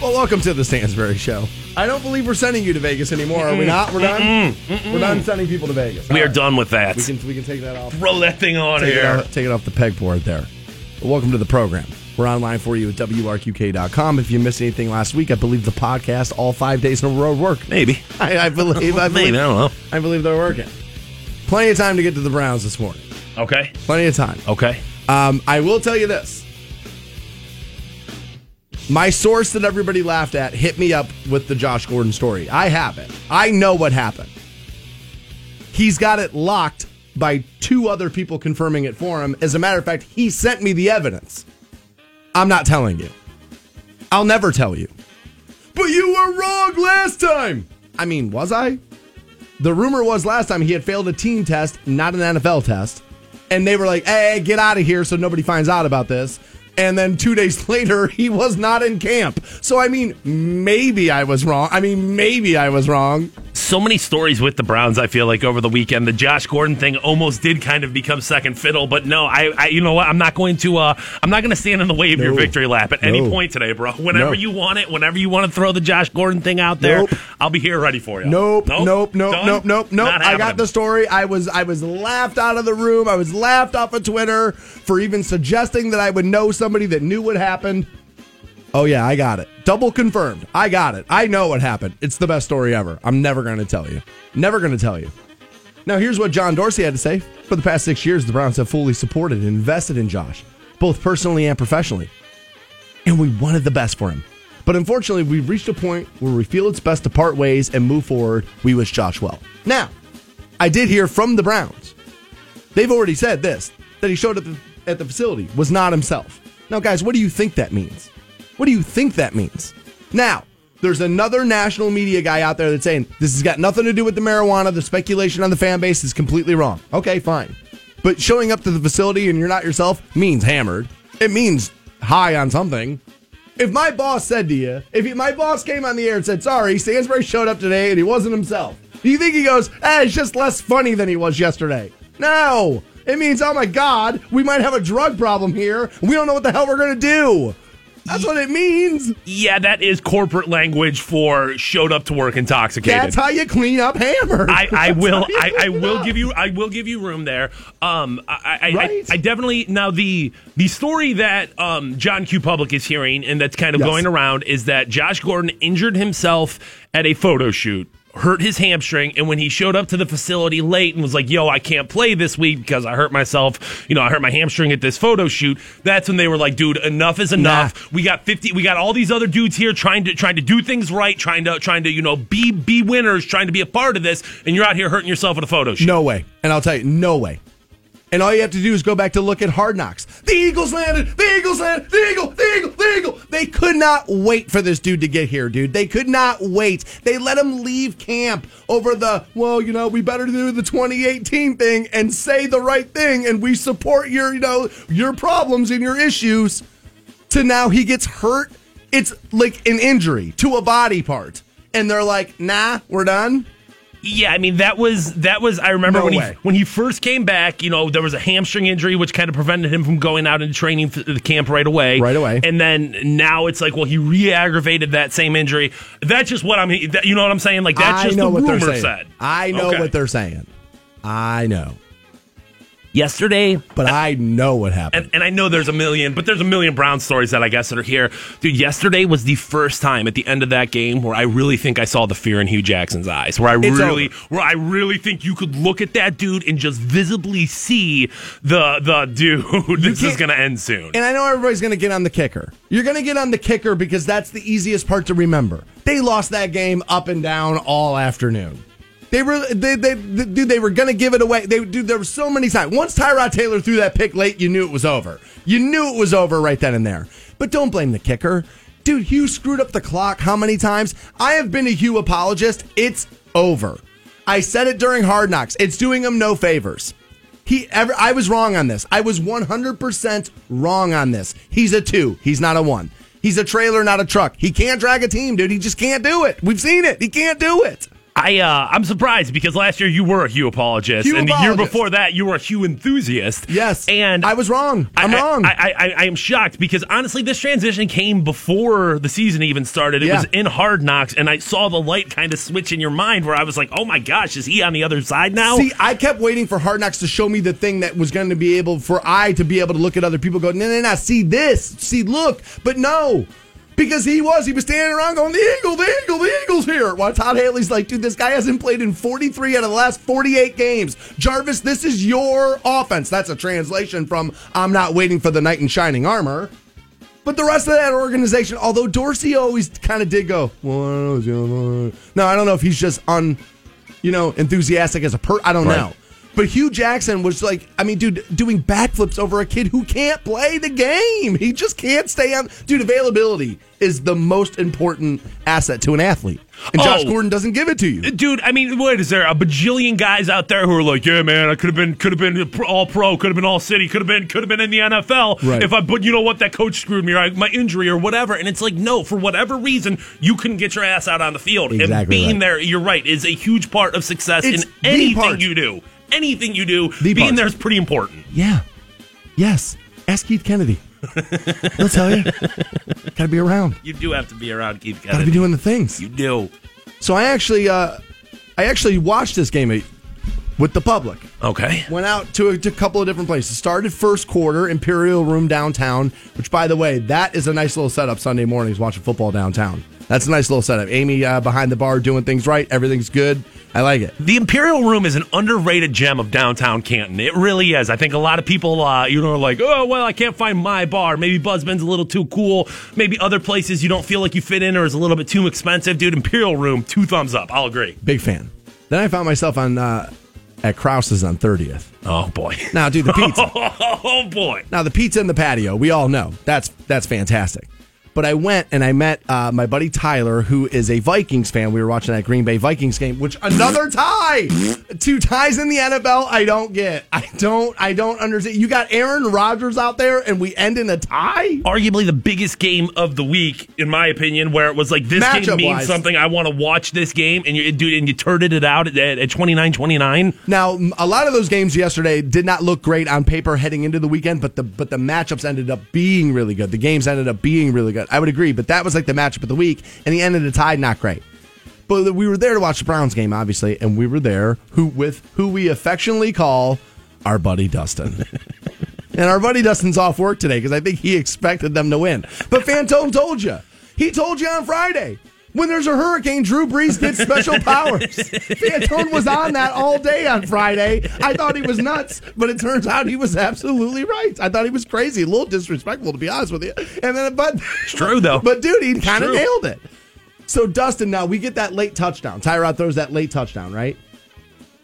Well, welcome to the Stansbury Show. I don't believe we're sending you to Vegas anymore. Are we not? We're done. We're done sending people to Vegas. We All are right. done with that. We can we can take that off. Throw that thing on Take it, here. off, take it off the pegboard there. Welcome to the program. We're online for you at WRQK.com. If you missed anything last week, I believe the podcast all five days in a row work. Maybe. I, I believe. I believe. Maybe. I don't know. I believe they're working. Plenty of time to get to the Browns this morning. Okay. Plenty of time. Okay. Um, I will tell you this. My source that everybody laughed at hit me up with the Josh Gordon story. I have it. I know what happened. He's got it locked by two other people confirming it for him. As a matter of fact, he sent me the evidence. I'm not telling you. I'll never tell you. But you were wrong last time. I mean, was I? The rumor was last time he had failed a team test, not an NFL test. And they were like, hey, get out of here so nobody finds out about this. And then two days later, he was not in camp. So, I mean, maybe I was wrong. I mean, maybe I was wrong. So many stories with the Browns. I feel like over the weekend, the Josh Gordon thing almost did kind of become second fiddle. But no, I, I you know what? I'm not going to. Uh, I'm not going to stand in the way of your victory lap at any point today, bro. Whenever No. you want it, whenever you want to throw the Josh Gordon thing out there, Nope. I'll be here ready for you. Nope, nope, nope, Done? nope, nope, nope. I got the story. I was I was laughed out of the room. I was laughed off of Twitter for even suggesting that I would know somebody that knew what happened. Oh yeah, I got it. Double confirmed. I got it. I know what happened. It's the best story ever. I'm never going to tell you. Never going to tell you. Now here's what John Dorsey had to say. For the past 6 years, the Browns have fully supported and invested in Josh, both personally and professionally. And we wanted the best for him. But unfortunately, we've reached a point where we feel it's best to part ways and move forward. We wish Josh well. Now, I did hear from the Browns. They've already said this that he showed up at the facility was not himself. Now, guys, what do you think that means? What do you think that means? Now, there's another national media guy out there that's saying this has got nothing to do with the marijuana. The speculation on the fan base is completely wrong. Okay, fine. But showing up to the facility and you're not yourself means hammered. It means high on something. If my boss said to you, if my boss came on the air and said, sorry, Stansbury showed up today and he wasn't himself, do you think he goes, eh, it's just less funny than he was yesterday? No. It means, oh my God, we might have a drug problem here. We don't know what the hell we're going to do. That's what it means. Yeah, that is corporate language for showed up to work intoxicated. That's how you clean up hammered. I, I will I, I will up. give you I will give you room there. Um I I, Right? I, I definitely now the the story that um John Q Public is hearing and that's kind of Yes. going around is that Josh Gordon injured himself at a photo shoot. Hurt his hamstring, and when he showed up to the facility late and was like, "Yo, I can't play this week because I hurt myself. You know, I hurt my hamstring at this photo shoot." That's when they were like, "Dude, enough is enough. We got fifty. We got all these other dudes here trying to trying to do things right, trying to trying to you know be be winners, trying to be a part of this, and you're out here hurting yourself at a photo shoot." No way. And I'll tell you, no way. And all you have to do is go back to look at Hard Knocks. The Eagles landed. The Eagles landed. The Eagle. The Eagle. The Eagle. They could not wait for this dude to get here, dude. They could not wait. They let him leave camp over the, well, you know, we better do the 2018 thing and say the right thing and we support your, you know, your problems and your issues. To now he gets hurt. It's like an injury to a body part. And they're like, nah, we're done. Yeah, I mean that was that was. I remember No when way. he when he first came back. You know, there was a hamstring injury which kind of prevented him from going out and training for the camp right away. Right away. And then now it's like, well, he re-aggravated that same injury. That's just what I'm. That, you know what I'm saying? Like that's I just know the what rumor they're saying. said. I know Okay. what they're saying. I know. Yesterday, But I know what happened. and, and I know there's a million, but there's a million Brown stories that I guess that are here. Dude, yesterday was the first time at the end of that game where I really think I saw the fear in Hue Jackson's eyes. Where I It's really, over. where I really think you could look at that dude and just visibly see the the dude. this is gonna end soon. And I know everybody's going to get on the kicker. You're going to get on the kicker because that's the easiest part to remember. They lost that game up and down all afternoon. They were they they, they dude they were to give it away. They dude there were so many times. Once Tyrod Taylor threw that pick late, you knew it was over. You knew it was over right then and there. But don't blame the kicker. Dude, Hue screwed up the clock how many times? I have been a Hue apologist. It's over. I said it during Hard Knocks. It's doing him no favors. He ever I was wrong on this. I was 100% wrong on this. He's a 2. He's not a 1. He's a trailer, not a truck. He can't drag a team, dude. He just can't do it. We've seen it. He can't do it. I uh, I'm surprised because last year you were a Hue apologist, Hue and the year before that you were a Hue enthusiast. Yes. and I was wrong. I'm I, wrong. I, I, I, I am shocked because honestly, this transition came before the season even started. It Yeah. was in Hard Knocks, and I saw the light kind of switch in your mind where I was like, "Oh my gosh, is he on the other side now?" See, I kept waiting for Hard Knocks to show me the thing that was going to be able for I to be able to look at other people, go, no, no, no, see this, see, look, but no. Because he was, he was standing around going, the Eagle, the Eagle, the Eagle's here. While Todd Haley's like, dude, this guy hasn't played in 43 out of the last 48 games. Jarvis, this is your offense. That's a translation from I'm not waiting for the knight in shining armor. But the rest of that organization, although Dorsey always kind of did go, well, I don't know. no, I don't know if he's just un, you know, enthusiastic as a per. I don't Right. know. But Hue Jackson was like, I mean, dude, doing backflips over a kid who can't play the game. He just can't stay on. Dude, availability is the most important asset to an athlete. And Josh Oh. Gordon doesn't give it to you. Uh, dude, I mean, what is there a bajillion guys out there who are like, yeah, man, I could have been, could have been all pro, could have been all city, could have been, could have been in the NFL Right. if I, but you know what, that coach screwed me, or my injury, or whatever. And it's like, no, for whatever reason, you couldn't get your ass out on the field, and Exactly being right. there, you're right, is a huge part of success It's in anything you do. Anything you do, The being part. there is pretty important. Yeah. Yes. Ask Keith Kennedy. He'll tell you. Got to be around. You do have to be around Keith Kennedy. Got to be doing the things. you do. So I actually, uh, I actually watched this game with the public. Okay. Went out to a, to a couple of different places. Started first quarter, Imperial Room downtown, which, by the way, that is a nice little setup Sunday mornings watching football downtown. That's a nice little setup. Amy uh, behind the bar doing things right. Everything's good. I like it. The Imperial Room is an underrated gem of downtown Canton. It really is. I think a lot of people, uh, you know, are like, oh, well, I can't find my bar. Maybe Buzzman's a little too cool. Maybe other places you don't feel like you fit in or is a little bit too expensive. Dude, Imperial Room, two thumbs up. I'll agree. Big fan. Then I found myself on uh, at Krause's on 30th. Oh, boy. Now, dude, the pizza. oh, boy. Now the pizza in the patio, we all know that's that's fantastic. But I went and I met uh, my buddy Tyler, who is a Vikings fan. We were watching that Green Bay Vikings game, which another tie, two ties in the NFL. I don't get. I don't. I don't understand. You got Aaron Rodgers out there, and we end in a tie. Arguably the biggest game of the week, in my opinion, where it was like, this game means wise. something. I want to watch this game. And you, dude, and you turned it out at, at 29 29. Now, a lot of those games yesterday did not look great on paper heading into the weekend, but the but the matchups ended up being really good. The games ended up being really good. I would agree, but that was like the matchup of the week, and the end of the tie not great. But we were there to watch the Browns game, obviously, and we were there who with who we affectionately call our buddy Dustin. and our buddy Dustin's off work today because I think he expected them to win. But Fantone told you. He told you on Friday. When there's a hurricane, Drew Brees gets special powers. Fantone was on that all day on Friday. I thought he was nuts, but it turns out he was absolutely right. I thought he was crazy, a little disrespectful to be honest with you. And then, but It's true, though. but dude, he kind of nailed it. So Dustin, now we get that late touchdown. Tyrod throws that late touchdown, right?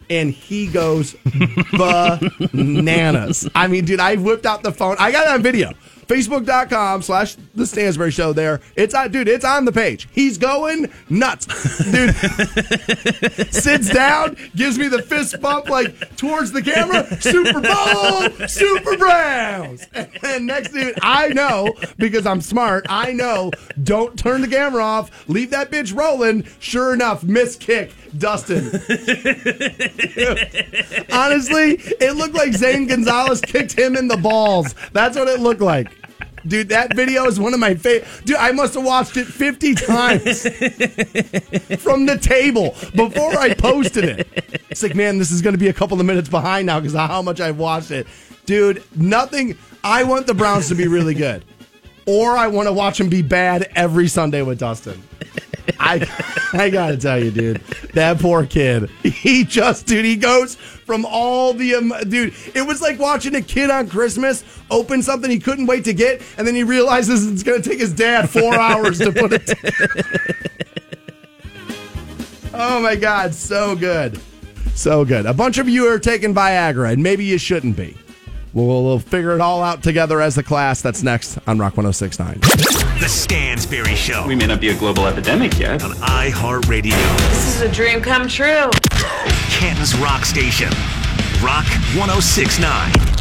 And he goes bananas. I mean, dude, I whipped out the phone. I got it on video. Facebook.com slash the Stansbury show there. It's on dude, it's on the page. He's going nuts. Dude sits down, gives me the fist bump like towards the camera. Super Bowl, Super Browns. And next dude, I know because I'm smart. I know. Don't turn the camera off. Leave that bitch rolling. Sure enough, miss kick, Dustin. Honestly, it looked like Zane Gonzalez kicked him in the balls. That's what it looked like. Dude, that video is one of my favorite. Dude, I must have watched it 50 times from the table before I posted it. It's like, man, this is going to be a couple of minutes behind now because of how much I've watched it. Dude, nothing. I want the Browns to be really good, or I want to watch them be bad every Sunday with Dustin. I I gotta tell you, dude, that poor kid. He just, dude, he goes from all the, um, dude. It was like watching a kid on Christmas open something he couldn't wait to get, and then he realizes it's gonna take his dad four hours to put it. oh my god, so good, so good. A bunch of you are taking Viagra, and maybe you shouldn't be. We'll, we'll figure it all out together as a class. That's next on Rock 1069. The Stansbury Show We may not be a global epidemic yet. on iHeartRadio, This is a dream come true. Canton's Rock Station. Rock 1069.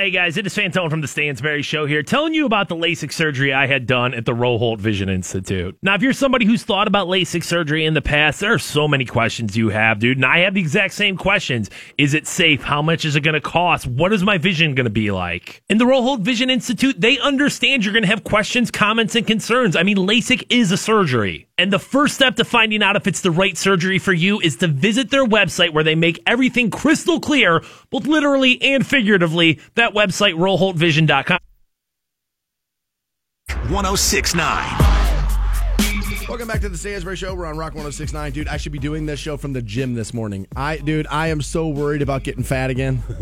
Hey guys, it is Fantone from the Stansbury Show here, telling you about the LASIK surgery I had done at the Roholt Vision Institute. Now, if you're somebody who's thought about LASIK surgery in the past, there are so many questions you have, dude, and I have the exact same questions. Is it safe? How much is it going to cost? What is my vision going to be like? In the Roholt Vision Institute, they understand you're going to have questions, comments, and concerns. I mean, LASIK is a surgery. And the first step to finding out if it's the right surgery for you is to visit their website where they make everything crystal clear, both literally and figuratively. That website, roholtvision.com. 1069. Welcome back to the Stansbury Show. We're on Rock 1069. Dude, I should be doing this show from the gym this morning. I dude, I am so worried about getting fat again.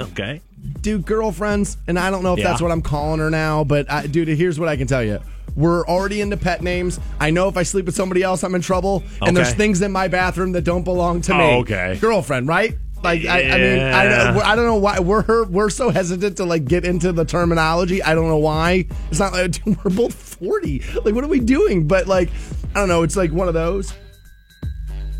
Okay. dude, girlfriends, and I don't know if Yeah. that's what I'm calling her now, but I, dude, here's what I can tell you. We're already into pet names. I know if I sleep with somebody else, I'm in trouble. And there's things in my bathroom that don't belong to Oh, me. okay. Girlfriend, right? Like I, I mean, I, don't- I don't know why we're we're so hesitant to like get into the terminology. I don't know why. It's not like dude, we're both 40. Like, what are we doing? But like, I don't know. It's like one of those.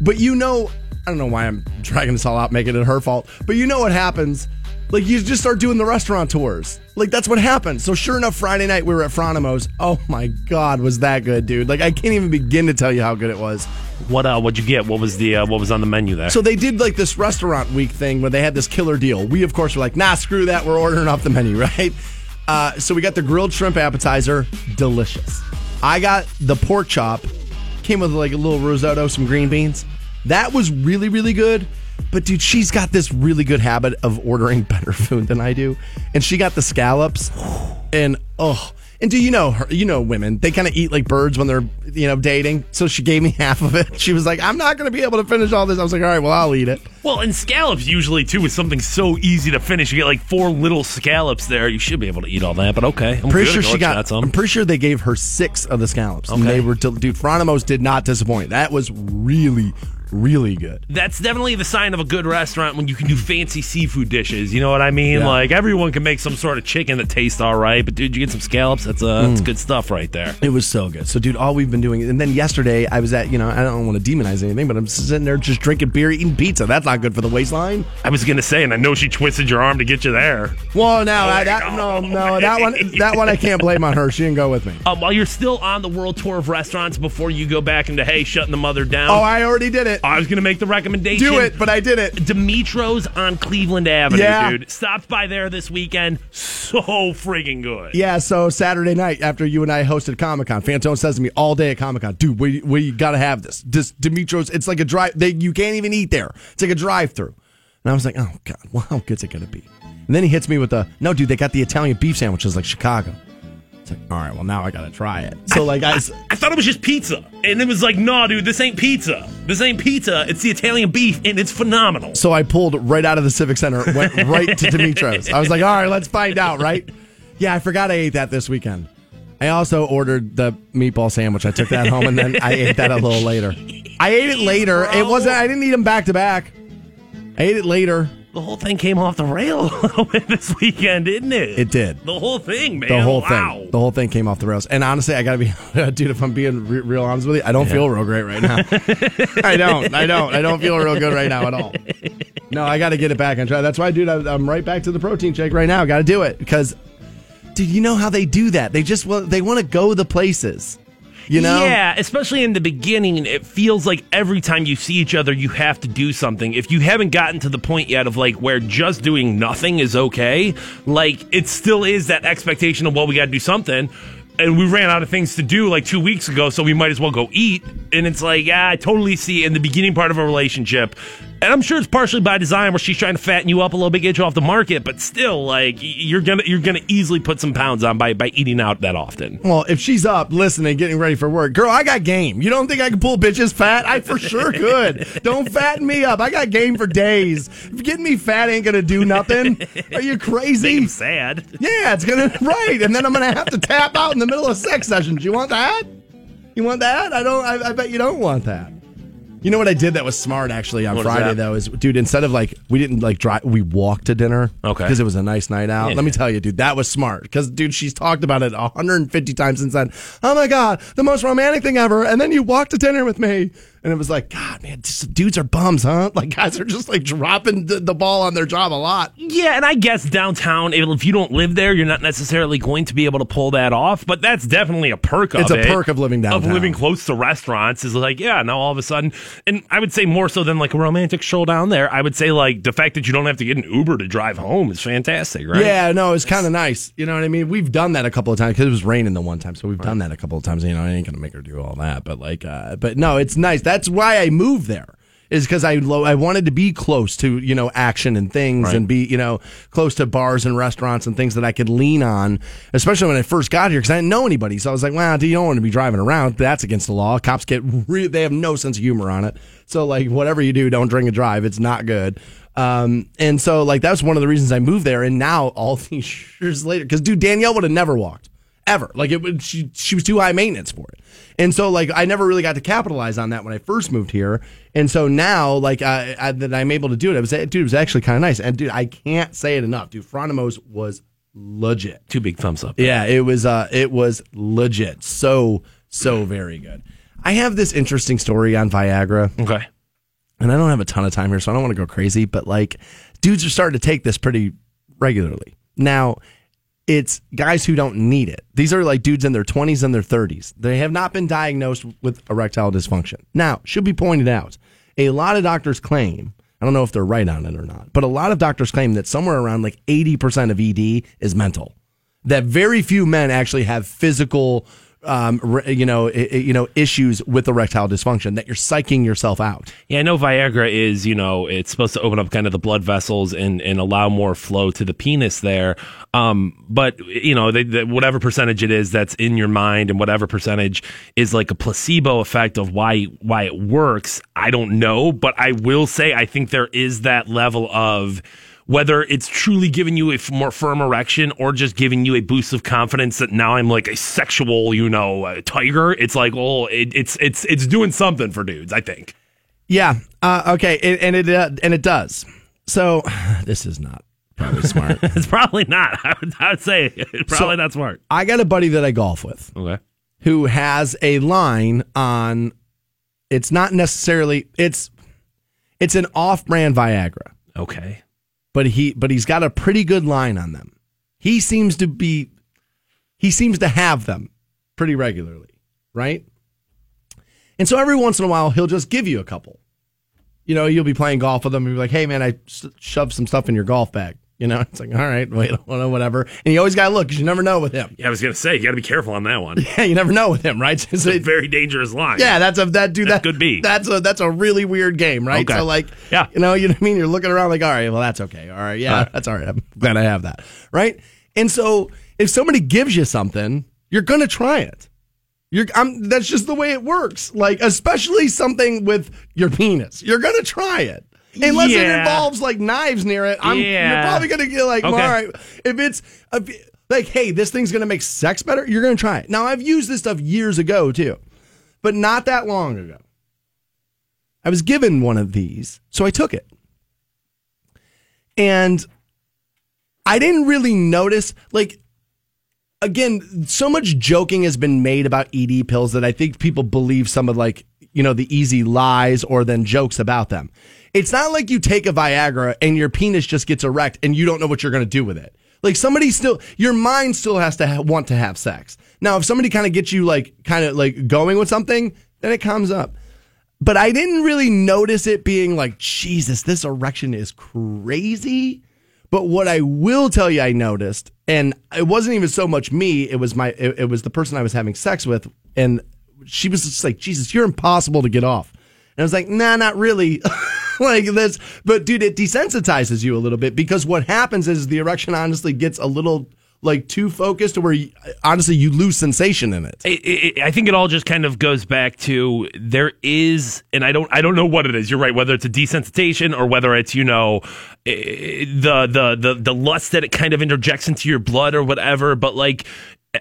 But you know, I don't know why I'm dragging this all out, making it her fault. But you know what happens? Like you just start doing the restaurant tours. Like that's what happened. So sure enough, Friday night we were at Fronimo's. Oh my god, was that good, dude? Like I can't even begin to tell you how good it was. What uh what'd you get? What was the uh, what was on the menu there? So they did like this restaurant week thing where they had this killer deal. We of course were like, nah, screw that. We're ordering off the menu, right? Uh, so we got the grilled shrimp appetizer, delicious. I got the pork chop, came with like a little risotto, some green beans. That was really really good. But dude, she's got this really good habit of ordering better food than I do, and she got the scallops, and oh. And do you know her? You know women; they kind of eat like birds when they're, you know, dating. So she gave me half of it. She was like, "I'm not going to be able to finish all this." I was like, "All right, well, I'll eat it." well, and scallops usually too is something so easy to finish. You get like four little scallops there. You should be able to eat all that. But okay, I'm pretty sure she got. some. I'm pretty sure they gave her six of the scallops, and they were. Dude, Fronimos did not disappoint. That was really, really good. That's definitely the sign of a good restaurant when you can do fancy seafood dishes. You know what I mean? Yeah. Like everyone can make some sort of chicken that tastes all right, but dude, you get some scallops. That's uh, Mm. that's good stuff right there. It was so good. So, dude, all we've been doing, and then yesterday I was at, you know, I don't want to demonize anything, but I'm sitting there just drinking beer, eating pizza. That's not good for the waistline. I was gonna say, and I know she twisted your arm to get you there. Well, now I, that no, no, that one, that one I can't blame on her. She didn't go with me. Um, while you're still on the world tour of restaurants, before you go back into hey, shutting the mother down. Oh, I already did it. I was gonna make the recommendation. Do it, but I did it. Dimitro's on Cleveland Avenue, Yeah. dude. Stopped by there this weekend. So friggin' good. Yeah, so Saturday night after you and I hosted Comic Con, Fantone says to me all day at Comic Con, dude, we we gotta have this. This Dimitro's, it's like a drive. They you can't even eat there. It's like a drive-through. And I was like, oh god, well, how good's it gonna be? And then he hits me with the no, dude, they got the Italian beef sandwiches like Chicago. It's like, all right, well now I gotta try it. So like I, I thought it was just pizza. And it was like, nah, dude, this ain't pizza. This ain't pizza. It's the Italian beef, and it's phenomenal. so I pulled right out of the Civic Center, went right to Dimitro's. I was like, all right, let's find out, right? Yeah, I forgot I ate that this weekend. I also ordered the meatball sandwich. I took that home and then I ate that a little later. I ate it later. It wasn't. I didn't eat them back to back. I ate it later. The whole thing came off the rail a little bit this weekend, didn't it? It did. The whole thing, man. The whole wow. thing. The whole thing came off the rails. And honestly, I gotta be, dude. If I'm being re- real honest with you, I don't feel real great right now. I don't. I don't. I don't feel real good right now at all. No, I got to get it back and try. That's why, dude. I, I'm right back to the protein shake right now. Got to do it because, dude, you know how they do that. They just want. They want to go the places. You know. Yeah, especially in the beginning, it feels like every time you see each other, you have to do something. If you haven't gotten to the point yet of like where just doing nothing is okay, like it still is that expectation of, well, we got to do something. And we ran out of things to do like two weeks ago, so we might as well go eat. And it's like, yeah, I totally see in the beginning part of a relationship. And I'm sure it's partially by design where she's trying to fatten you up a little bit, get you off the market, but still, like you're gonna you're gonna easily put some pounds on by by eating out that often. Well, if she's up listening, getting ready for work, girl, I got game. You don't think I can pull bitches fat? I for sure could. don't fatten me up. I got game for days. If getting me fat ain't gonna do nothing. Are you crazy? I'm sad. Yeah, it's gonna right, and then I'm gonna have to tap out in the middle of sex sessions. You want that? You want that? I don't. I, I bet you don't want that. You know what I did that was smart actually on What is Friday that? though is dude instead of like we didn't like drive we walked to dinner Okay. because it was a nice night out. Let me tell you, dude, that was smart because dude she's talked about it 150 times since then. Oh my god, the most romantic thing ever! And then you walked to dinner with me, And it was like, God, man, just, dudes are bums, huh? Like guys are just like dropping the, the ball on their job a lot. Yeah, and I guess downtown, if you don't live there, you're not necessarily going to be able to pull that off. But that's definitely a perk of It's a it, perk of living downtown, Of living close to restaurants is like, yeah, now all of a sudden, and I would say more so than like a romantic stroll down there. I would say like the fact that you don't have to get an Uber to drive home is fantastic, right? Yeah, no, it's kind of nice. You know what I mean? We've done that a couple of times because it was raining the one time, so we've done that a couple of times. You know, I ain't gonna make her do all that, but like, uh, but no, it's nice. That's why I moved there. Is because I lo- I wanted to be close to you know action and things and be you know close to bars and restaurants and things that I could lean on, especially when I first got here because I didn't know anybody. So I was like, wow, do you don't want to be driving around? That's against the law. Cops get re- they have no sense of humor on it. So like whatever you do, don't drink and drive. It's not good. Um, and so like that's one of the reasons I moved there. And now all these years later, because dude, Danielle would have never walked ever. Like it would, she she was too high maintenance for it. And so like I never really got to capitalize on that when I first moved here. And so now like I, I that I'm able to do it. It was dude, it was actually kind of nice. And dude, I can't say it enough. Dude, Fronimos was legit. Two big thumbs up. Yeah, it was uh it was legit. So so very good. I have this interesting story on Viagra Okay. and I don't have a ton of time here, so I don't want to go crazy, but like dudes are starting to take this pretty regularly. Now, it's guys who don't need it. These are like dudes in their 20s and their 30s. They have not been diagnosed with erectile dysfunction. Now, should be pointed out, a lot of doctors claim, I don't know if they're right on it or not, but a lot of doctors claim that somewhere around like 80% of ED is mental. That very few men actually have physical um, you know, you know, issues with erectile dysfunction that you're psyching yourself out. Yeah, I know Viagra is, you know, it's supposed to open up kind of the blood vessels and, and allow more flow to the penis there. Um, but, you know, they, they, whatever percentage it is that's in your mind and whatever percentage is like a placebo effect of why, why it works, I don't know. But I will say, I think there is that level of, whether it's truly giving you a f- more firm erection or just giving you a boost of confidence that now I'm like a sexual, you know, uh, tiger. It's like, oh, it, it's it's it's doing something for dudes. I think. Yeah. Uh, okay. And, and it uh, and it does. So this is not probably smart. It's probably not. I would, I would say it's probably not smart. I got a buddy that I golf with Okay. who has a line on. It's not necessarily it's it's an off-brand Viagra, Okay. But he but he's got a pretty good line on them. He seems to be he seems to have them pretty regularly, right? And so every once in a while he'll just give you a couple. You know, you'll be playing golf with him and be like, "Hey man, I shoved some stuff in your golf bag." You know, it's like, "All right, wait, whatever." And you always got to look because you never know with him. Yeah, I was gonna say you got to be careful on that one. Yeah, you never know with him, right? So It's a very dangerous line. yeah, that's a that dude. That That, could be. That's a that's a really weird game, right? Okay. So like, Yeah. you know, you know what I mean. You're looking around like, all right, well, that's okay. All right, yeah, Uh. that's all right. I'm glad I have that, right? And so if somebody gives you something, you're gonna try it. You're, I'm, that's just the way it works. Like, especially something with your penis, you're gonna try it. Unless it involves like knives near it, I'm, you're probably gonna get like, Okay. all right. If it's if, like, hey, this thing's gonna make sex better, you're gonna try it. Now, I've used this stuff years ago too, but not that long ago. I was given one of these, so I took it, and I didn't really notice like again, so much joking has been made about ED pills that I think people believe some of like, you know, the easy lies or then jokes about them. It's not like you take a Viagra and your penis just gets erect and you don't know what you're going to do with it. Like somebody still, your mind still has to ha- want to have sex. Now, if somebody kind of gets you like, kind of like going with something, then it comes up. But I didn't really notice it being like, Jesus, this erection is crazy. But what I will tell you, I noticed, and it wasn't even so much me; it was my, it, it was the person I was having sex with, and she was just like, "Jesus, you're impossible to get off." And I was like, "Nah, not really." like this, but dude, it desensitizes you a little bit because what happens is the erection honestly gets a little like too focused, to where you, honestly you lose sensation in it. it, it, I think it all just kind of goes back to there is, and I don't, I don't know what it is. You're right, whether it's a desensitization or whether it's you know eh, the the the the lust that it kind of interjects into your blood or whatever. But like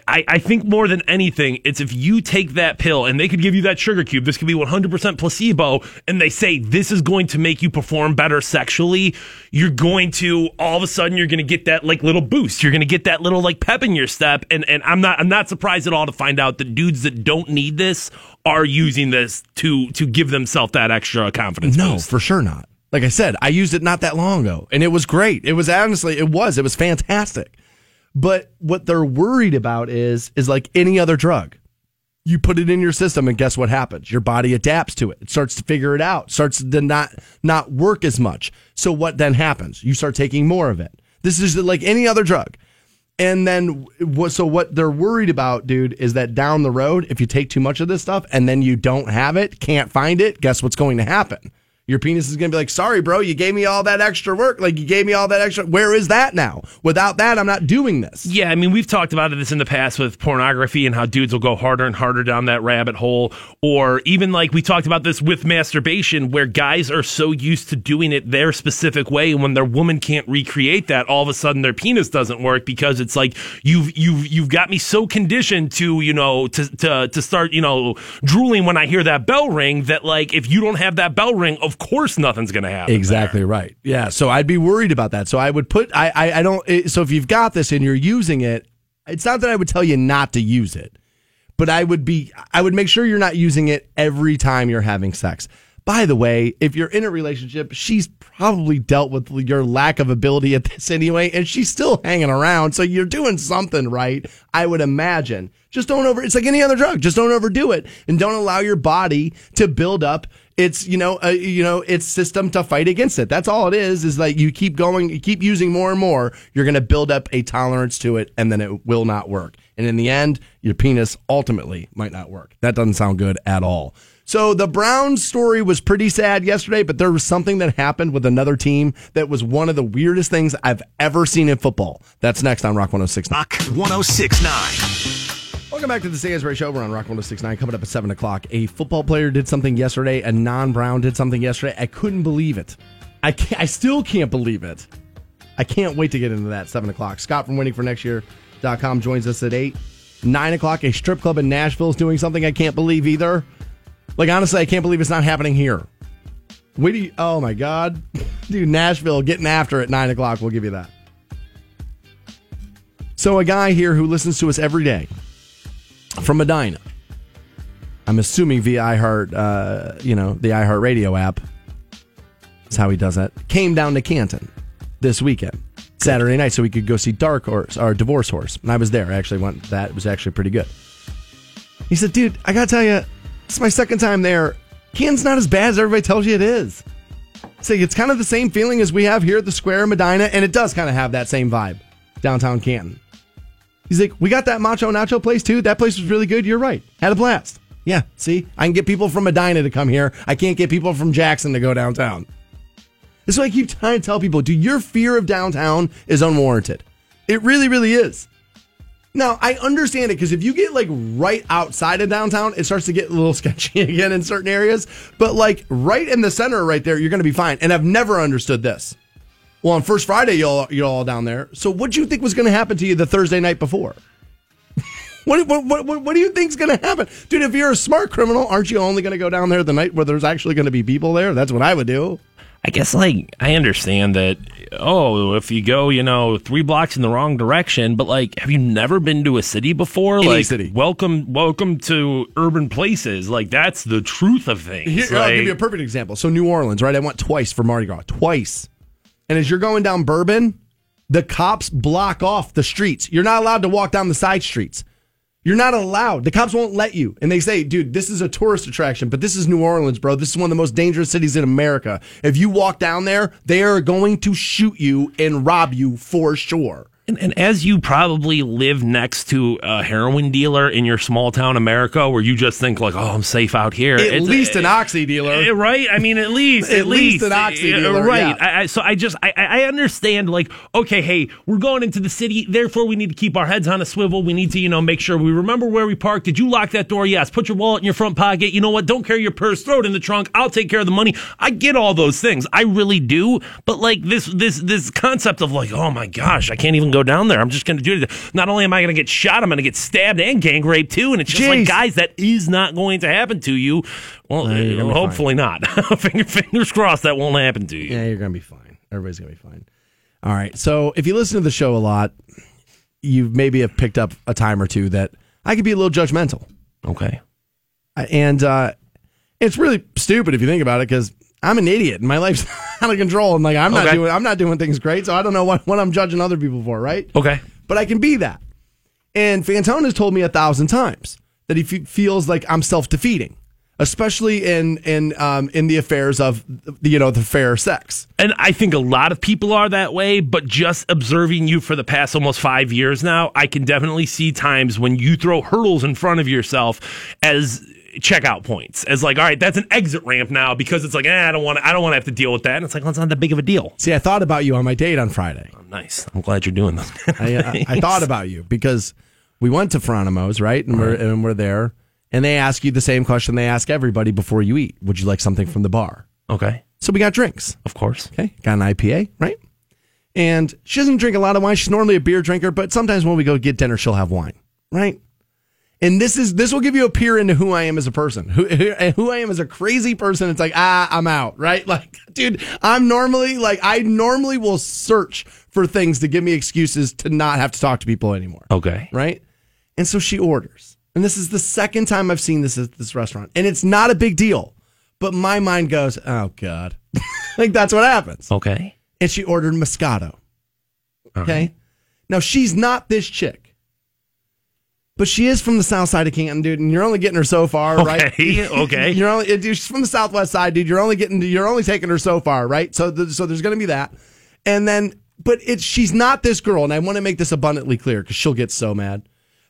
I, I think more than anything, it's if you take that pill and they could give you that sugar cube, this could be 100% placebo, and they say this is going to make you perform better sexually, you're going to all of a sudden you're going to get that like little boost. You're going to get that little like pep in your step, and and I'm not I'm not surprised at all to find out that dudes that don't need this are using this to to give themselves that extra confidence. No, boost. for sure not. Like I said, I used it not that long ago, and it was great. It was honestly, it was, it was fantastic. But what they're worried about is, is like any other drug. You put it in your system, and guess what happens? Your body adapts to it. It starts to figure it out. Starts to not not work as much. So what then happens? You start taking more of it. This is like any other drug. And then, so what they're worried about, dude, is that down the road, if you take too much of this stuff and then you don't have it, can't find it, guess what's going to happen? Your penis is going to be like, sorry, bro, you gave me all that extra work. Like, you gave me all that extra. Where is that now? Without that, I'm not doing this. Yeah, I mean, we've talked about this in the past with pornography and how dudes will go harder and harder down that rabbit hole. Or even like we talked about this with masturbation, where guys are so used to doing it their specific way. And when their woman can't recreate that, all of a sudden their penis doesn't work because it's like, you've, you've, you've got me so conditioned to, you know, to, to, to start, you know, drooling when I hear that bell ring that like, if you don't have that bell ring, of course nothing's going to happen. Exactly there. right. Yeah. So I'd be worried about that. So I would put, I, I, I don't, it, so if you've got this and you're using it, it's not that I would tell you not to use it, but I would be, I would make sure you're not using it every time you're having sex. By the way, if you're in a relationship, she's probably dealt with your lack of ability at this anyway, and she's still hanging around. So you're doing something right, I would imagine. Just don't over, it's like any other drug. Just don't overdo it and don't allow your body to build up its, you know, uh, you know, its system to fight against it. That's all it is, is like you keep going, you keep using more and more, you're going to build up a tolerance to it and then it will not work. And in the end, your penis ultimately might not work. That doesn't sound good at all. So the Browns story was pretty sad yesterday, but there was something that happened with another team that was one of the weirdest things I've ever seen in football. That's next on Rock 1069. Rock 1069. Welcome back to the Stansbury Show. We're on Rock 1069 coming up at 7 o'clock. A football player did something yesterday. A non Brown did something yesterday. I couldn't believe it. I, can't, I still can't believe it. I can't wait to get into that 7 o'clock. Scott from waitingfornextyear.com joins us at 8. 9 o'clock, a strip club in Nashville is doing something I can't believe either. Like, honestly, I can't believe it's not happening here. Wait do you, oh my God. Dude, Nashville getting after it 9 o'clock. We'll give you that. So, a guy here who listens to us every day from Medina. I'm assuming via iHeart, uh, you know, the iHeart Radio app. That's how he does that. Came down to Canton this weekend, Saturday night, so we could go see Dark Horse or Divorce Horse. And I was there. I actually went. That was actually pretty good. He said, "Dude, I gotta tell you, it's my second time there. Canton's not as bad as everybody tells you it is. Say it's kind of the same feeling as we have here at the Square in Medina, and it does kind of have that same vibe, downtown Canton." He's like, we got that Macho Nacho place too. That place was really good. You're right. Had a blast. Yeah, see, I can get people from Medina to come here. I can't get people from Jackson to go downtown. This is why I keep trying to tell people, Do your fear of downtown is unwarranted. It really, really is. Now, I understand it because if you get like right outside of downtown, it starts to get a little sketchy again in certain areas. But like right in the center, right there, you're going to be fine. And I've never understood this. Well, on First Friday, you're you're all down there. So, what do you think was going to happen to you the Thursday night before? what, what, what, what do you think's going to happen, dude? If you're a smart criminal, aren't you only going to go down there the night where there's actually going to be people there? That's what I would do. I guess like I understand that. Oh, if you go, you know, three blocks in the wrong direction, but like, have you never been to a city before? Any like, city. welcome, welcome to urban places. Like, that's the truth of things. Here, I'll give you a perfect example. So, New Orleans, right? I went twice for Mardi Gras, twice. And as you're going down Bourbon, the cops block off the streets. You're not allowed to walk down the side streets. You're not allowed. The cops won't let you. And they say, dude, this is a tourist attraction, but this is New Orleans, bro. This is one of the most dangerous cities in America. If you walk down there, they are going to shoot you and rob you for sure. And, and as you probably live next to a heroin dealer in your small town America, where you just think like, "Oh, I'm safe out here." At It's- least an oxy dealer. Eh, right? I mean, at least, At at, least an oxy Eh, dealer, right? yeah. I, I, so I just, I, I understand. Like, okay, hey, we're going into the city, therefore we need to keep our heads on a swivel. We need to, you know, make sure we remember where we parked. Did you lock that door? Yes. Put your wallet in your front pocket. You know what? Don't carry your purse. Throw it in the trunk. I'll take care of the money. I get all those things. I really do. But like this, this, this concept of like, oh my gosh, I can't even go down there. I'm just going to do it. Not only am I going to get shot, I'm going to get stabbed and gang raped too. And it's just like, guys, that is not going to happen to you. Well, be hopefully not. Finger- Fingers crossed that won't happen to you. Yeah, you're gonna be fine. Everybody's gonna be fine. All right. So if you listen to the show a lot, you maybe have picked up a time or two that I could be a little judgmental, Okay. and uh, it's really stupid if you think about it because I'm an idiot and my life's out of control and like I'm not Okay. doing I'm not doing things great, so I don't know what, what I'm judging other people for, right? Okay. But I can be that. And Fantone has told me a thousand times that he fe- feels like I'm self defeating, especially in in um, in the affairs of you know the fair sex. And I think a lot of people are that way, but just observing you for the past almost five years now, I can definitely see times when you throw hurdles in front of yourself as checkout points. As like, all right, that's an exit ramp now because it's like, eh, I don't want to, I don't want to have to deal with that. And it's like, well, it's not that big of a deal. See, I thought about you on my date on Friday. Nice. I'm glad you're doing this. I, I, I thought about you because we went to Fronimo's, right? And we're and we're there, and they ask you the same question they ask everybody before you eat: Would you like something from the bar? okay. So we got drinks. Of course. Okay, got an IPA, right? And she doesn't drink a lot of wine. She's normally a beer drinker, but sometimes when we go get dinner, she'll have wine, right? And this is this will give you a peer into who I am as a person, who who I am as a crazy person. It's like ah, I'm out, right? Like, dude, I'm normally like I normally will search for things to give me excuses to not have to talk to people anymore, Okay. right? And so she orders, and this is the second time I've seen this at this restaurant, and it's not a big deal, but my mind goes, oh god, like that's what happens Okay. and she ordered Moscato. Okay. Now she's not this chick, but she is from the south side of Canton, dude. And you're only getting her so far, right? Okay, okay. you're only, uh, dude, she's from the southwest side, dude. You're only getting, you're only taking her so far, right? So, th- so there's going to be that, and then, but it's she's not this girl, and I want to make this abundantly clear because she'll get so mad.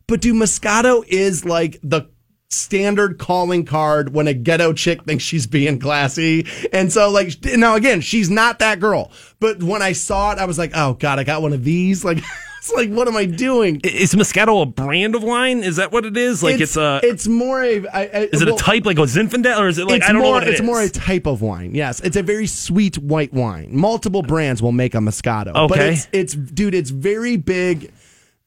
But dude, Moscato is like the standard calling card when a ghetto chick thinks she's being classy. And so like now again, she's not that girl. But when I saw it, I was like, oh God, I got one of these. Like it's like, what am I doing? Is Moscato a brand of wine? Is that what it is? Like it's, a. it's more a I, I, is it well, a type like a Zinfandel or is it like it's I don't more, know what it it's is. more a type of wine. Yes, it's a very sweet white wine. Multiple brands will make a Moscato. but Okay. it's it's dude, it's very big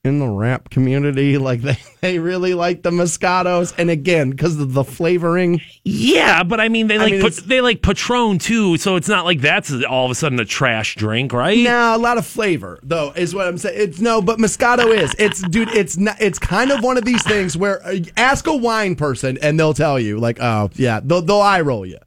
in the rap community. Like they, they really like the Moscatos, and again because of the flavoring. Yeah, but I mean they I like mean, put, they like Patron too, so it's not like that's all of a sudden a trash drink, right? Now a lot of flavor though is what I'm saying. It's no, but Moscato is. It's dude. It's not. It's kind of one of these things where uh, ask a wine person and they'll tell you like, oh yeah, they'll, they'll eye roll you.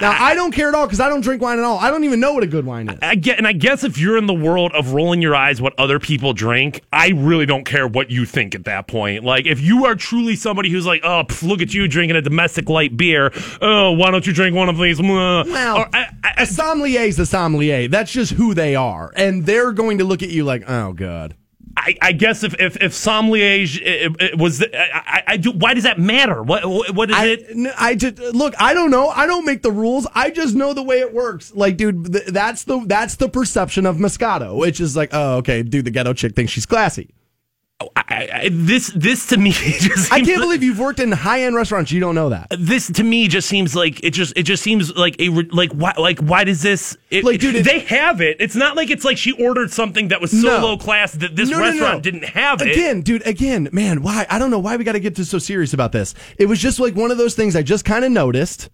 Now I don't care at all because I don't drink wine at all. I don't even know what a good wine is. I get, and I guess if you're in the world of rolling your eyes what other people drink, I really don't care what you think at that point. Like, if you are truly somebody who's like, oh, pff, look at you drinking a domestic light beer. Oh, why don't you drink one of these? Well, Or I, I, a sommelier is a sommelier. That's just who they are, and they're going to look at you like, oh god. I, I guess if if if sommelier it, it was, I, I, I do. Why does that matter? What what is I, it? I just look. I don't know. I don't make the rules. I just know the way it works. Like, dude, th- that's the that's the perception of Moscato, which is like, oh, okay, dude, the ghetto chick thinks she's classy. I, I, this this to me just I can't like- believe you've worked in high end restaurants. You don't know that. this to me just seems like it just it just seems like a like why like why does this it, Like, dude, it- they have it it's not like it's like she ordered something that was so No. low class that this No, no, no. restaurant didn't have it Again, dude, again, man, why? I don't know why we got to get this so serious about this. It was just like one of those things I just kind of noticed,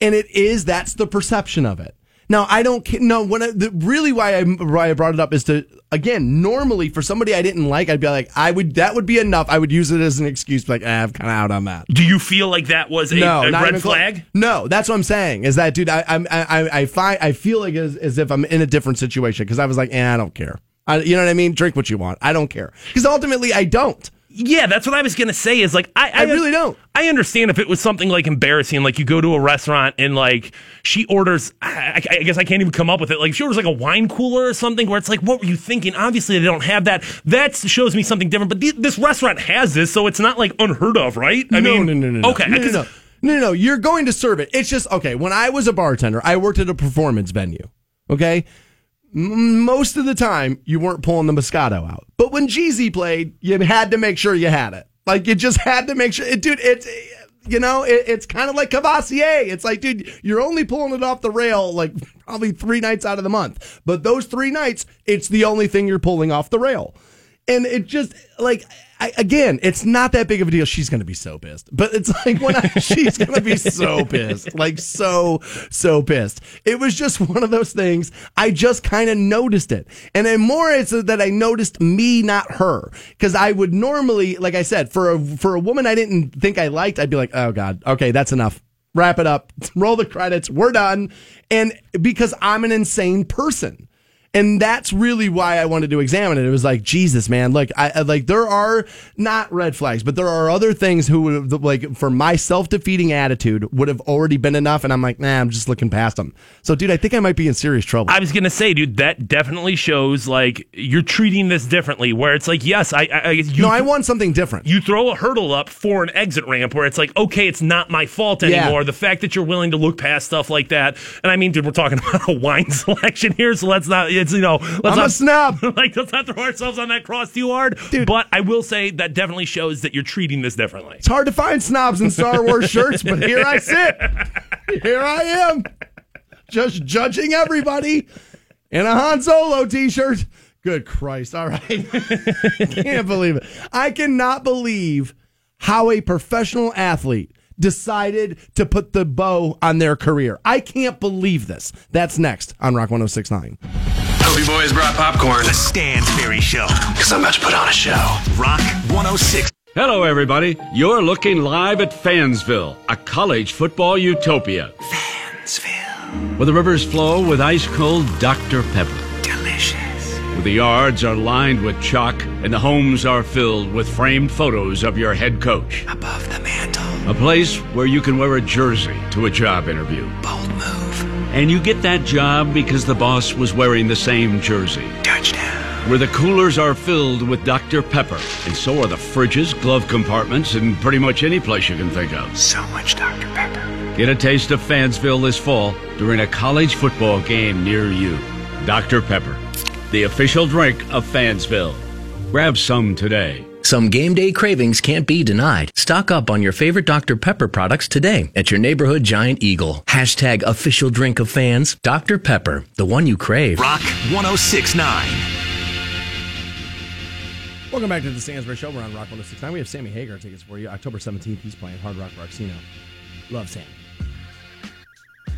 and it is that's the perception of it. Now, I don't no. When I, the, really why I why I brought it up is to again normally for somebody I didn't like, I'd be like, I would that would be enough. I would use it as an excuse, like ah, I'm kind of out on that. do you feel like that was a, No, a red flag No, that's what I'm saying. Is that, dude? I I I, I find I feel like as, as if I'm in a different situation because I was like, eh, I don't care. I, you know what I mean? Drink what you want. I don't care because ultimately I don't. Yeah that's what I was gonna say is like I I really don't. I understand if it was something like embarrassing like you go to a restaurant and like she orders I, I guess I can't even come up with it like if she orders like a wine cooler or something where it's like what were you thinking obviously they don't have that that shows me something different but the, this restaurant has this so it's not like unheard of right I no, mean no, no, no, no. okay no, no, no, no, no, no. You're going to serve it. It's just okay. When I was a bartender, I worked at a performance venue. Okay, most of the time you weren't pulling the Moscato out, but when Jeezy played, you had to make sure you had it. Like you just had to make sure, it, dude. It's You know, it, it's kind of like Courvoisier. It's like, dude, you're only pulling it off the rail like probably three nights out of the month. But those three nights, it's the only thing you're pulling off the rail. And it just like I, again, it's not that big of a deal. She's going to be so pissed, but it's like when I, she's going to be so pissed, like so so pissed. It was just one of those things. I just kind of noticed it, and then more it's that I noticed me, not her, because I would normally, like I said, for a for a woman I didn't think I liked, I'd be like, oh god, okay, that's enough. Wrap it up. Roll the credits. We're done. And because I'm an insane person. And that's really why I wanted to examine it. It was like, Jesus, man, like, I, like, there are not red flags, but there are other things who would have, like, for my self defeating attitude would have already been enough. And I'm like, nah, I'm just looking past them. So, dude, I think I might be in serious trouble. I was gonna say, dude, that definitely shows like you're treating this differently. Where it's like, yes, I, I, I you, no, I want something different. you throw a hurdle up for an exit ramp where it's like, okay, it's not my fault Yeah. anymore. The fact that you're willing to look past stuff like that, and I mean, dude, we're talking about a wine selection here, so let's not, it's you know, let's I'm not a snob. like let's not throw ourselves on that cross too hard. Dude. But I will say that definitely shows that you're treating this differently. It's hard to find snobs in Star Wars shirts, but here I sit. Here I am, just judging everybody in a Han Solo t-shirt. Good Christ! All right, can't believe it. I cannot believe how a professional athlete decided to put the bow on their career. I can't believe this. That's next on Rock 1069. Hope you boys brought popcorn. The Stansbury Show. Because I'm about to put on a show. Rock 106. Hello, everybody. You're looking live at Fansville, a college football utopia, Fansville. where the rivers flow with ice cold Dr. Pepper, Delicious. where the yards are lined with chalk and the homes are filled with framed photos of your head coach. Above the mantle. A place where you can wear a jersey to a job interview. Bold move. And you get that job because the boss was wearing the same jersey. Touchdown. Where the coolers are filled with Dr. Pepper, and so are the fridges, glove compartments, and pretty much any place you can think of. So much Dr. Pepper. Get a taste of Fansville this fall during a college football game near you. Dr. Pepper, the official drink of Fansville. Grab some today. Some game day cravings can't be denied. Stock up on your favorite Dr. Pepper products today at your neighborhood Giant Eagle. Hashtag official drink of fans. Dr. Pepper, the one you crave. Rock 1069. Welcome back to the Stansbury Show. We're on Rock 1069. We have Sammy Hagar tickets for you. October 17th, he's playing Hard Rock Rocksino. Love Sammy.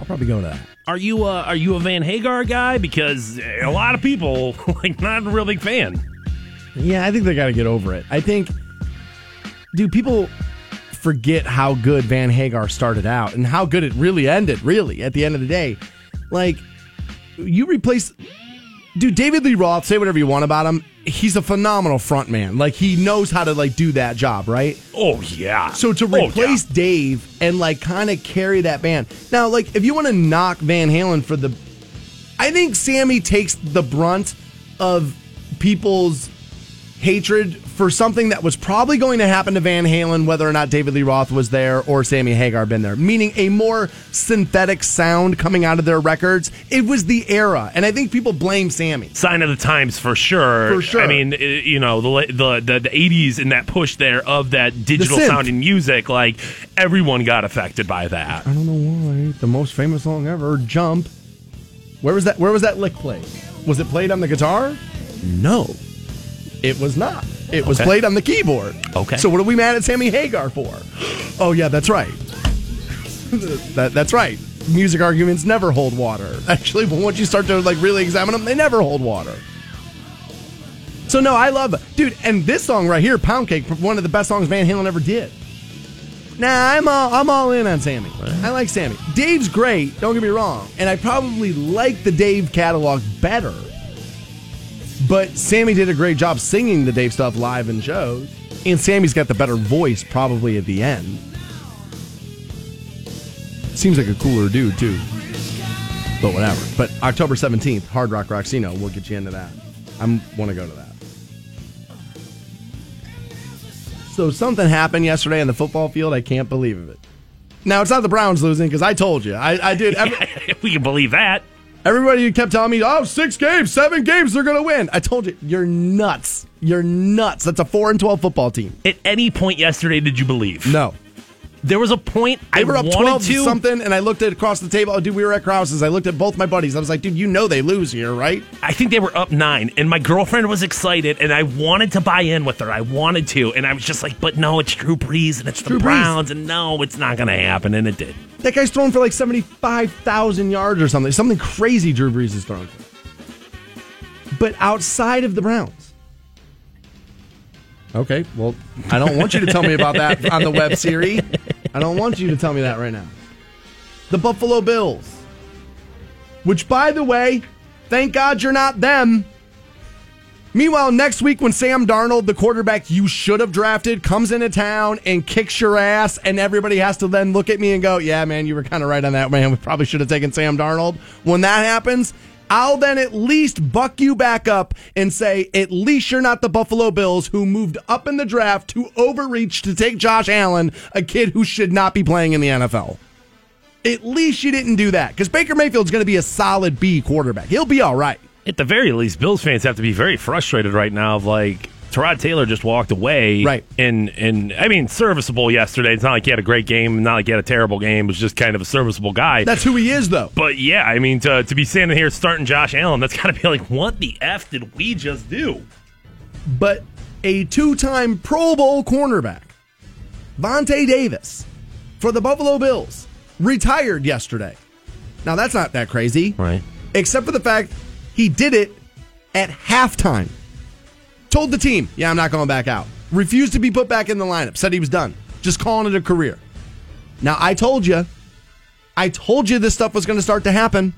I'll probably go to that. Are you uh, are you a Van Hagar guy? Because a lot of people like not a real big fan. Yeah, I think they got to get over it. I think, dude, people forget how good Van Hagar started out and how good it really ended, really, at the end of the day. Like, you replace, dude, David Lee Roth, say whatever you want about him. He's a phenomenal front man. Like, he knows how to, like, do that job, right? Oh yeah. So to Oh, yeah. replace Dave and like kind of carry that band. Now, like if you want to knock Van Halen for the I think Sammy takes the brunt of people's hatred for something that was probably going to happen to Van Halen whether or not David Lee Roth was there or Sammy Hagar been there. Meaning a more synthetic sound coming out of their records. It was the era and I think people blame Sammy. sign of the times for sure. For sure. I mean, you know, the the the, the 80s and that push there of that digital synth. sounding music, like everyone got affected by that. I don't know why. The most famous song ever, Jump. Where was that where was that lick played? Was it played on the guitar? No. It was not. It was Okay. played on the keyboard. Okay. So what are we mad at Sammy Hagar for? Oh yeah, that's right. that, that's right. Music arguments never hold water. Actually, but once you start to like really examine them, they never hold water. So no, I love dude. And this song right here, Pound Cake, one of the best songs Van Halen ever did. Nah, I'm all I'm all in on Sammy. I like Sammy. Dave's great. Don't get me wrong, and I probably like the Dave catalog better. But Sammy did a great job singing the Dave stuff live in shows, and Sammy's got the better voice probably at the end. Seems like a cooler dude too. But whatever. But October seventeenth, Hard Rock Rocksino. We'll get you into that. I want to go to that. So something happened yesterday on the football field. I can't believe it. Now it's not the Browns losing because I told you. I, I did. Every, we can believe that. Everybody kept telling me, "Oh, six games, seven games, they're gonna win." I told you, you're nuts. You're nuts. That's a four and twelve football team. At any point yesterday, did you believe? No, There was a point They I were up 12 to something, and I looked at across the table. Oh, dude, we were at Krause's. I looked at both my buddies. I was like, dude, you know they lose here, right? I think they were up nine, and my girlfriend was excited, and I wanted to buy in with her. I wanted to, and I was just like, "But no, it's Drew Brees, and it's the Drew Brees. Browns, and no, it's not going to happen." And it did. That guy's throwing for like 75,000 yards or something. Something crazy Drew Brees is throwing for. But outside of the Browns. Okay, well, I don't want you to tell me about that on the web series. I don't want you to tell me that right now. The Buffalo Bills. Which, by the way, thank God you're not them. Meanwhile, next week when Sam Darnold, the quarterback you should have drafted, comes into town and kicks your ass, and everybody has to then look at me and go, "Yeah, man, you were kind of right on that, man. We probably should have taken Sam Darnold." When that happens, I'll then at least buck you back up and say, "At least you're not the Buffalo Bills who moved up in the draft to overreach to take Josh Allen, a kid who should not be playing in the NFL." At least you didn't do that because Baker Mayfield's going to be a solid B quarterback. He'll be all right. At the very least, Bills fans have to be very frustrated right now. Of like, Tyrod Taylor just walked away, Right. And and I mean, serviceable yesterday. It's not like he had a great game, not like he had a terrible game. It was just kind of a serviceable guy. That's who he is, though. But yeah, I mean, to, to be standing here starting Josh Allen, that's got to be like, what the f did we just do? but a two-time Pro Bowl cornerback, Vontae Davis, for the Buffalo Bills, retired yesterday. Now that's not that crazy, Right. Except for the fact he did it at halftime. Told the team, "Yeah, I'm not going back out." Refused to be put back in the lineup. Said he was done. Just calling it a career. Now I told you, I told you this stuff was going to start to happen.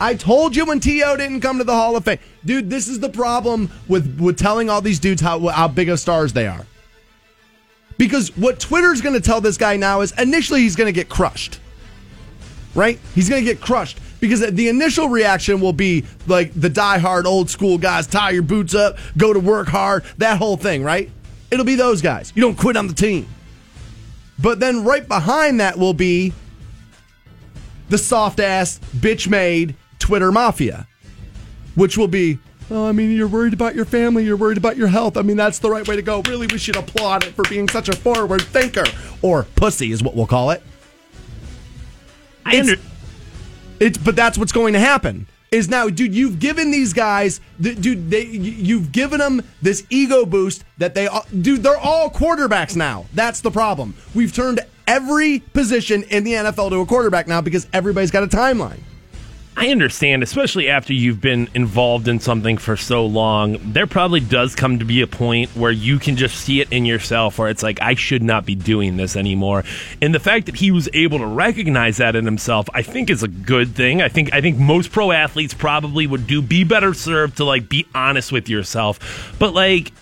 I told you when T.O. didn't come to the Hall of Fame. Dude, this is the problem with, with telling all these dudes how, how big of stars they are. Because what Twitter's going to tell this guy now is initially he's going to get crushed. Right? He's going to get crushed because the initial reaction will be like the die-hard old school guys tie your boots up, go to work hard, that whole thing, right? It'll be those guys. You don't quit on the team. But then right behind that will be the soft ass, bitch made Twitter mafia, which will be, oh, I mean, you're worried about your family, you're worried about your health. I mean, that's the right way to go. Really, we should applaud it for being such a forward thinker. Or pussy is what we'll call it. I under- It's but that's what's going to happen. Is now, dude, you've given these guys, dude, they, you've given them this ego boost that they, all, dude, they're all quarterbacks now. That's the problem. We've turned every position in the NFL to a quarterback now because everybody's got a timeline. I understand, especially after you've been involved in something for so long. There probably does come to be a point where you can just see it in yourself where it's like, I should not be doing this anymore. And the fact that he was able to recognize that in himself, I think is a good thing. I think I think most pro athletes probably would do be better served to like be honest with yourself. But like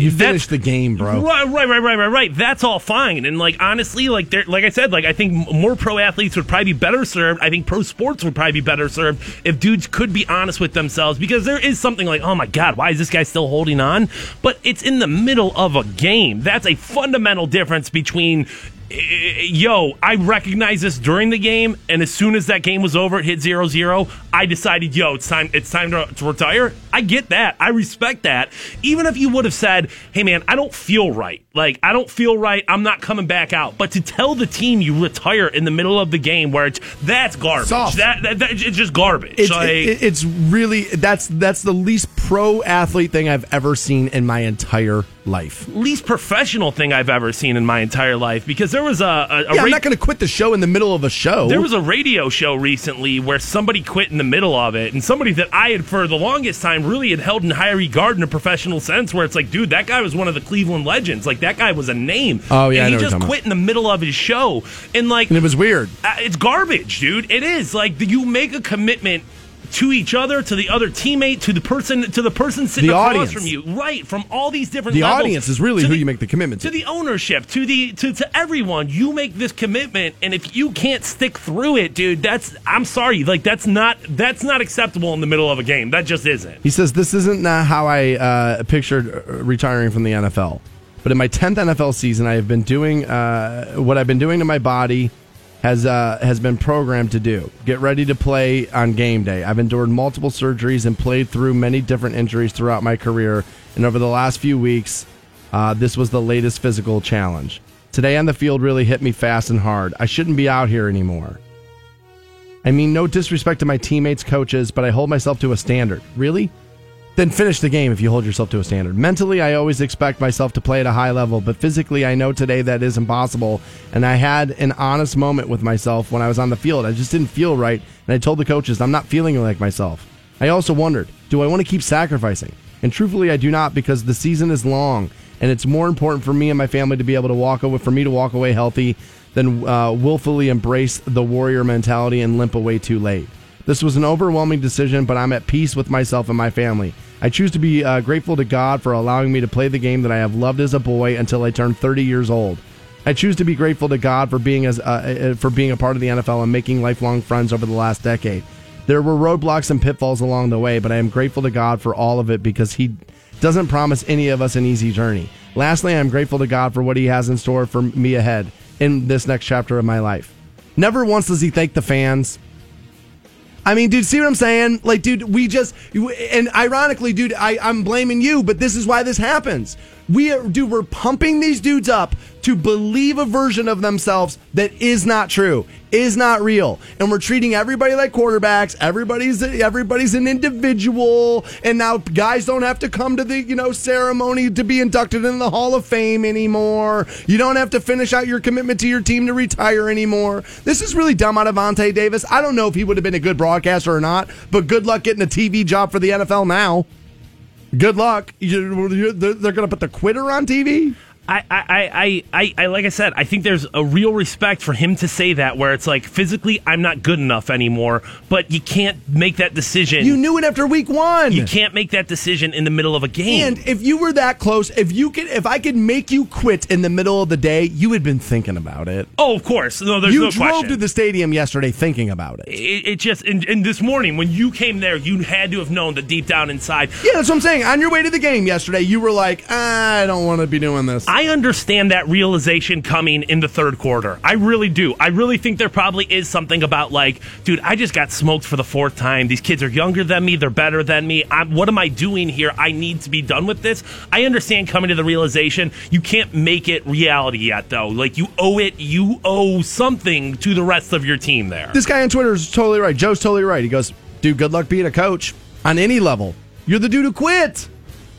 You finished the game, bro. Right, right, right, right, right, right. That's all fine. And like honestly, like there, like I said, like I think more pro athletes would probably be better served. I think pro sports would probably be better served if dudes could be honest with themselves because there is something like, oh my god, why is this guy still holding on? But it's in the middle of a game. That's a fundamental difference between. Yo, I recognized this during the game, and as soon as that game was over, it hit 0-0, I decided, yo, it's time. It's time to, to retire. I get that. I respect that. Even if you would have said, "Hey, man, I don't feel right. Like, I don't feel right. I'm not coming back out." But to tell the team you retire in the middle of the game, where it's that's garbage. Soft. That, that, that it's just garbage. It's, like, it- it's really that's that's the least pro athlete thing I've ever seen in my entire life. least professional thing I've ever seen in my entire life because there was a, a, a Yeah, I'm not going to quit the show in the middle of a show. There was a radio show recently where somebody quit in the middle of it, and somebody that I had for the longest time really had held in high regard in a professional sense. Where it's like, dude, that guy was one of the Cleveland legends. Like that guy was a name. Oh, yeah, I and he just quit in the middle of his show, and like and it was weird. uh, it's garbage, dude. It is like you make a commitment to each other, to the other teammate, to the person, to the person sitting The across audience. from you, right? From all these different The levels. audience is really who the- you make the commitment to. to the ownership, to the to, to everyone. You make this commitment, and if you can't stick through it, dude, that's I'm sorry, like that's not that's not acceptable in the middle of a game. That just isn't. He says this isn't how I uh, pictured uh, retiring from the NFL. But in my 10th NFL season, I have been doing uh, what I've been doing to my body has uh, has been programmed to do. Get ready to play on game day. I've endured multiple surgeries and played through many different injuries throughout my career. And over the last few weeks, uh, this was the latest physical challenge. Today on the field really hit me fast and hard. I shouldn't be out here anymore. I mean, no disrespect to my teammates, coaches, but I hold myself to a standard. Really? Then finish the game if you hold yourself to a standard. Mentally, I always expect myself to play at a high level, but physically, I know today that is impossible. And I had an honest moment with myself when I was on the field. I just didn't feel right, and I told the coaches, I'm not feeling like myself. I also wondered, do I want to keep sacrificing? And truthfully, I do not because the season is long, and it's more important for me and my family to be able to walk away, for me to walk away healthy than uh, willfully embrace the warrior mentality and limp away too late. This was an overwhelming decision, but I'm at peace with myself and my family. I choose to be uh, grateful to God for allowing me to play the game that I have loved as a boy until I turned 30 years old. I choose to be grateful to God for being as uh, uh, for being a part of the NFL and making lifelong friends over the last decade. There were roadblocks and pitfalls along the way, but I am grateful to God for all of it because He doesn't promise any of us an easy journey. Lastly, I am grateful to God for what He has in store for me ahead in this next chapter of my life. Never once does He thank the fans. I mean, dude, see what I'm saying? Like, dude, we just, and ironically, dude, I, I'm blaming you, but this is why this happens. We are, dude, we're pumping these dudes up to believe a version of themselves that is not true, is not real, and we're treating everybody like quarterbacks. Everybody's everybody's an individual, and now guys don't have to come to the you know ceremony to be inducted in the Hall of Fame anymore. You don't have to finish out your commitment to your team to retire anymore. This is really dumb out of Vontae Davis. I don't know if he would have been a good broadcaster or not, but good luck getting a TV job for the NFL now. Good luck. You- They're going to put the quitter on TV. I, I, I, I, I, like I said, I think there's a real respect for him to say that, where it's like physically, I'm not good enough anymore, but you can't make that decision. You knew it after week one. You can't make that decision in the middle of a game. And if you were that close, if you could, if I could make you quit in the middle of the day, you had been thinking about it. oh, of course, no, there's you no drove question. to the stadium yesterday thinking about it. it, it just and, and this morning when you came there, you had to have known that deep down inside. Yeah, that's what I'm saying. On your way to the game yesterday, you were like, I don't want to be doing this. I understand that realization coming in the third quarter. I really do. I really think there probably is something about like, dude, I just got smoked for the fourth time. These kids are younger than me. They're better than me. I'm, what am I doing here? I need to be done with this. I understand coming to the realization. You can't make it reality yet, though. Like you owe it. You owe something to the rest of your team there. This guy on Twitter is totally right. Joe's totally right. He goes, dude, good luck being a coach on any level. You're the dude who quit.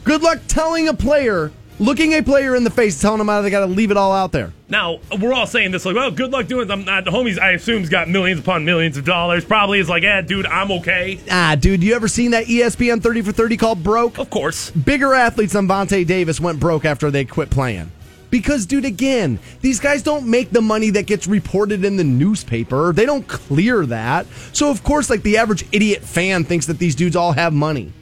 Good luck telling a player, looking a player in the face, telling them how they got to leave it all out there. Now we're all saying this like, well, good luck doing. it. I'm not the homies. I assume's got millions upon millions of dollars. Probably is like, yeah, dude, I'm okay. Ah, dude, you ever seen that ESPN 30 for 30 called Broke? Of course. Bigger athletes than Vontae Davis went broke after they quit playing. Because, dude, again, these guys don't make the money that gets reported in the newspaper. They don't clear that. So, of course, like the average idiot fan thinks that these dudes all have money.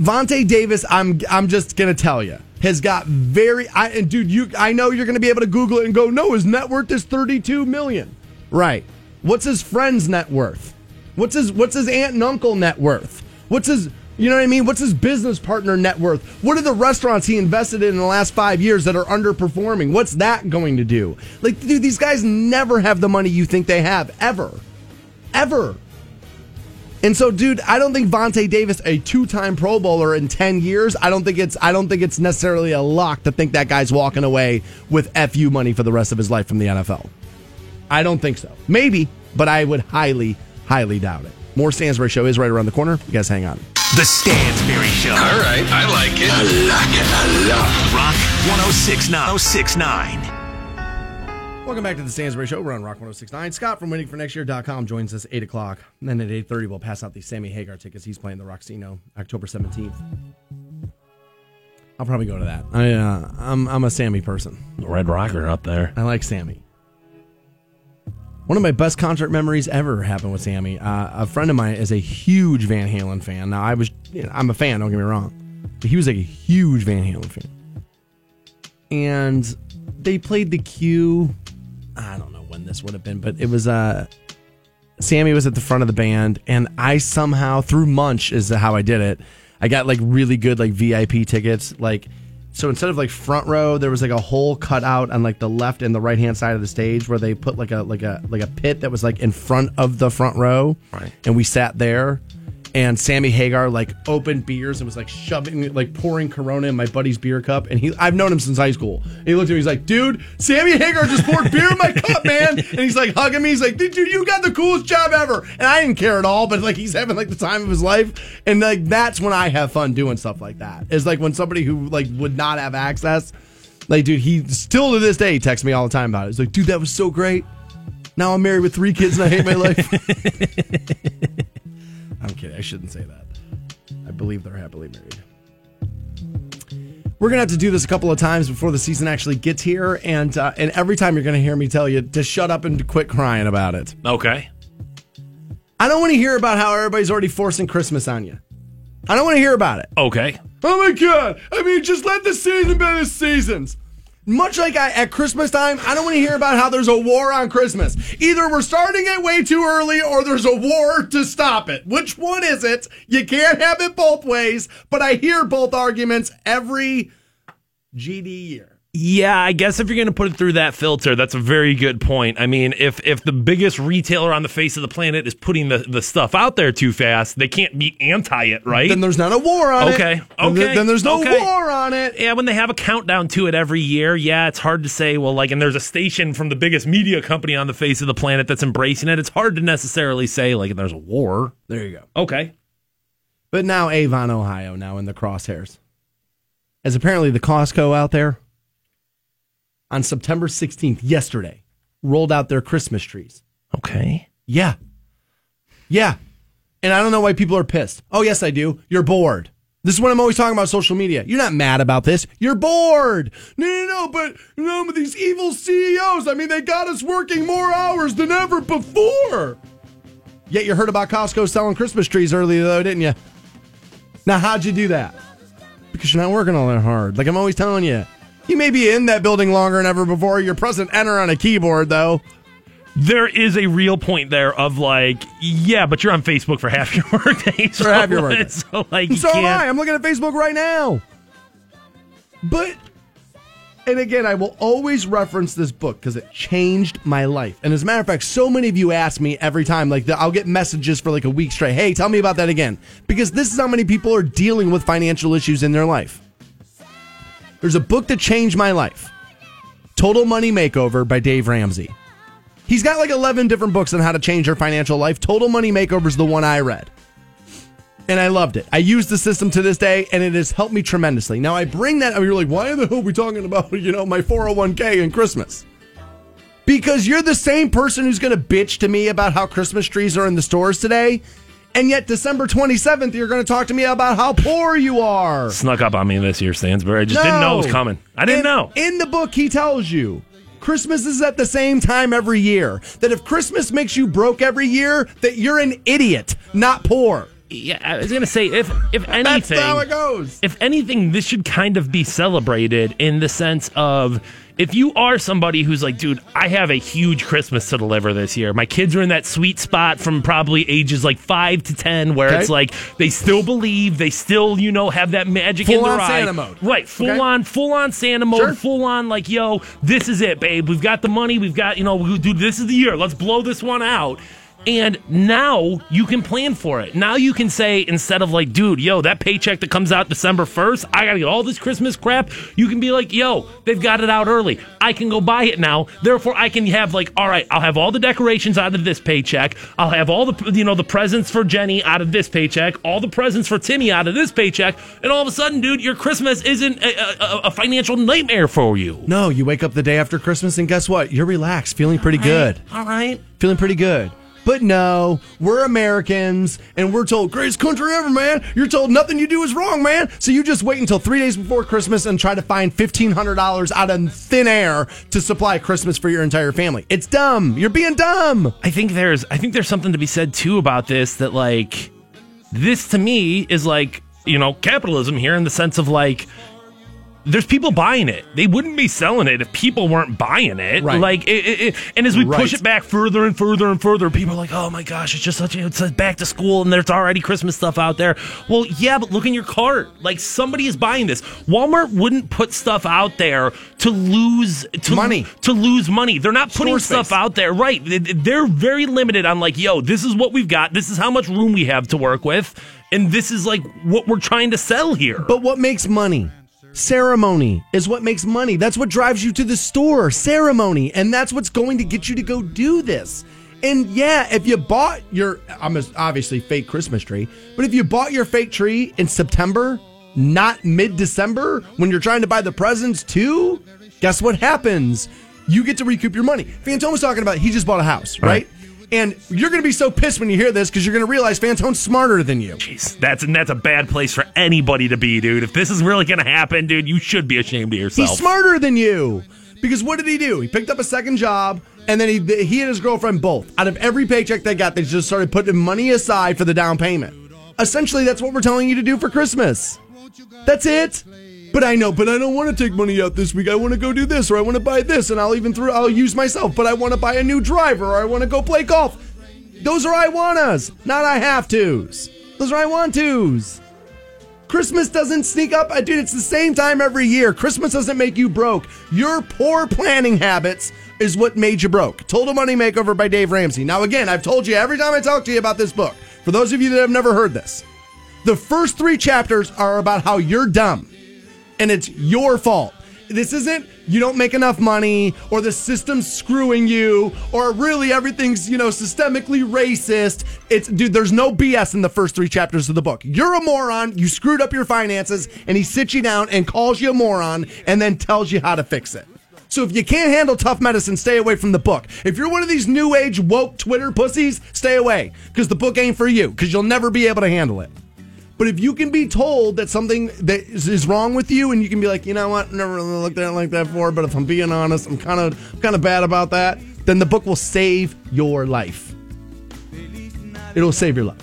Vontae Davis, I'm I'm just gonna tell you, has got very. I, and dude, you, I know you're gonna be able to Google it and go, no, his net worth is 32 million. Right. What's his friend's net worth? What's his What's his aunt and uncle net worth? What's his you know what I mean? What's his business partner net worth? What are the restaurants he invested in in the last five years that are underperforming? What's that going to do? Like, dude, these guys never have the money you think they have, ever. Ever. And so, dude, I don't think Vontae Davis, a two-time Pro Bowler in ten years, I don't think it's I don't think it's necessarily a lock to think that guy's walking away with fu money for the rest of his life from the NFL. I don't think so. Maybe, but I would highly, highly doubt it. More Stansbury Show is right around the corner. You guys hang on. The Stansbury Show. All right, I like it. I like it a lot. Rock 1069. 1069. Welcome back to the Stansbury Show. We're on Rock 1069. Scott from waitingfornextyear.com joins us 8 o'clock. And then at 8.30, we'll pass out the Sammy Hagar tickets. He's playing the Rocksino October 17th. I'll probably go to that. I, uh, I'm, I'm a Sammy person. Red Rocker up there. I like Sammy. One of my best concert memories ever happened with Sammy. Uh, a friend of mine is a huge Van Halen fan. Now, I was, you know, I'm a fan, don't get me wrong. But he was like a huge Van Halen fan. And they played the Q. I don't know when this would have been, but it was, uh, Sammy was at the front of the band, and I somehow, through Munch, is how I did it. I got like really good, like VIP tickets. Like, so instead of like front row, there was like a hole cut out on like the left and the right hand side of the stage where they put like a like a like a pit that was like in front of the front row. Right. And we sat there, and Sammy Hagar like opened beers and was like shoving, like pouring Corona in my buddy's beer cup. And he, I've known him since high school. And he looked at me, he's like, "Dude, Sammy Hagar just poured beer in my cup, man." And he's like hugging me. He's like, "Dude, you got the coolest job ever." And I didn't care at all, but like he's having like the time of his life, and like that's when I have fun doing stuff like that. Is like when somebody who like would not have access, like dude, he still to this day texts me all the time about it. He's like, "Dude, that was so great." Now I'm married with three kids and I hate my life. I'm kidding. I shouldn't say that. I believe they're happily married. We're gonna have to do this a couple of times before the season actually gets here, and uh, and every time you're gonna hear me tell you to shut up and to quit crying about it. Okay. I don't want to hear about how everybody's already forcing Christmas on you. I don't want to hear about it. Okay. Oh my god! I mean, just let the season be the seasons. Much like I, at Christmas time, I don't want to hear about how there's a war on Christmas. Either we're starting it way too early or there's a war to stop it. Which one is it? You can't have it both ways, but I hear both arguments every GD year. Yeah, I guess if you're going to put it through that filter, that's a very good point. I mean, if if the biggest retailer on the face of the planet is putting the, the stuff out there too fast, they can't be anti it, right? Then there's not a war on Okay, it. There- okay, Then there's no okay. war on it. yeah, when they have a countdown to it every year, yeah, it's hard to say, well, like, and there's a station from the biggest media company on the face of the planet that's embracing it. It's hard to necessarily say, like, there's a war. There you go. Okay. But now Avon, Ohio, now in the crosshairs. As apparently the Costco out there on September 16th, yesterday, rolled out their Christmas trees. Okay. Yeah. Yeah. And I don't know why people are pissed. Oh, yes, I do. You're bored. This is what I'm always talking about social media. You're not mad about this. You're bored. No, no, no, but you know, these evil CEOs, I mean, they got us working more hours than ever before. Yet you heard about Costco selling Christmas trees earlier, though, didn't you? Now, how'd you do that? Because you're not working all that hard. Like I'm always telling you. You may be in that building longer than ever before. You're pressing enter on a keyboard, though. There is a real point there of like, yeah, but you're on Facebook for half your workday. So, For half your workday. So, like, you So am. I. I'm looking at Facebook right now. But, and again, I will always reference this book because it changed my life. And as a matter of fact, so many of you ask me every time, like, the, I'll get messages for like a week straight. Hey, tell me about that again. Because this is how many people are dealing with financial issues in their life. There's a book that changed my life Total Money Makeover by Dave Ramsey. He's got like 11 different books on how to change your financial life. Total Money Makeover is the one I read and I loved it. I use the system to this day, and it has helped me tremendously. Now I bring that. Mean, you're like, why the hell are we talking about you know my 401k and Christmas? Because you're the same person who's going to bitch to me about how Christmas trees are in the stores today, and yet December 27th you're going to talk to me about how poor you are. Snuck up on me this year, Stansbury. I just didn't know it was coming. I didn't In- know. In the book, he tells you Christmas is at the same time every year. That if Christmas makes you broke every year, that you're an idiot, not poor. Yeah, I was gonna say if if anything, That's how it goes. if anything, this should kind of be celebrated in the sense of if you are somebody who's like, dude, I have a huge Christmas to deliver this year. My kids are in that sweet spot from probably ages like five to ten, where Okay. it's like they still believe, they still, you know, have that magic in their on eye. Santa mode. Right, full Okay. on, full on Santa mode, Sure. full on like, yo, this is it, babe. We've got the money, we've got, you know, we- dude, this is the year. Let's blow this one out. And now you can plan for it. Now you can say, instead of like, dude, yo, that paycheck that comes out December 1st, I got to get all this Christmas crap. You can be like, yo, they've got it out early. I can go buy it now. Therefore, I can have like, all right, I'll have all the decorations out of this paycheck. I'll have all the, you know, the presents for Jenny out of this paycheck, all the presents for Timmy out of this paycheck. And all of a sudden, dude, your Christmas isn't a, a, a financial nightmare for you. No, you wake up the day after Christmas and guess what? You're relaxed, feeling pretty good. All right. Feeling pretty good. But no, we're Americans and we're told, greatest country ever, man. You're told nothing you do is wrong, man. So you just wait until three days before Christmas and try to find $1,500 out of thin air to supply Christmas for your entire family. It's dumb. You're being dumb. I think there's I think there's something to be said too about this that like this to me is like, you know, capitalism here in the sense of like there's people buying it. They wouldn't be selling it if people weren't buying it. Right. Like, it, it, it- and as we push it back further and further and further, people are like, "Oh my gosh, it's just such a, it's back to school, and there's already Christmas stuff out there." Well, yeah, but look in your cart. Like somebody is buying this. Walmart wouldn't put stuff out there to lose to Money. To lose money, they're not putting stuff out there. Right? They're very limited on like, "Yo, this is what we've got. This is how much room we have to work with." And this is like what we're trying to sell here. But what makes money? Ceremony is what makes money. That's what drives you to the store. Ceremony. And that's what's going to get you to go do this. And yeah, if you bought your, I'm obviously fake Christmas tree, but if you bought your fake tree in September, not mid December, when you're trying to buy the presents too, guess what happens? You get to recoup your money. Fantone was talking about he just bought a house, right? And you're going to be so pissed when you hear this because you're going to realize Fantone's smarter than you. Jeez, that's and that's a bad place for anybody to be, dude. If this is really gonna happen, dude, you should be ashamed of yourself. He's smarter than you. Because what did he do? He picked up a second job, and then he he and his girlfriend both, out of every paycheck they got, they just started putting money aside for the down payment. Essentially, that's what we're telling you to do for Christmas. That's it. But I know, but I don't want to take money out this week. I want to go do this, or I want to buy this, and I'll even throw, I'll use myself. But I want to buy a new driver, or I want to go play golf. Those are I wannas, not I have tos. Those are I want tos. Christmas doesn't sneak up. Dude, it's the same time every year. Christmas doesn't make you broke. Your poor planning habits is what made you broke. Total Money Makeover by Dave Ramsey. Now, again, I've told you every time I talk to you about this book, for those of you that have never heard this, the first three chapters are about how you're dumb and it's your fault. This isn't you don't make enough money or the system's screwing you or really everything's, you know, systemically racist. It's dude, there's no BS in the first 3 chapters of the book. You're a moron, you screwed up your finances and he sits you down and calls you a moron and then tells you how to fix it. So if you can't handle tough medicine, stay away from the book. If you're one of these new age woke Twitter pussies, stay away because the book ain't for you because you'll never be able to handle it. But if you can be told that something that is, is wrong with you, and you can be like, you know what, never really looked at it like that before. But if I'm being honest, I'm kind of kind of bad about that. Then the book will save your life. It'll save your life.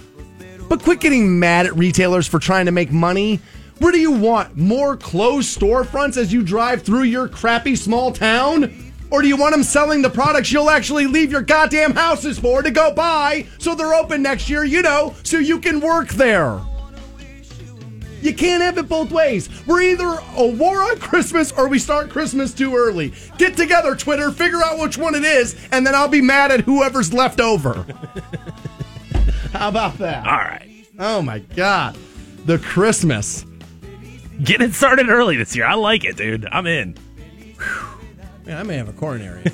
But quit getting mad at retailers for trying to make money. Where do you want more closed storefronts as you drive through your crappy small town? Or do you want them selling the products you'll actually leave your goddamn houses for to go buy so they're open next year, you know, so you can work there? You can't have it both ways. We're either a war on Christmas or we start Christmas too early. Get together, Twitter, figure out which one it is, and then I'll be mad at whoever's left over. How about that? All right, Oh my God. The Christmas. getting it started early this year. I like it, dude. I'm in. Man, I may have a coronary.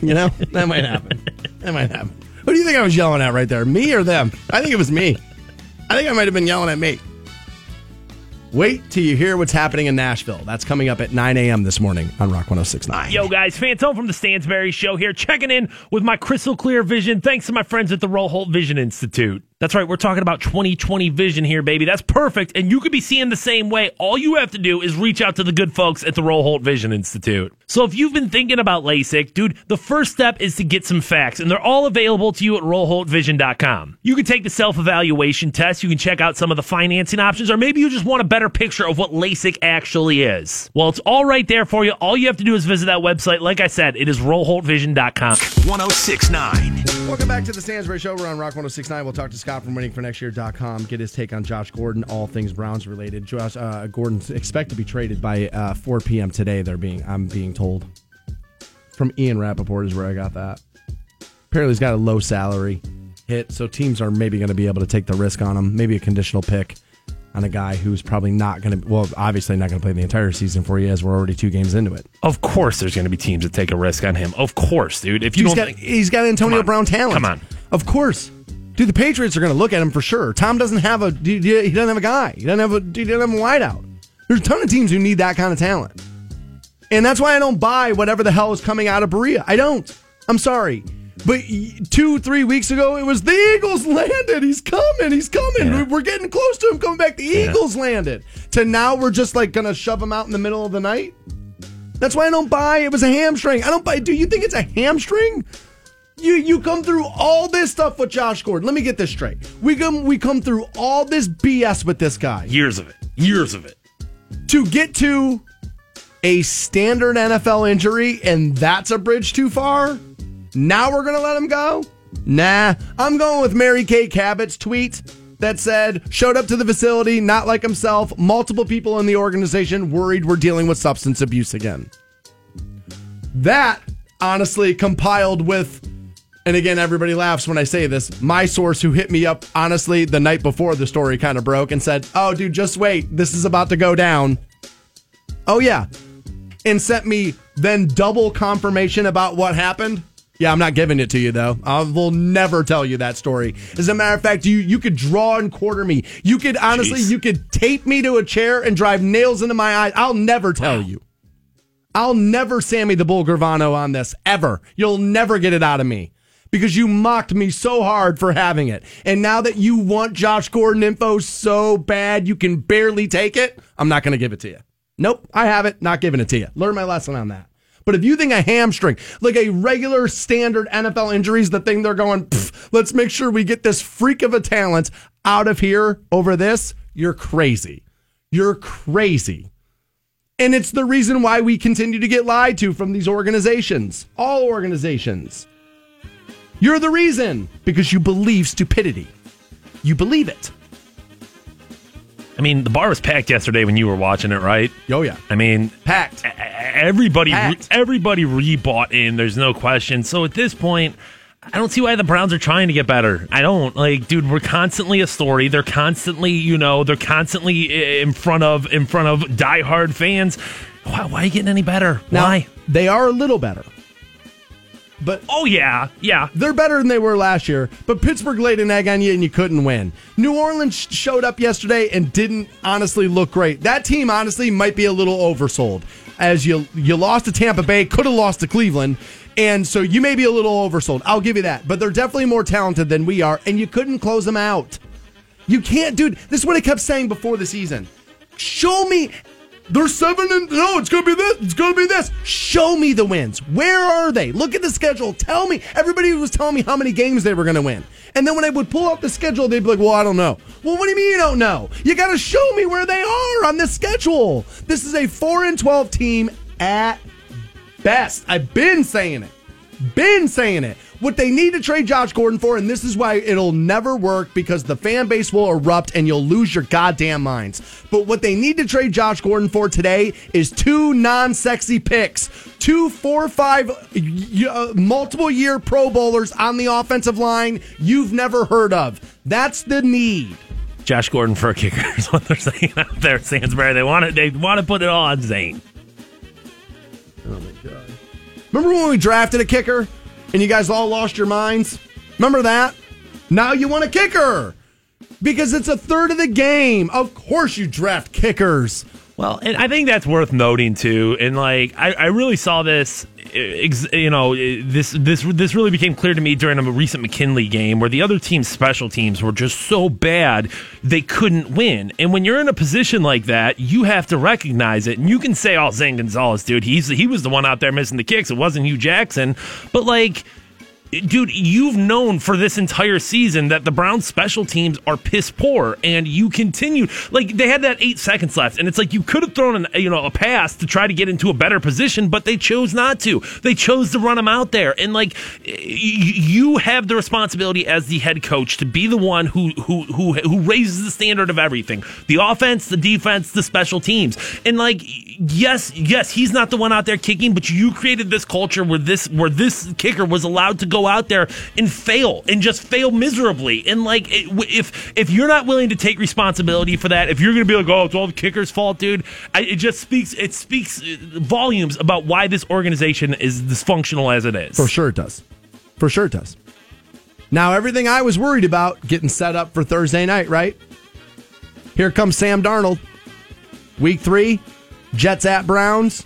you know, that might happen. That might happen. Who do you think I was yelling at right there? Me or them? I think it was me. I think I might have been yelling at me. Wait till you hear what's happening in Nashville. That's coming up at 9 a.m. this morning on Rock 1069. Yo, guys, Fantone from the Stansbury Show here, checking in with my crystal clear vision. Thanks to my friends at the Roholt Vision Institute. That's right, we're talking about 2020 vision here, baby. That's perfect, and you could be seeing the same way. All you have to do is reach out to the good folks at the Roholt Vision Institute. So if you've been thinking about LASIK, dude, the first step is to get some facts, and they're all available to you at roholtvision.com. You can take the self evaluation test, you can check out some of the financing options, or maybe you just want a better picture of what LASIK actually is. Well, it's all right there for you. All you have to do is visit that website. Like I said, it is roholtvision.com. 1069. Welcome back to the Stansbury Show. We're on Rock 1069. We'll talk to Scott from waitingfornextyear.com, get his take on Josh Gordon, all things Browns related. Josh uh, Gordon's expect to be traded by uh, 4 p.m. today. They're being, I'm being told. From Ian Rapoport is where I got that. Apparently, he's got a low salary hit, so teams are maybe going to be able to take the risk on him. Maybe a conditional pick on a guy who's probably not going to, well, obviously not going to play the entire season for you as we're already two games into it. Of course, there's going to be teams that take a risk on him. Of course, dude. If you He's don't, got, he's got Antonio on. Brown talent. Come on. Of course. Dude, the Patriots are going to look at him for sure. Tom doesn't have a he doesn't have a guy. He doesn't have a he doesn't have a wideout. There's a ton of teams who need that kind of talent. And that's why I don't buy whatever the hell is coming out of Berea. I don't. I'm sorry. But two, three weeks ago, it was the Eagles landed. He's coming. He's coming. Yeah. We're getting close to him coming back. The Eagles landed. To now, we're just like going to shove him out in the middle of the night. That's why I don't buy. It was a hamstring. I don't buy. Do you think it's a hamstring? You you come through all this stuff with Josh Gordon. Let me get this straight. We come we come through all this BS with this guy. years of it, years of it. to get to a standard NFL injury and that's a bridge too far? Now we're going to let him go? Nah, I'm going with Mary Kay Cabot's tweet that said, showed up to the facility, not like himself. Multiple people in the organization worried we're dealing with substance abuse again. That, honestly, compiled with, and again, everybody laughs when I say this, my source who hit me up, honestly, the night before the story kind of broke and said, oh, dude, just wait. This is about to go down. Oh, yeah. And sent me then double confirmation about what happened. Yeah, I'm not giving it to you though. I will never tell you that story. As a matter of fact, you you could draw and quarter me. You could honestly, Jeez. you could tape me to a chair and drive nails into my eyes. I'll never tell you. I'll never Sammy the Bull Gravano on this ever. You'll never get it out of me because you mocked me so hard for having it. And now that you want Josh Gordon info so bad you can barely take it, I'm not going to give it to you. Nope, I have it. Not giving it to you. Learn my lesson on that. But if you think a hamstring, like a regular standard NFL injury, is the thing they're going, let's make sure we get this freak of a talent out of here over this, you're crazy. You're crazy. And it's the reason why we continue to get lied to from these organizations, all organizations. You're the reason because you believe stupidity. You believe it. I mean, the bar was packed yesterday when you were watching it, right? Oh, yeah. I mean, Packed. everybody Packed. everybody rebought in there's no question so at this point i don't see why the browns are trying to get better i don't like dude we're constantly a story they're constantly you know they're constantly in front of in front of diehard fans why, why are you getting any better Now, why they are a little better. But oh yeah yeah They're better than they were last year, but Pittsburgh laid an egg on you and you couldn't win. New Orleans showed up yesterday and didn't honestly look great. That team honestly might be a little oversold. As you you lost to Tampa Bay, could have lost to Cleveland, and so you may be a little oversold. I'll give you that, but they're definitely more talented than we are, and you couldn't close them out. You can't, dude. This is what I kept saying before the season. Show me. They're seven and no. It's gonna be this. It's gonna be this. Show me the wins. Where are they? Look at the schedule. Tell me. Everybody was telling me how many games they were gonna win, and then when I would pull up the schedule, they'd be like, "Well, I don't know." Well, what do you mean you don't know? You got to show me where they are on the schedule. This is a four and twelve team at best. I've been saying it. Been saying it. What they need to trade Josh Gordon for, and this is why it'll never work because the fan base will erupt and you'll lose your goddamn minds. But what they need to trade Josh Gordon for today is two non sexy picks, two, four, five, uh, multiple year Pro Bowlers on the offensive line you've never heard of. That's the need. josh gordon for a kicker is what they're saying out there at Stansbury. they want it they want to put it all on zane Oh my god! Remember when we drafted a kicker and you guys all lost your minds? Remember that? Now you want a kicker because it's a third of the game. Of course you draft kickers. Well, and I think that's worth noting too. And like, I, I really saw this, you know, this this this really became clear to me during a recent McKinley game where the other team's special teams were just so bad they couldn't win. And when you're in a position like that, you have to recognize it. And you can say, "Oh, Zane Gonzalez, dude, he's he was the one out there missing the kicks. It wasn't Hue Jackson." But like dude, you've known for this entire season that the Browns special teams are piss poor, and you continue like they had that eight seconds left, and it's like you could have thrown an you know a pass to try to get into a better position, but they chose not to. They chose to run them out there, and like you have the responsibility as the head coach to be the one who who who who raises the standard of everything: the offense, the defense, the special teams, and like yes, yes, he's not the one out there kicking, but you created this culture where this where this kicker was allowed to go out there and fail and just fail miserably. And like, it, if if you're not willing to take responsibility for that, if you're going to be like, oh, it's all the kicker's fault, dude, I, it just speaks it speaks uh, volumes about why this organization is dysfunctional as it is. For sure it does. For sure it does. Now, everything I was worried about getting set up for Thursday night, right? Here comes Sam Darnold. Week three, Jets at Browns.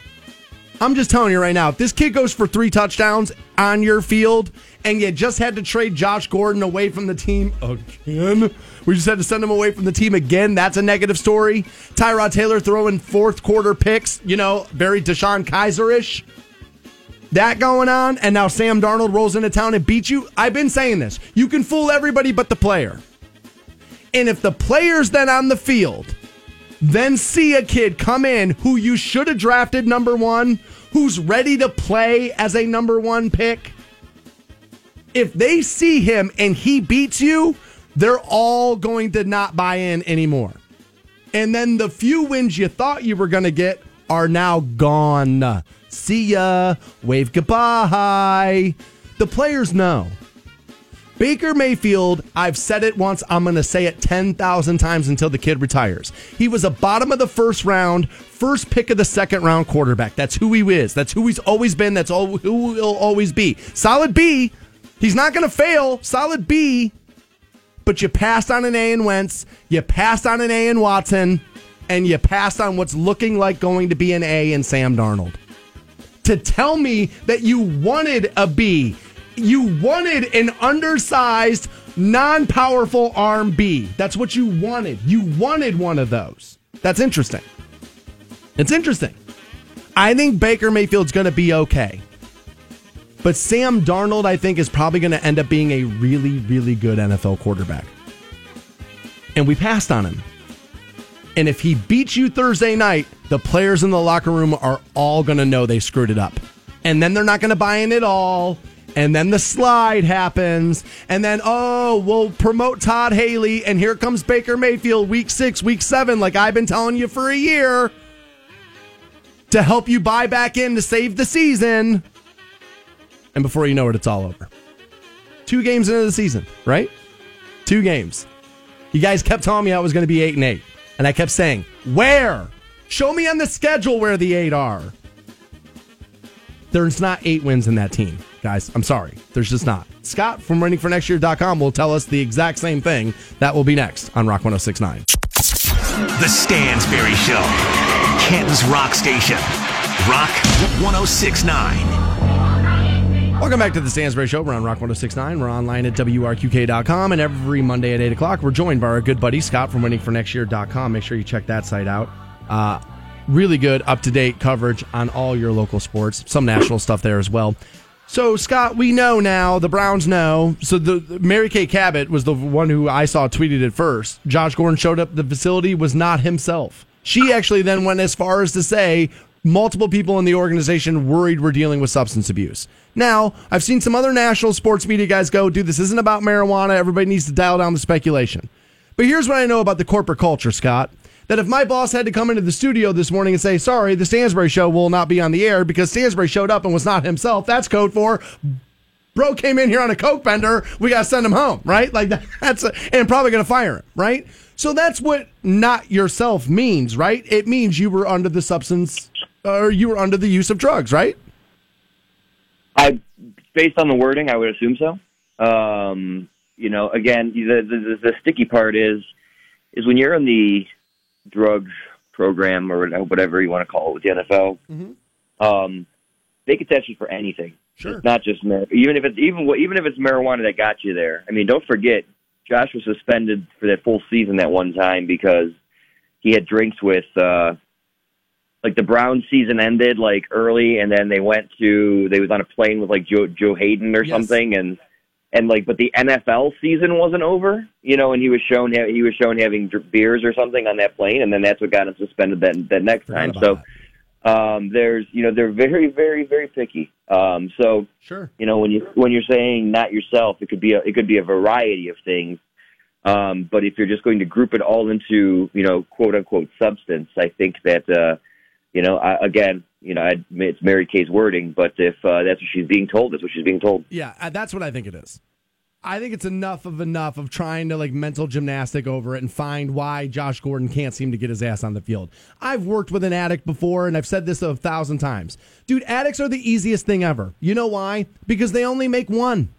I'm just telling you right now, if this kid goes for three touchdowns on your field and you just had to trade Josh Gordon away from the team again, we just had to send him away from the team again, that's a negative story. Tyrod Taylor throwing fourth quarter picks, you know, very DeShone Kizer ish that going on, and now Sam Darnold rolls into town and beats you. I've been saying this. You can fool everybody but the player. And if the player's then on the field then see a kid come in who you should have drafted number one, who's ready to play as a number one pick, if they see him and he beats you, they're all going to not buy in anymore. And then the few wins you thought you were going to get are now gone. See ya. Wave goodbye. The players know. Baker Mayfield, I've said it once, I'm going to say it 10,000 times until the kid retires. He was a bottom of the first round, first pick of the second round quarterback. That's who he is. That's who he's always been. That's all, who he'll always be. Solid B. He's not going to fail. Solid B. But you passed on an A in Wentz, you passed on an A in Watson, and you passed on what's looking like going to be an A in Sam Darnold. To tell me that you wanted a B, you wanted an undersized, non powerful arm B. That's what you wanted. You wanted one of those. That's interesting. It's interesting. I think Baker Mayfield's going to be okay. But Sam Darnold, I think, is probably going to end up being a really, really good NFL quarterback. And we passed on him. And if he beats you Thursday night, the players in the locker room are all going to know they screwed it up. And then they're not going to buy in at all. And then the slide happens. And then, oh, we'll promote Todd Haley. And here comes Baker Mayfield week six, week seven, like I've been telling you for a year to help you buy back in to save the season. And before you know it, it's all over. Two games into the season, right? Two games. You guys kept telling me I was going to be eight and eight. And I kept saying, where? Show me on the schedule where the eight are. There's not eight wins in that team, guys. I'm sorry. There's just not. Scott from runningfornextyear.com will tell us the exact same thing. That will be next on Rock 1069. The Stansbury Show, Canton's Rock Station. Rock 1069. Welcome back to the Stansbury Show. We're on Rock 1069. We're online at WRQK.com. And every Monday at 8 o'clock, we're joined by our good buddy Scott from winningfornextyear.com. Make sure you check that site out. Uh, really good, up to date coverage on all your local sports, some national stuff there as well. So, Scott, we know now, the Browns know. So, the, Mary Kay Cabot was the one who I saw tweeted at first. Josh Gordon showed up the facility, was not himself. She actually then went as far as to say multiple people in the organization worried we're dealing with substance abuse. Now, I've seen some other national sports media guys go, dude, this isn't about marijuana. Everybody needs to dial down the speculation. But here's what I know about the corporate culture, Scott. That if my boss had to come into the studio this morning and say, sorry, the Stansbury show will not be on the air because Stansbury showed up and was not himself, that's code for bro came in here on a coke bender. We got to send him home, right? Like that's, a, and probably going to fire him, right? So that's what not yourself means, right? It means you were under the substance or you were under the use of drugs, right? I, based on the wording, I would assume so. Um, you know, again, the, the the sticky part is is when you're in the drugs program or whatever you want to call it with the NFL. Mm-hmm. Um, they could test you for anything. Sure. It's not just mar- even if it's even even if it's marijuana that got you there. I mean, don't forget, Josh was suspended for that full season that one time because he had drinks with. uh like the Brown season ended like early, and then they went to they was on a plane with like Joe Joe Haden or Yes. something, and and like but the NFL season wasn't over, you know, and he was shown he was shown having beers or something on that plane, and then that's what got him suspended that that next time. So um, there's you know they're very very very picky. Um, so Sure. you know when you when you're saying not yourself, it could be a, it could be a variety of things. Um, but if you're just going to group it all into you know quote unquote substance, I think that uh, you know I, again you know I, it's Mary Kay's wording, but if uh, that's what she's being told, that's what she's being told. Yeah, uh, that's what I think it is. I think it's enough of enough of trying to like mental gymnastic over it and find why Josh Gordon can't seem to get his ass on the field. I've worked with an addict before and I've said this a thousand times. Dude, addicts are the easiest thing ever. You know why? Because they only make one.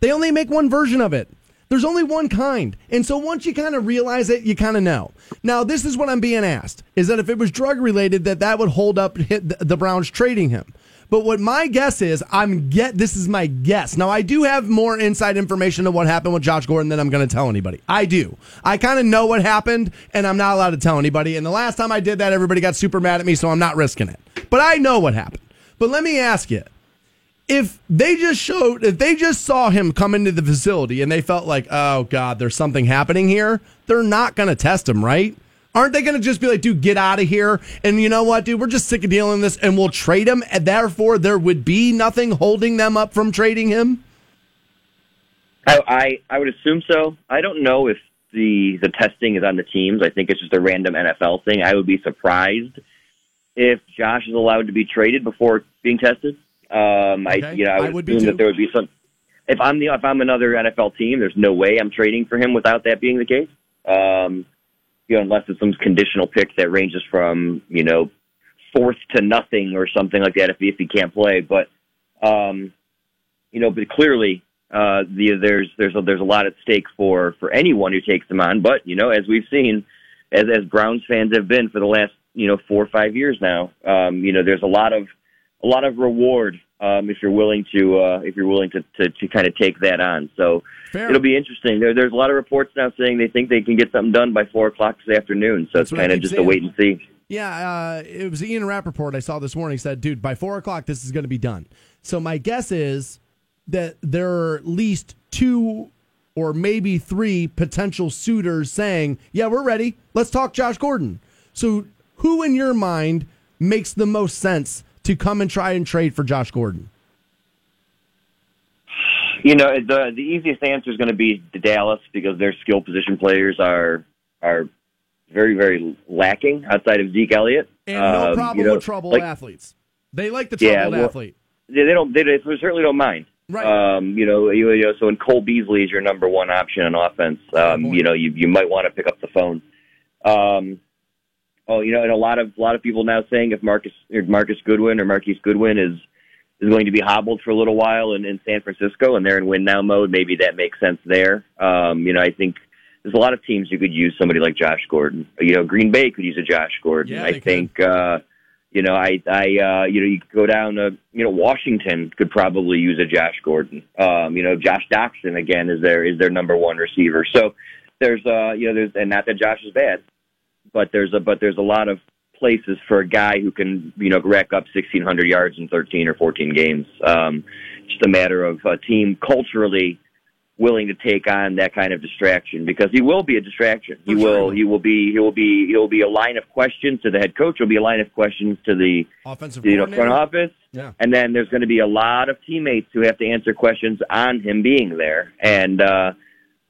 They only make one version of it. There's only one kind. And so once you kind of realize it, you kind of know. Now, this is what I'm being asked is that if it was drug related that that would hold up the Browns trading him. But what my guess is, I'm get this is my guess. Now I do have more inside information of what happened with Josh Gordon than I'm going to tell anybody. I do. I kind of know what happened, and I'm not allowed to tell anybody. And the last time I did that, everybody got super mad at me, so I'm not risking it. But I know what happened. But let me ask you: if they just showed, if they just saw him come into the facility and they felt like, oh God, there's something happening here, they're not going to test him, right? Aren't they going to just be like, dude, get out of here? And you know what, dude, we're just sick of dealing with this, and we'll trade him, and therefore there would be nothing holding them up from trading him. I, I I would assume so. I don't know if the the testing is on the teams. I think it's just a random NFL thing. I would be surprised if Josh is allowed to be traded before being tested. Um, I Okay. you know I I would, assume that there would be some. If I'm the if I'm another NFL team, there's no way I'm trading for him without that being the case. Um, you know, unless it's some conditional pick that ranges from you know fourth to nothing or something like that if he, if he can't play. But um, you know, but clearly uh, the, there's there's a, there's a lot at stake for for anyone who takes them on. But you know, as we've seen, as as Browns fans have been for the last you know four or five years now, um, you know, there's a lot of a lot of reward um, if you're willing to uh, if you're willing to, to to kind of take that on. So Fair. it'll be interesting. There, there's a lot of reports now saying they think they can get something done by four o'clock this afternoon. So That's it's kind of just a wait and see. Yeah, uh, it was Ian Rapoport I saw this morning said, dude, by four o'clock, this is going to be done. So my guess is that there are at least two or maybe three potential suitors saying, yeah, we're ready. Let's talk Josh Gordon. So who in your mind makes the most sense to come and try and trade for Josh Gordon? You know, the the easiest answer is going to be the Dallas because their skill position players are are very very lacking outside of Zeke Elliott. And no Um, problem you know, with troubled like, athletes. They like the Yeah, troubled well- athlete. They, they don't. They, they certainly don't mind. Right. Um, you know, you, you know. So when Cole Beasley is your number one option on offense, um, you know, you you might want to pick up the phone. Um, oh, you know, and a lot of a lot of people now saying if Marcus or Marcus Goodwin or Marquise Goodwin is is going to be hobbled for a little while in, in San Francisco and they're in win now mode, maybe that makes sense there. Um, you know, I think there's a lot of teams who could use somebody like Josh Gordon. You know, Green Bay could use a Josh Gordon. Yeah, I could. think uh you know, I, I, uh, you know, you could go down to, you know, Washington could probably use a Josh Gordon. Um, you know, Josh Doctson again is their is their number one receiver. So there's, uh, you know, there's, and not that Josh is bad, but there's a, but there's a lot of places for a guy who can, you know, rack up 1,600 yards in 13 or 14 games. Um, just a matter of a team culturally willing to take on that kind of distraction because he will be a distraction. He For will, he will. he will be, he will be, he will be a line of questions to the head coach. He'll be a line of questions to the, Offensive you know, front office. Yeah. And then there's going to be a lot of teammates who have to answer questions on him being there. And, uh,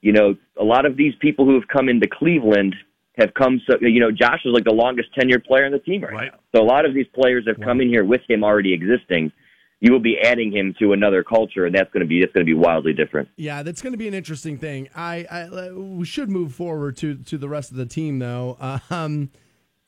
you know, a lot of these people who have come into Cleveland have come so, you know, Josh is like the longest tenured player on the team right, Right. now. So a lot of these players have come in here with him already existing. You will be adding him to another culture, and that's going to be that's going to be wildly different. Yeah, that's going to be an interesting thing. I, I we should move forward to to the rest of the team though. Um,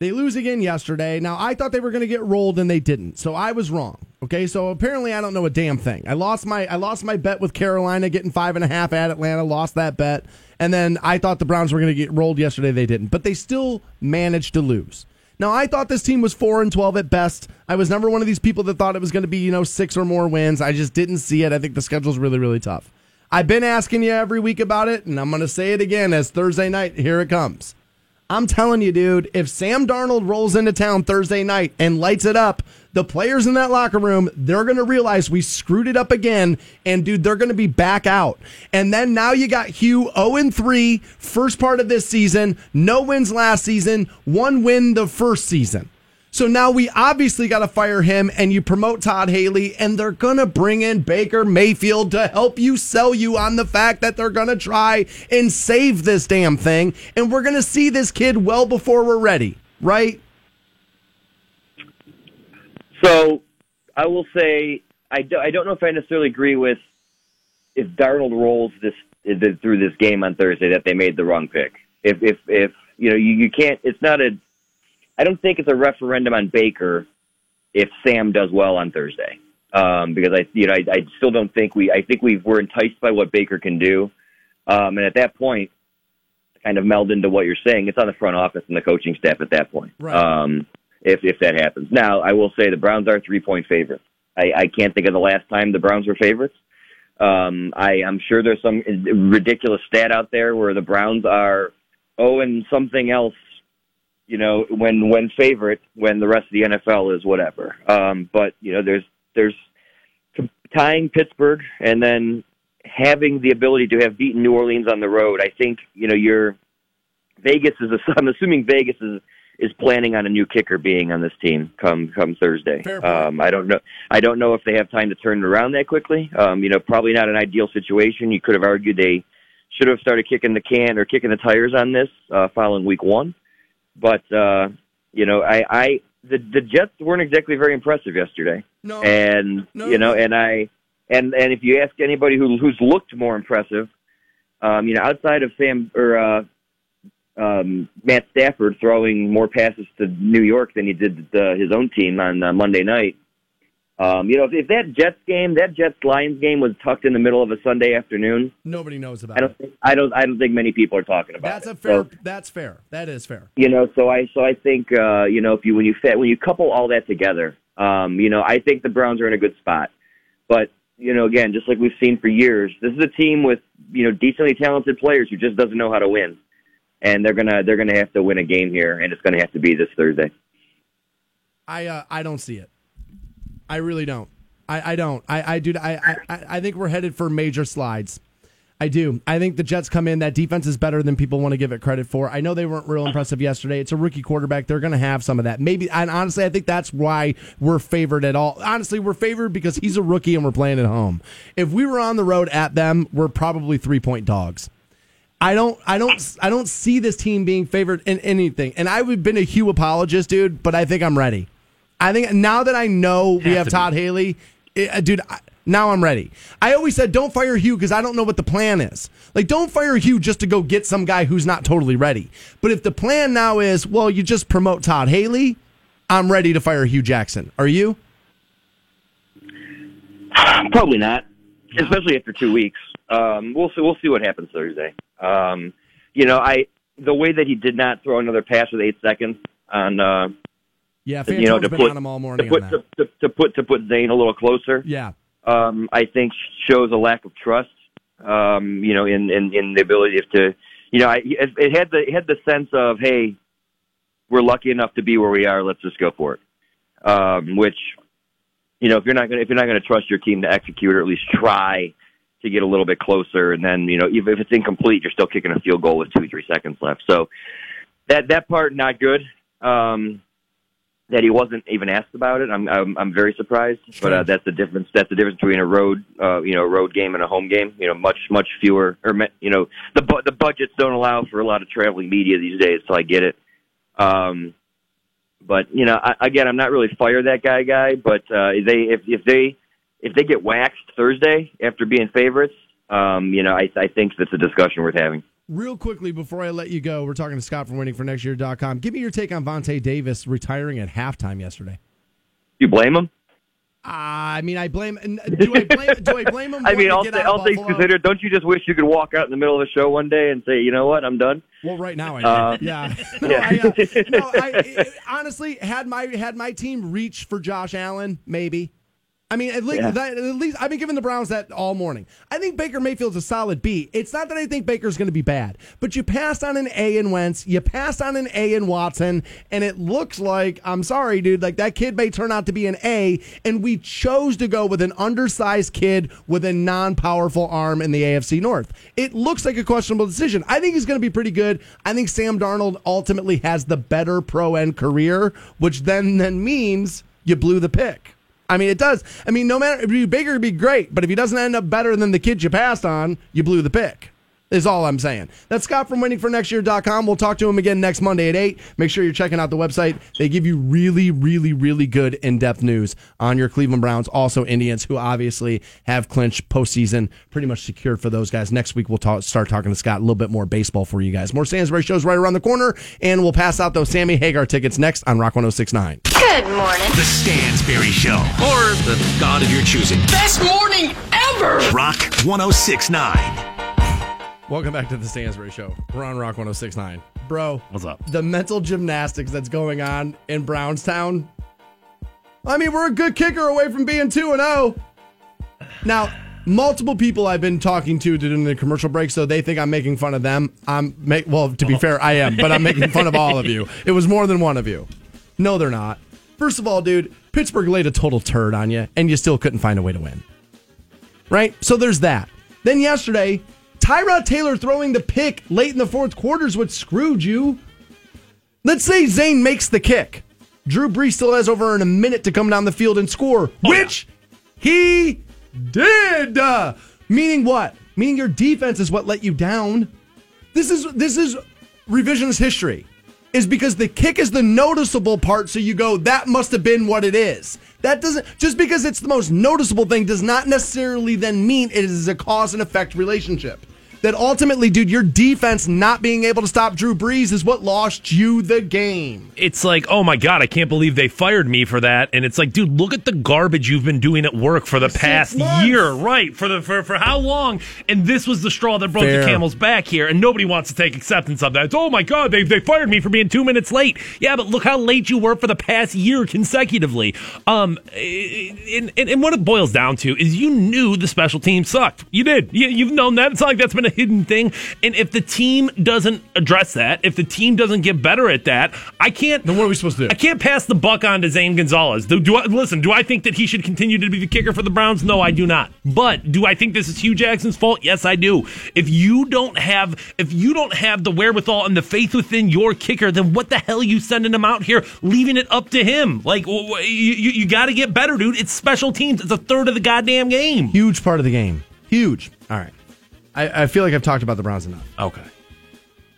they lose again yesterday. Now I thought they were going to get rolled and they didn't, so I was wrong. Okay, so apparently I don't know a damn thing. I lost my I lost my bet with Carolina getting five and a half at Atlanta. Lost that bet, and then I thought the Browns were going to get rolled yesterday. They didn't, but they still managed to lose. Now I thought this team was four and twelve at best. I was never one of these people that thought it was going to be you know six or more wins. I just didn't see it. I think the schedule's really really tough. I've been asking you every week about it, and I'm going to say it again as Thursday night. Here it comes. I'm telling you, dude, if Sam Darnold rolls into town Thursday night and lights it up, the players in that locker room, they're going to realize we screwed it up again. And, dude, they're going to be back out. And then now you got Hue 0 3, first part of this season, no wins last season, one win the first season. So now we obviously got to fire him and you promote Todd Haley and they're going to bring in Baker Mayfield to help you sell you on the fact that they're going to try and save this damn thing. And we're going to see this kid well before we're ready, right? So I will say I, do, I don't know if I necessarily agree with if Darnold rolls this through this game on Thursday that they made the wrong pick. If if if you know you, you can't it's not a I don't think it's a referendum on Baker if Sam does well on Thursday. Um, because I you know I, I still don't think we I think we were enticed by what Baker can do. Um, and at that point kind of meld into what you're saying. It's on the front office and the coaching staff at that point. Right. Um, if if that happens. Now, I will say the Browns are three point favorites. I, I can't think of the last time the Browns were favorites. Um, I, I'm sure there's some ridiculous stat out there where the Browns are oh and something else. You know, when when favorite, when the rest of the NFL is whatever. Um, but you know, there's there's tying Pittsburgh and then having the ability to have beaten New Orleans on the road. I think you know you're Vegas is. I'm assuming Vegas is is planning on a new kicker being on this team come come Thursday. Um, I don't know. I don't know if they have time to turn it around that quickly. Um, you know, probably not an ideal situation. You could have argued they should have started kicking the can or kicking the tires on this uh, following week one. But uh, you know, I, I the the Jets weren't exactly very impressive yesterday, No. and No, you know, no. and I and and if you ask anybody who who's looked more impressive, um, you know, outside of Sam or uh, um, Matt Stafford throwing more passes to New York than he did uh, his own team on uh, Monday night. Um, you know, if, if that Jets game, that Jets Lions game was tucked in the middle of a Sunday afternoon, Nobody knows about I don't it. think I don't I don't think many people are talking about That's it. a fair. So, that's fair. That is fair. you know, so I so I think uh, you know if you when you fit, when you couple all that together, um, you know, I think the Browns are in a good spot. But you know, again, just like we've seen for years, this is a team with you know decently talented players who just doesn't know how to win, and they're gonna they're gonna have to win a game here, and it's gonna have to be this Thursday. I uh, I don't see it. I really don't. I, I don't. I I do. I, I I think we're headed for major slides. I do. I think the Jets come in. That defense is better than people want to give it credit for. I know they weren't real impressive yesterday. It's a rookie quarterback. They're going to have some of that. Maybe. And honestly, I think that's why we're favored at all. Honestly, we're favored because he's a rookie and we're playing at home. If we were on the road at them, we're probably three point dogs. I don't, I don't, I don't see this team being favored in anything. And I've been a Hue apologist, dude, but I think I'm ready. I think now that I know we Have have to Todd Haley, it, uh, dude, I, now I'm ready. I always said don't fire Hue because I don't know what the plan is. Like, don't fire Hue just to go get some guy who's not totally ready. But if the plan now is, well, you just promote Todd Haley, I'm ready to fire Hue Jackson. Are you? Probably not, especially after two weeks. Um, we'll see. We'll see what happens Thursday. Um, you know, I the way that he did not throw another pass with eight seconds on, uh, Yeah, you know, to been put on him all to morning put on to, to, to put to put Zane a little closer. Yeah. um, I think shows a lack of trust. Um, you know, in, in in the ability to, you know, I, it, it had the it had the sense of, hey, we're lucky enough to be where we are. Let's just go for it. Um, which, you know, if you're not gonna if you're not gonna trust your team to execute or at least try to get a little bit closer, and then you know, even if it's incomplete, you're still kicking a field goal with two three seconds left. So that that part not good. Um, that he wasn't even asked about it. I'm I'm, I'm very surprised, but uh, that's the difference. That's the difference between a road, uh, you know, road game and a home game. You know, much much fewer, or you know, the bu- the budgets don't allow for a lot of traveling media these days. So I get it. Um, but you know, I, again, I'm not really fire that guy guy. But uh, they if if they if they get waxed Thursday after being favorites, um, you know, I I think that's a discussion worth having. Real quickly before I let you go, we're talking to Scott from waitingfornextyear.com. Give me your take on Vontae Davis retiring at halftime yesterday. Do you blame him? I mean, I blame. Do I blame? do I blame him? I mean, all, th- all things considered, don't you just wish you could walk out in the middle of the show one day and say, you know what, I'm done? Well, right now I do. Uh, yeah. No, yeah. I, uh, no, I- honestly had my had my team reach for Josh Allen, maybe. I mean, at least, Yeah. that, at least I've been giving the Browns that all morning. I think Baker Mayfield's a solid B. It's not that I think Baker's going to be bad, but you passed on an A in Wentz, you passed on an A in Watson, and it looks like I'm sorry, dude, like that kid may turn out to be an A, and we chose to go with an undersized kid with a non-powerful arm in the AFC North. It looks like a questionable decision. I think he's going to be pretty good. I think Sam Darnold ultimately has the better pro end career, which then then means you blew the pick. I mean, it does. I mean, no matter if you Baker would be great, but if he doesn't end up better than the kid you passed on, you blew the pick. Is all I'm saying. That's Scott from waitingfornextyear.com. We'll talk to him again next Monday at 8. Make sure you're checking out the website. They give you really, really, really good in depth news on your Cleveland Browns, also Indians, who obviously have clinched postseason pretty much secured for those guys. Next week, we'll talk, start talking to Scott a little bit more baseball for you guys. More Stansbury shows right around the corner, and we'll pass out those Sammy Hagar tickets next on Rock 1069. Good morning. The Stansbury Show. Or the God of your choosing. Best morning ever. Rock 1069. Welcome back to the Stansbury Show. We're on Rock 1069. Bro, What's up? the mental gymnastics that's going on in Brownstown. I mean, we're a good kicker away from being 2 and 0. Now, multiple people I've been talking to during the commercial break, so they think I'm making fun of them. I'm make well, to be oh. fair, I am, but I'm making fun of all of you. It was more than one of you. No, they're not. First of all, dude, Pittsburgh laid a total turd on you, and you still couldn't find a way to win. Right? So there's that. Then yesterday, Tyrod Taylor throwing the pick late in the fourth quarter is what screwed you. Let's say Zane makes the kick. Drew Brees still has over in a minute to come down the field and score, Oh, which he did. Uh, meaning what? Meaning your defense is what let you down. This is this is revisionist history. Is because the kick is the noticeable part, so you go, that must have been what it is. That doesn't just because it's the most noticeable thing does not necessarily then mean it is a cause and effect relationship. That ultimately, dude, your defense not being able to stop Drew Brees is what lost you the game. it's like, oh my god, I can't believe they fired me for that. And it's like, dude, look at the garbage you've been doing at work for the past months. year, right? For the for for how long? And this was the straw that broke Fair. the camel's back here, and nobody wants to take acceptance of that. It's, oh my god, they they fired me for being two minutes late. Yeah, but look how late you were for the past year consecutively. Um, and, and, and what it boils down to is you knew the special team sucked. You did. You, you've known that. It's not like that's been a hidden thing. And if the team doesn't address that, if the team doesn't get better at that, I can't. Then what are we supposed to do? I can't pass the buck on to Zane Gonzalez. Do, do I listen? Do I think that he should continue to be the kicker for the Browns? No, I do not. But do I think this is Hue Jackson's fault? Yes, I do. If you don't have, if you don't have the wherewithal and the faith within your kicker, then what the hell are you sending him out here, leaving it up to him? Like you, you, you got to get better, dude. It's special teams. It's a third of the goddamn game. Huge part of the game. Huge. All right. I, I feel like I've talked about the Browns enough. Okay.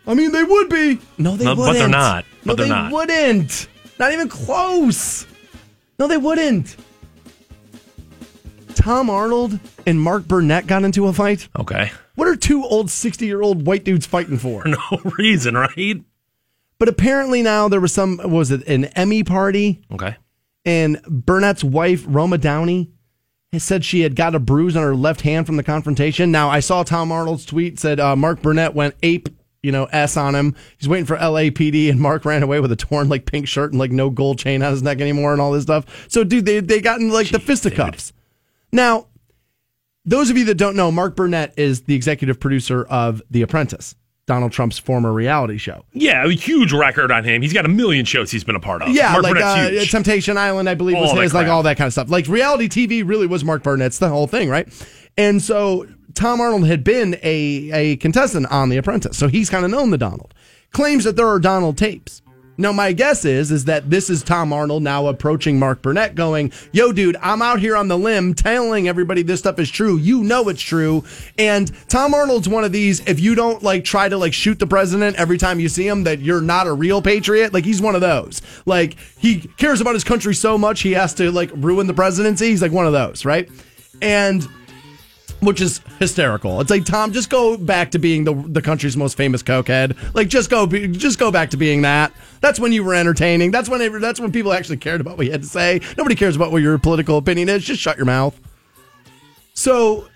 I mean, they would be. No, they No, wouldn't. But they're not. No, But they're they not. wouldn't. Not even close. No, they wouldn't. Tom Arnold and Mark Burnett got into a fight. Okay. What are two old 60 year old white dudes fighting for? For no reason, right? But apparently now there was some, was it, an Emmy party? Okay. And Burnett's wife, Roma Downey, has said she had got a bruise on her left hand from the confrontation. Now, I saw Tom Arnold's tweet said uh, Mark Burnett went ape, you know, S on him. He's waiting for LAPD, and Mark ran away with a torn, like, pink shirt and, like, no gold chain on his neck anymore and all this stuff. So, dude, they, they got in, like, the fisticuffs. Now, those of you that don't know, Mark Burnett is the executive producer of The Apprentice, Donald Trump's former reality show. Yeah, a huge record on him. He's got a million shows he's been a part of. Yeah, Mark like uh. Temptation Island, I believe, was All that his, like all that kind of stuff. Like reality TV really was Mark Burnett's the whole thing, right? And so Tom Arnold had been a, a contestant on The Apprentice, so he's kind of known the Donald. Claims that there are Donald tapes. Now, my guess is is that this is Tom Arnold now approaching Mark Burnett, going, "Yo, dude, I'm out here on the limb telling everybody this stuff is true. You know it's true." And Tom Arnold's one of these. If you don't like try to like shoot the president every time you see him, that you're not a real patriot. Like he's one of those. Like he cares about his country so much he has to like ruin the presidency. He's like one of those, right? And which is hysterical. It's like Tom, just go back to being the the country's most famous cokehead. Like just go, be, just go back to being that. That's when you were entertaining. That's when it- that's when people actually cared about what you had to say. Nobody cares about what your political opinion is. Just shut your mouth. So,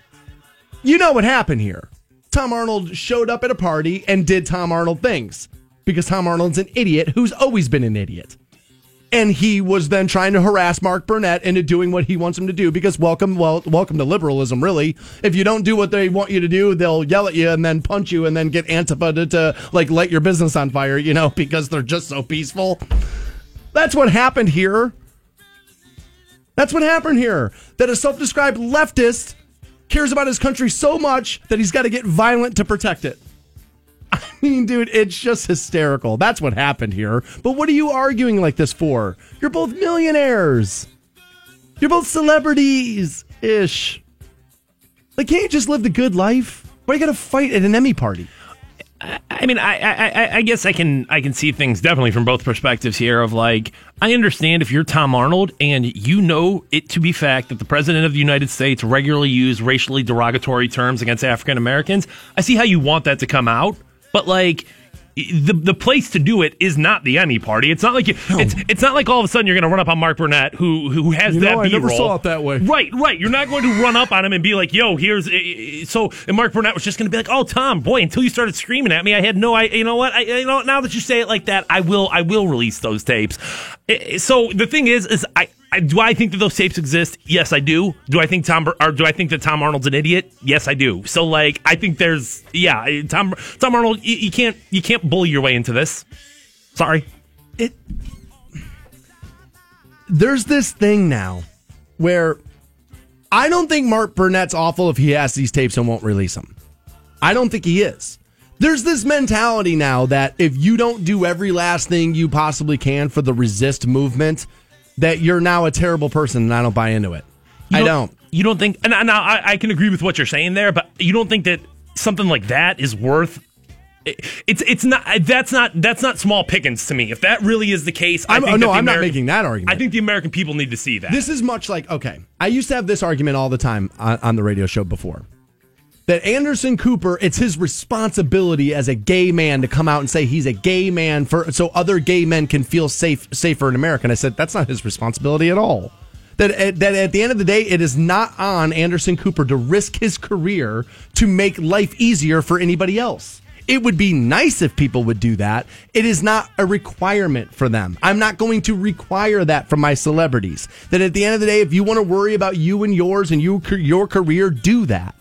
you know what happened here? Tom Arnold showed up at a party and did Tom Arnold things because Tom Arnold's an idiot who's always been an idiot and he was then trying to harass Mark Burnett into doing what he wants him to do because welcome well welcome to liberalism really. If you don't do what they want you to do they'll yell at you and then punch you and then get Antifa to, to like light your business on fire you know because they're just so peaceful. That's what happened here. That's what happened here. That a self-described leftist cares about his country so much that he's got to get violent to protect it I mean, dude, it's just hysterical. That's what happened here. But what are you arguing like this for? You're both millionaires. You're both celebrities ish. Like, can't you just live the good life? Why you got to fight at an Emmy party? I mean, I, I, I- guess I can, I can see things definitely from both perspectives here. Of like, I understand if you're Tom Arnold and you know it to be fact that the president of the United States regularly used racially derogatory terms against African Americans. I see how you want that to come out, but like. The the place to do it is not the Emmy party. It's not like you, it's it's not like all of a sudden you're going to run up on Mark Burnett who who has You that know, I never B-roll. saw it that way. Right, right. You're not going to run up on him and be like, "Yo, here's." eh, eh, So, and Mark Burnett was just going to be like, "Oh, Tom, boy, until you started screaming at me, I had no. I, you know what? I, you know, now that you say it like that, I will. I will release those tapes." Eh, eh, So the thing is, is I. I, do I think that those tapes exist? Yes, I do. Do I think Tom or do I think that Tom Arnold's an idiot? Yes, I do. So like, I think there's yeah, Tom Tom Arnold. You, you can't you can't bully your way into this. Sorry. It. There's this thing now where I don't think Mark Burnett's awful if he has these tapes and won't release them. I don't think he is. There's this mentality now that if you don't do every last thing you possibly can for the resist movement, that you're now a terrible person, and I don't buy into it. You I don't. You don't think? And now I, I can agree with what you're saying there, but you don't think that something like that is worth. it- It's it's not that's not that's not small pickings to me. If that really is the case, I I'm- think no, I'm not making that argument. I think the American people need to see that. This is much like okay. I used to have this argument all the time on, on the radio show before. That Anderson Cooper, it's his responsibility as a gay man to come out and say he's a gay man for so other gay men can feel safe safer in America. And I said that's not his responsibility at all. That at, that at the end of the day, it is not on Anderson Cooper to risk his career to make life easier for anybody else. It would be nice if people would do that. It is not a requirement for them. I'm not going to require that from my celebrities. That at the end of the day, if you want to worry about you and yours and you your career, do that.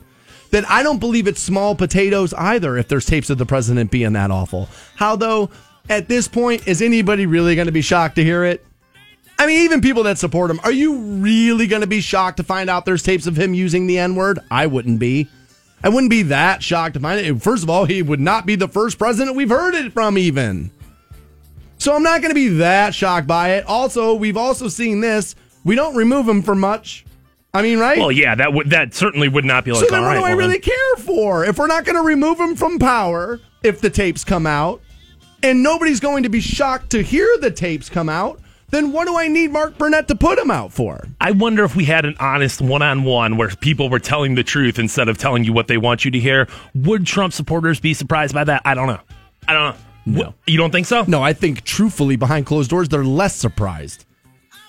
That I don't believe it's small potatoes either. If there's tapes of the president being that awful, how though at this point is anybody really going to be shocked to hear it? I mean, even people that support him, are you really going to be shocked to find out there's tapes of him using the N word? I wouldn't be. I wouldn't be that shocked to find it. First of all, he would not be the first president we've heard it from, even. So I'm not going to be that shocked by it. Also, we've also seen this. We don't remove him for much. I mean, right? well, yeah, that would that certainly would not be like. so then what right, do I well, really then- care for? If we're not going to remove him from power, if the tapes come out, and nobody's going to be shocked to hear the tapes come out, then what do I need Mark Burnett to put him out for? I wonder if we had an honest one on one where people were telling the truth instead of telling you what they want you to hear. Would Trump supporters be surprised by that? I don't know. I don't know. No. You don't think so? No, I think truthfully, behind closed doors, they're less surprised.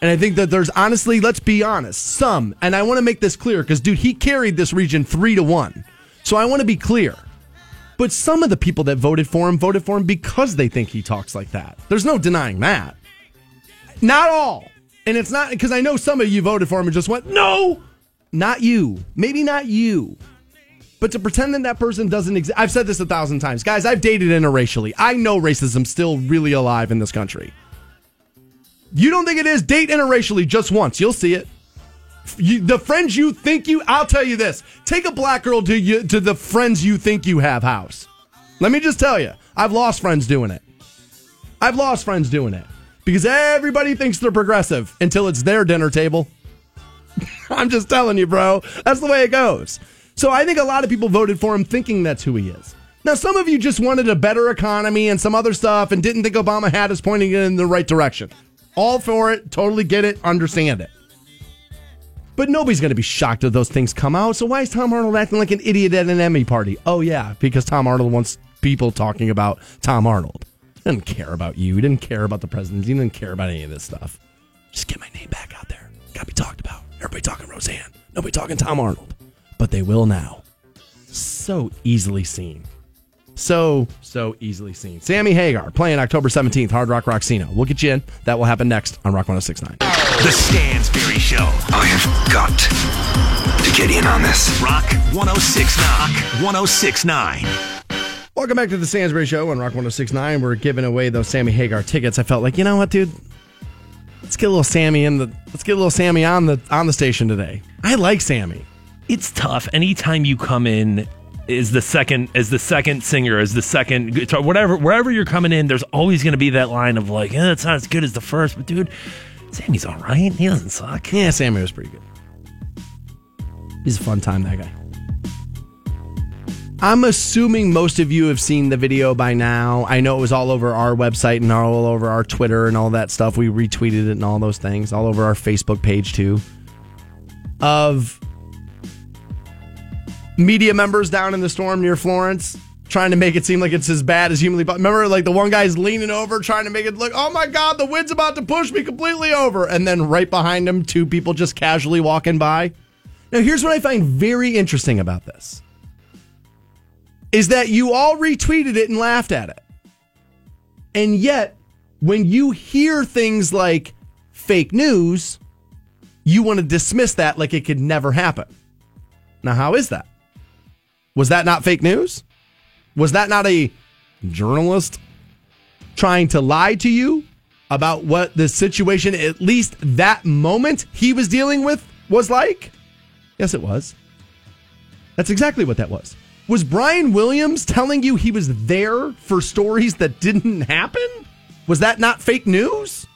And I think that there's honestly, let's be honest, some, and I want to make this clear because, dude, he carried this region three to one. So I want to be clear. But some of the people that voted for him voted for him because they think he talks like that. There's no denying that. Not all. And it's not because I know some of you voted for him and just went, no, not you. Maybe not you. But to pretend that that person doesn't exist, I've said this a thousand times. Guys, I've dated interracially. I know racism's still really alive in this country. You don't think it is? Date interracially just once. You'll see it. You, the friends you think you, I'll tell you this. Take a black girl to you, to the friends you think you have house. Let me just tell you, I've lost friends doing it. I've lost friends doing it because everybody thinks they're progressive until it's their dinner table. I'm just telling you, bro. That's the way it goes. So I think a lot of people voted for him thinking that's who he is. Now, some of you just wanted a better economy and some other stuff and didn't think Obama had us pointing in the right direction. All for it, totally get it, understand it. But nobody's going to be shocked if those things come out. So why is Tom Arnold acting like an idiot at an Emmy party? Oh, yeah, because Tom Arnold wants people talking about Tom Arnold. Didn't care about you. Didn't care about the presidency. Didn't care about any of this stuff. Just get my name back out there. Got to be talked about. Everybody talking Roseanne. Nobody talking Tom Arnold. But they will now. So easily seen. So, so easily seen. Sammy Hagar playing October 17th, Hard Rock Rocksino. We'll get you in. That will happen next on Rock 1069. The Stansbury Show. I have got to get in on this. Rock 1069. Rock 1069. Welcome back to the Stansbury Show on Rock 1069. We're giving away those Sammy Hagar tickets. I felt like, you know what, dude? Let's get a little Sammy in the let's get a little Sammy on the on the station today. I like Sammy. it's tough. Anytime you come in is the second is the second singer, is the second guitar, whatever wherever you're coming in, there's always going to be that line of like, eh, it's not as good as the first, but dude, Sammy's all right. He doesn't suck. Yeah, Sammy was pretty good. He's a fun time, that guy. I'm assuming most of you have seen the video by now. I know it was all over our website and all over our Twitter and all that stuff. We retweeted it and all those things, all over our Facebook page too. Of media members down in the storm near Florence trying to make it seem like it's as bad as humanly possible. Remember, like the one guy's leaning over trying to make it look, oh my God, the wind's about to push me completely over. And then right behind him, two people just casually walking by. Now, here's what I find very interesting about this is that you all retweeted it and laughed at it. And yet, when you hear things like fake news, you want to dismiss that like it could never happen. Now, how is that? Was that not fake news? Was that not a journalist trying to lie to you about what the situation, at least that moment he was dealing with, was like? Yes, it was. That's exactly what that was. Was Brian Williams telling you he was there for stories that didn't happen? Was that not fake news?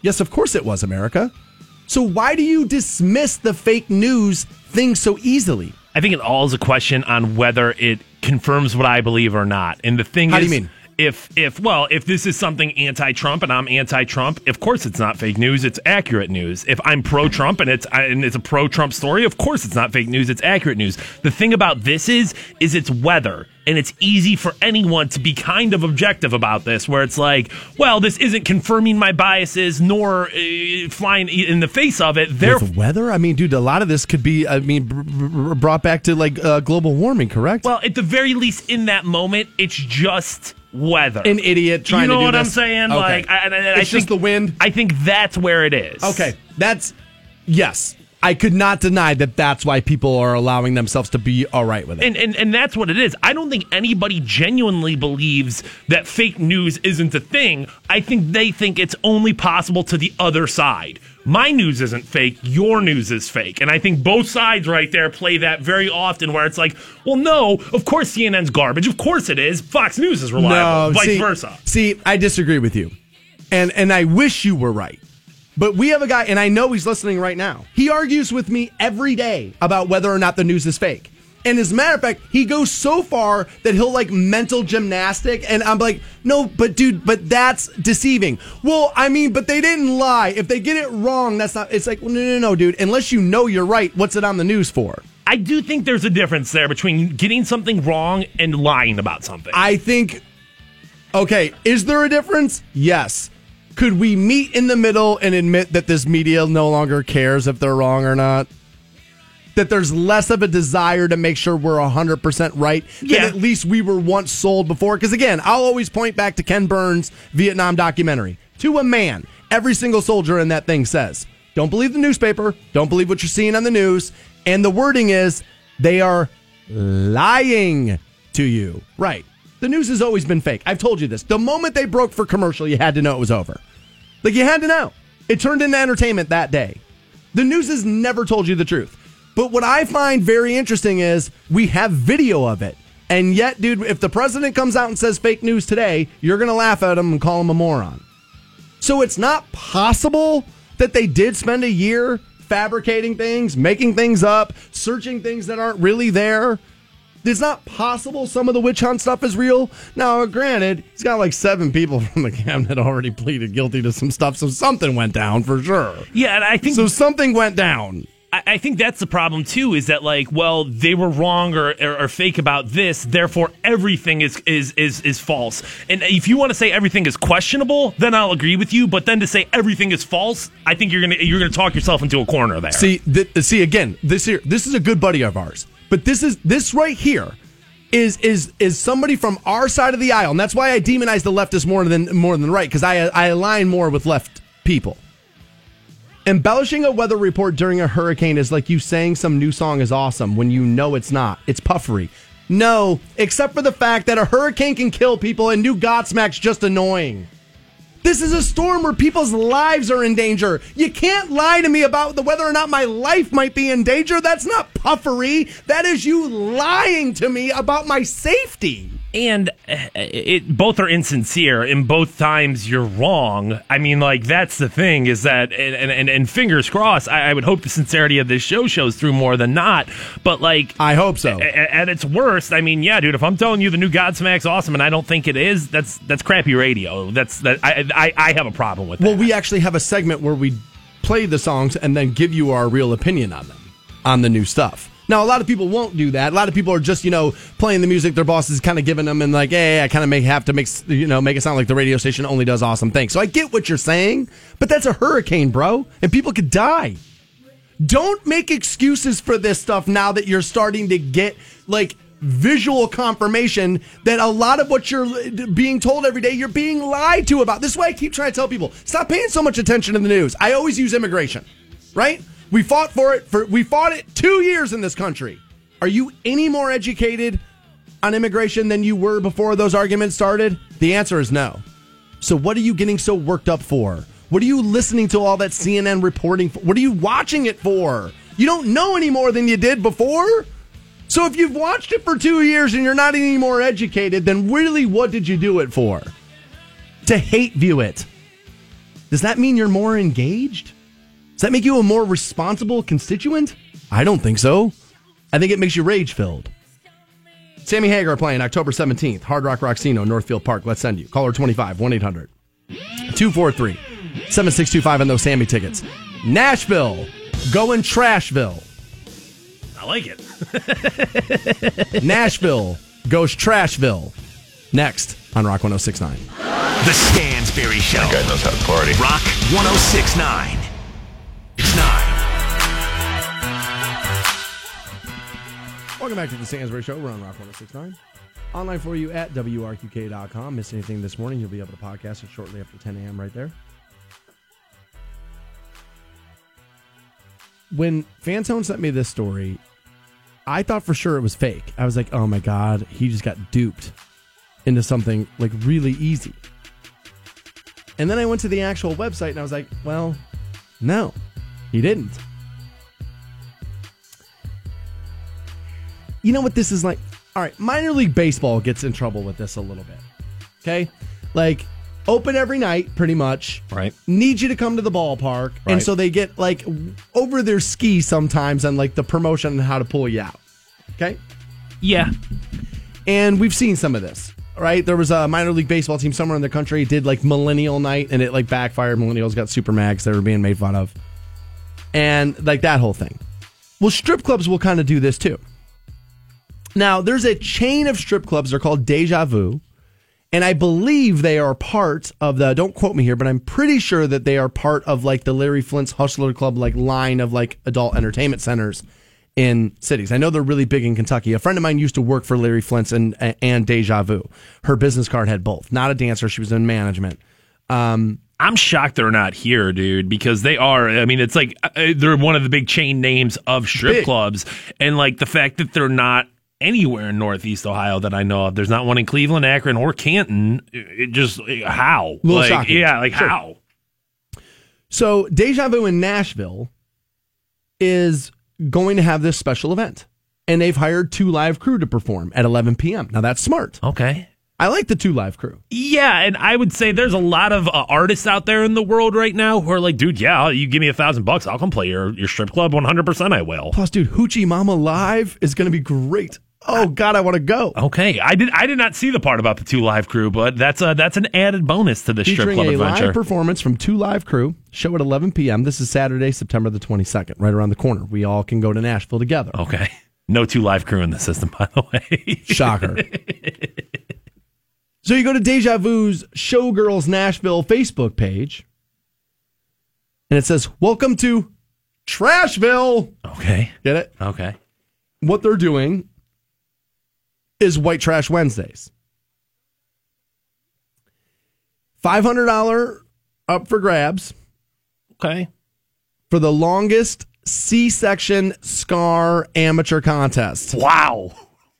Yes, of course it was, America. So why do you dismiss the fake news thing so easily? I think it all is a question on whether it confirms what I believe or not. And the thing How do is, you mean? if if well, if this is something anti-Trump and I'm anti-Trump, of course it's not fake news. It's accurate news. If I'm pro-Trump and it's and it's a pro-Trump story, of course it's not fake news. It's accurate news. The thing about this is, is it's weather. And it's easy for anyone to be kind of objective about this, where it's like, well, this isn't confirming my biases nor uh, flying in the face of it. Therefore, With weather? I mean, dude, a lot of this could be, I mean, br- br- brought back to like uh, global warming, correct? Well, at the very least, in that moment, it's just weather. An idiot trying you know to do You know what I'm saying? Okay. Like, I, I, I It's think, just the wind? I think that's where it is. Okay, that's yes. I could not deny that that's why people are allowing themselves to be all right with it. And, and and that's what it is. I don't think anybody genuinely believes that fake news isn't a thing. I think they think it's only possible to the other side. My news isn't fake, your news is fake. And I think both sides right there play that very often where it's like, well, no, of course CNN's garbage. Of course it is. Fox News is reliable. vice see, versa. See, I disagree with you, and and I wish you were right. But we have a guy, and I know he's listening right now. He argues with me every day about whether or not the news is fake. And as a matter of fact, he goes so far that he'll like mental gymnastic, and I'm like, no, but dude, but that's deceiving. Well, I mean, but they didn't lie. If they get it wrong, that's not. It's like, well, no, no, no, dude. Unless you know you're right, what's it on the news for? I do think there's a difference there between getting something wrong and lying about something. I think. Okay, is there a difference? Yes. Could we meet in the middle and admit that this media no longer cares if they're wrong or not? That there's less of a desire to make sure we're 100% right Yeah. than at least we were once sold before. Because again, I'll always point back to Ken Burns' Vietnam documentary. To a man, every single soldier in that thing says, don't believe the newspaper, don't believe what you're seeing on the news. And the wording is, they are lying to you. Right. The news has always been fake. I've told you this. The moment they broke for commercial, you had to know it was over. Like you had to know. It turned into entertainment that day. The news has never told you the truth. But what I find very interesting is we have video of it. And yet, dude, if the president comes out and says fake news today, you're going to laugh at him and call him a moron. So it's not possible that they did spend a year fabricating things, making things up, searching things that aren't really there. It's not possible some of the witch hunt stuff is real. Now, granted, he's got like seven people from the cabinet already pleaded guilty to some stuff, so something went down for sure. yeah, and I think So something went down. I, I think that's the problem too. Is that like, well, they were wrong or, or, or fake about this, therefore everything is is is is false. And if you want to say everything is questionable, then I'll agree with you. But then to say everything is false, I think you're gonna you're gonna talk yourself into a corner there. See, th- see again. This here, this is a good buddy of ours, but this is this right here is is is somebody from our side of the aisle, and that's why I demonize the leftists more than more than the right because I I align more with left people. Embellishing a weather report during a hurricane is like you saying some new song is awesome when you know it's not. It's puffery. No, except for the fact that a hurricane can kill people and new Godsmack's just annoying. This is a storm where people's lives are in danger. You can't lie to me about the whether or not my life might be in danger. That's not puffery. That is you lying to me about my safety. And uh, it both are insincere. And both times you're wrong. I mean like that's the thing is that and and, and fingers crossed I, I would hope the sincerity of this show shows through more than not. But like I hope so. a- a- at its worst i mean yeah dude if i'm telling you the new godsmack's awesome and i don't think it is that's that's crappy radio. That's that i i, I have a problem with that. Well, we actually have a segment where we play the songs and then give you our real opinion on them, on the new stuff. Now, a lot of people won't do that. A lot of people are just, you know, playing the music their boss is kind of giving them and like, hey, I kind of make have to make, you know, make it sound like the radio station only does awesome things. So I get what you're saying, but that's a hurricane, bro, and people could die. Don't make excuses for this stuff now that you're starting to get like visual confirmation that a lot of what you're uh, being told every day you're being lied to about. This is why I keep trying to tell people stop paying so much attention to the news. I always use immigration, right? We fought for it for we fought it 2 years in this country. Are you any more educated on immigration than you were before those arguments started? The answer is no. So what are you getting so worked up for? What are you listening to all that CNN reporting for? What are you watching it for? You don't know any more than you did before. So if you've watched it for two years and you're not any more educated, then really what did you do it for? To hate view it. Does that mean you're more engaged? Does that make you a more responsible constituent? I don't think so. I think it makes you rage filled. Sammy Hagar playing October 17th, Hard Rock Rocksino, Northfield Park. Let's send you. Caller 25, 1 800 243 7625 on those Sammy tickets. Nashville, going Trashville. I like it. Nashville goes Trashville. Next on Rock 1069. The Stansbury Show. That guy knows how to party. Rock 1069. It's 9. Welcome back to the Stansbury Show. We're on Rock 1069. Online for you at WRQK.com. Miss anything this morning, you'll be able to podcast it shortly after 10 a.m. right there. When Fantone sent me this story, I thought for sure it was fake. I was like, oh my God, he just got duped into something like really easy. And then I went to the actual website and I was like, well, no, he didn't. You know what this is like? All right, minor league baseball gets in trouble with this a little bit. Okay? Like open every night pretty much. Right. Need you to come to the ballpark. And so they get like over their skis sometimes on like the promotion and how to pull you out. Okay? Yeah. And we've seen some of this, right? There was a minor league baseball team somewhere in the country did like millennial night and it like backfired. Millennials got super mags. They were being made fun of. And like that whole thing. Well, strip clubs will kind of do this too. Now, there's a chain of strip clubs. They're called Deja Vu. And I believe they are part of the, don't quote me here, but I'm pretty sure that they are part of like the Larry Flynt's Hustler Club, like line of like adult entertainment centers in cities. I know they're really big in Kentucky. A friend of mine used to work for Larry Flynt's and, and Deja Vu. Her business card had both. Not a dancer. She was in management. Um, I'm shocked they're not here, dude, because they are. I mean, it's like uh, they're one of the big chain names of strip Big. clubs, and like the fact that they're not anywhere in Northeast Ohio that I know of. There's not one in Cleveland, Akron, or Canton. It just how? Little like, shocking. Yeah, like Sure. how? So Deja Vu in Nashville is going to have this special event. And they've hired two live crew to perform at 11 p.m. Now that's smart. Okay. I like the two live crew. Yeah, and I would say there's a lot of uh, artists out there in the world right now who are like, dude, yeah, you give me a thousand bucks, I'll come play your your strip club 100. percent I will. Plus, dude, Hoochie Mama live is going to be great. Oh God, I want to go. Okay, I did. I did not see the part about the two live crew, but that's a that's an added bonus to the strip club a adventure. live performance from two live crew. Show at 11 p.m. This is Saturday, September the 22nd, right around the corner. We all can go to Nashville together. okay, no two live crew in the system, by the way. Shocker. so you go to Deja Vu's Showgirls Nashville Facebook page, and it says, Welcome to Trashville. okay, Get it? okay. What they're doing is White Trash Wednesdays. $500 up for grabs Okay. for the longest C section scar amateur contest. Wow.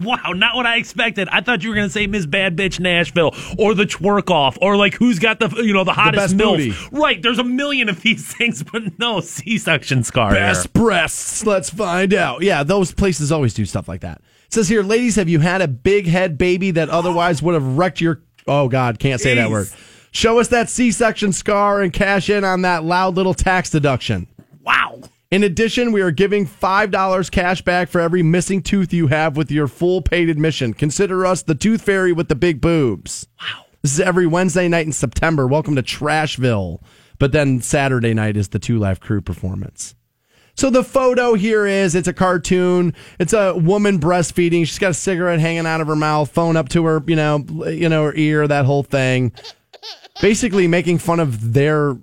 Wow, not what I expected. I thought you were going to say Miss Bad Bitch Nashville or the twerk off or like who's got the you know the hottest best milf. Right, there's a million of these things, but no C-section scar. here. Best breasts. Let's find out. Yeah, those places always do stuff like that. It says here, ladies, have you had a big head baby that otherwise would have wrecked your. Oh, God, can't say that word. Show us that C section scar and cash in on that loud little tax deduction. Wow. In addition, we are giving $5 cash back for every missing tooth you have with your full paid admission. Consider us the tooth fairy with the big boobs. Wow. This is every Wednesday night in September. Welcome to Trashville. But then Saturday night is the Two Live Crew performance. So the photo here is it's a cartoon. It's a woman breastfeeding. She's got a cigarette hanging out of her mouth, phone up to her, you know, you know, her ear, that whole thing. Basically making fun of their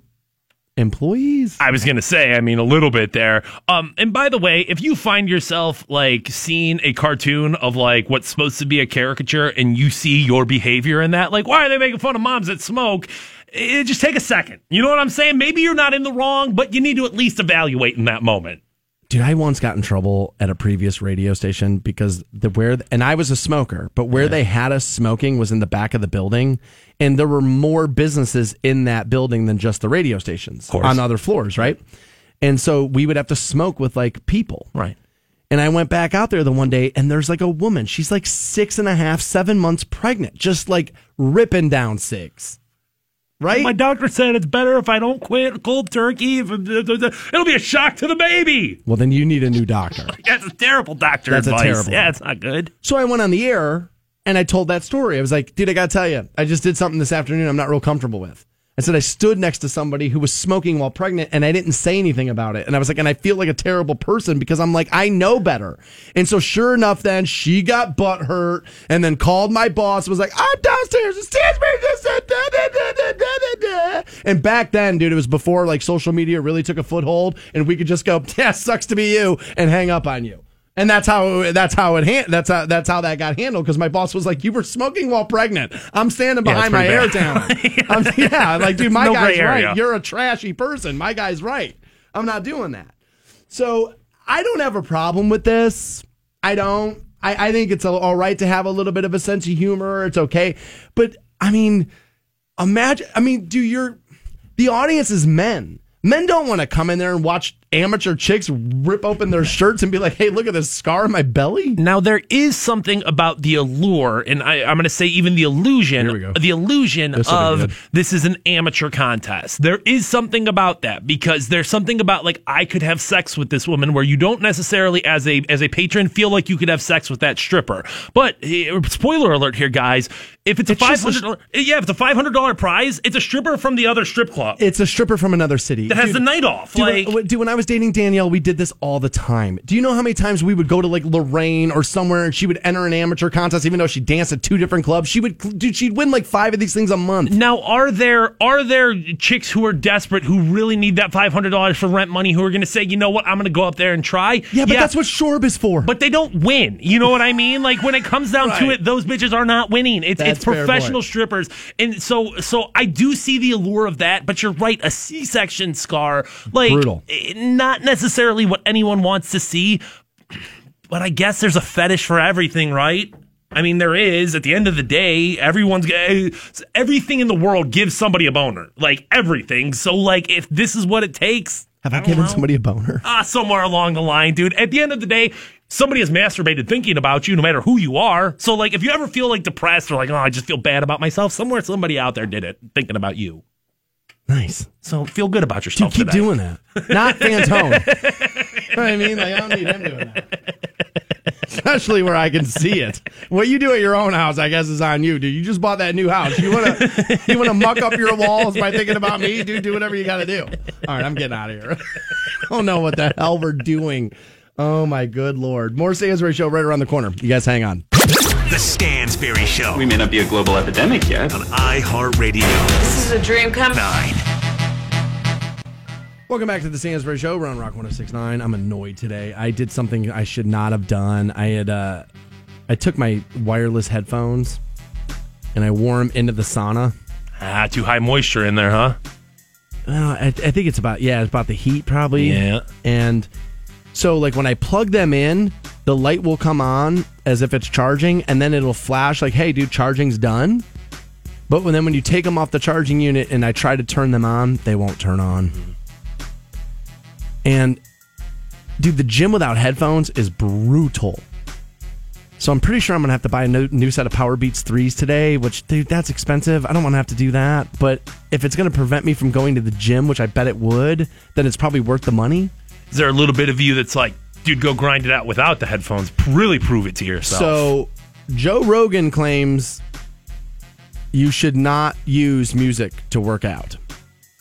employees. I was gonna say, I mean, a little bit there. Um, and by the way, if you find yourself like seeing a cartoon of like what's supposed to be a caricature, and you see your behavior in that, like, why are they making fun of moms that smoke? It, just take a second. You know what I'm saying? Maybe you're not in the wrong, but you need to at least evaluate in that moment. Dude, I once got in trouble at a previous radio station because the where and I was a smoker, but where they had us smoking was in the back of the building, and there were more businesses in that building than just the radio stations on other floors, right? And so we would have to smoke with like people, Right. And I went back out there the one day, and there's like a woman. She's like six and a half, seven months pregnant, just like ripping down six. Right? My doctor said it's better if I don't quit cold turkey. It'll be a shock to the baby. well, then you need a new doctor. That's a terrible doctor That's a advice. terrible Yeah, it's not good. So I went on the air and I told that story. I was like, dude, I got to tell you, I just did something this afternoon I'm not real comfortable with. I said I stood next to somebody who was smoking while pregnant and I didn't say anything about it. And I was like, and I feel like a terrible person because I'm like, I know better. And so sure enough, then she got butt hurt and then called my boss, was like, I'm downstairs. Da, da. And back then, dude, it was before like social media really took a foothold and we could just go, yeah, sucks to be you and hang up on you. And that's how that's how it that's how that's how that got handled because my boss was like, "You were smoking while pregnant." I'm standing Yeah, behind my air pretty bad. talent. I'm, yeah, like dude, my No guy's area. right. You're a trashy person. My guy's right. I'm not doing that. So I don't have a problem with this. I don't. I, I think it's all right to have a little bit of a sense of humor. It's okay, but I mean, imagine. I mean, do your the audience is men. Men don't want to come in there and watch amateur chicks rip open their shirts and be like, "Hey, look at this scar on my belly." Now there is something about the allure, and I, I'm going to say even the illusion, Here we go. the illusion This of this is an amateur contest. There is something about that because there's something about like I could have sex with this woman where you don't necessarily as a as a patron feel like you could have sex with that stripper. But eh, spoiler alert here, guys. If it's a It's a hundred, yeah, if it's a five hundred dollar prize, it's a stripper from the other strip club It's a stripper from another city that has Dude, the night off. Dude, like, when, dude, when I was dating Danielle, we did this all the time. Do you know how many times we would go to like Lorain or somewhere and she would enter an amateur contest, even though she danced at two different clubs? She would, dude, she'd win like five of these things a month. Now, are there are there chicks who are desperate who really need that five hundred dollars for rent money who are going to say, you know what, I'm going to go up there and try? Yeah, but that's what Shorb is for. But they don't win. You know what I mean? Like when it comes down to it, those bitches are not winning. It's it's professional strippers, and so so I do see the allure of that. But you're right, a C-section scar, like Brutal. eh, not necessarily what anyone wants to see. But I guess there's a fetish for everything, right? I mean, there is. At the end of the day, everyone's eh, everything in the world gives somebody a boner, like everything. So, like, if this is what it takes, Have I, don't given know. somebody a boner? ah, somewhere along the line, dude. At the end of the day, somebody has masturbated thinking about you, no matter who you are. So, like, if you ever feel like depressed or like, oh, I just feel bad about myself, somewhere somebody out there did it, thinking about you. Nice. So feel good about yourself. Dude, yourself. keep today. doing that. Not Fantone. you know what I mean? Like, I don't need him doing that. Especially where I can see it. What you do at your own house, I guess, is on you, dude. You just bought that new house. You wanna you wanna muck up your walls by thinking about me, dude? Do whatever you gotta do. All right, I'm getting out of here. I don't know what the hell we're doing. Oh my good lord. More Stansbury Show right around the corner. You guys hang on. The Stansbury Show We may not be a global epidemic yet. on iHeartRadio. This is a dream come 9. Welcome back to the Stansbury Show. We're on Rock 1069. I'm annoyed today. I did something I should not have done. I had uh I took my wireless headphones and I wore them into the sauna. Ah, too high moisture in there, huh? Uh, I, I think it's about yeah, it's about the heat probably. Yeah. And so like when I plug them in, the light will come on as if it's charging, and then it'll flash like, "Hey, dude, charging's done." But when then when you take them off the charging unit and I try to turn them on, they won't turn on. And dude, the gym without headphones is brutal. So I'm pretty sure I'm gonna have to buy a new, set of Powerbeats threes today, which dude, that's expensive. I don't want to have to do that. But if it's gonna prevent me from going to the gym, which I bet it would, then it's probably worth the money. Is there a little bit of you that's like, dude, go grind it out without the headphones? Really prove it to yourself. So Joe Rogan claims you should not use music to work out.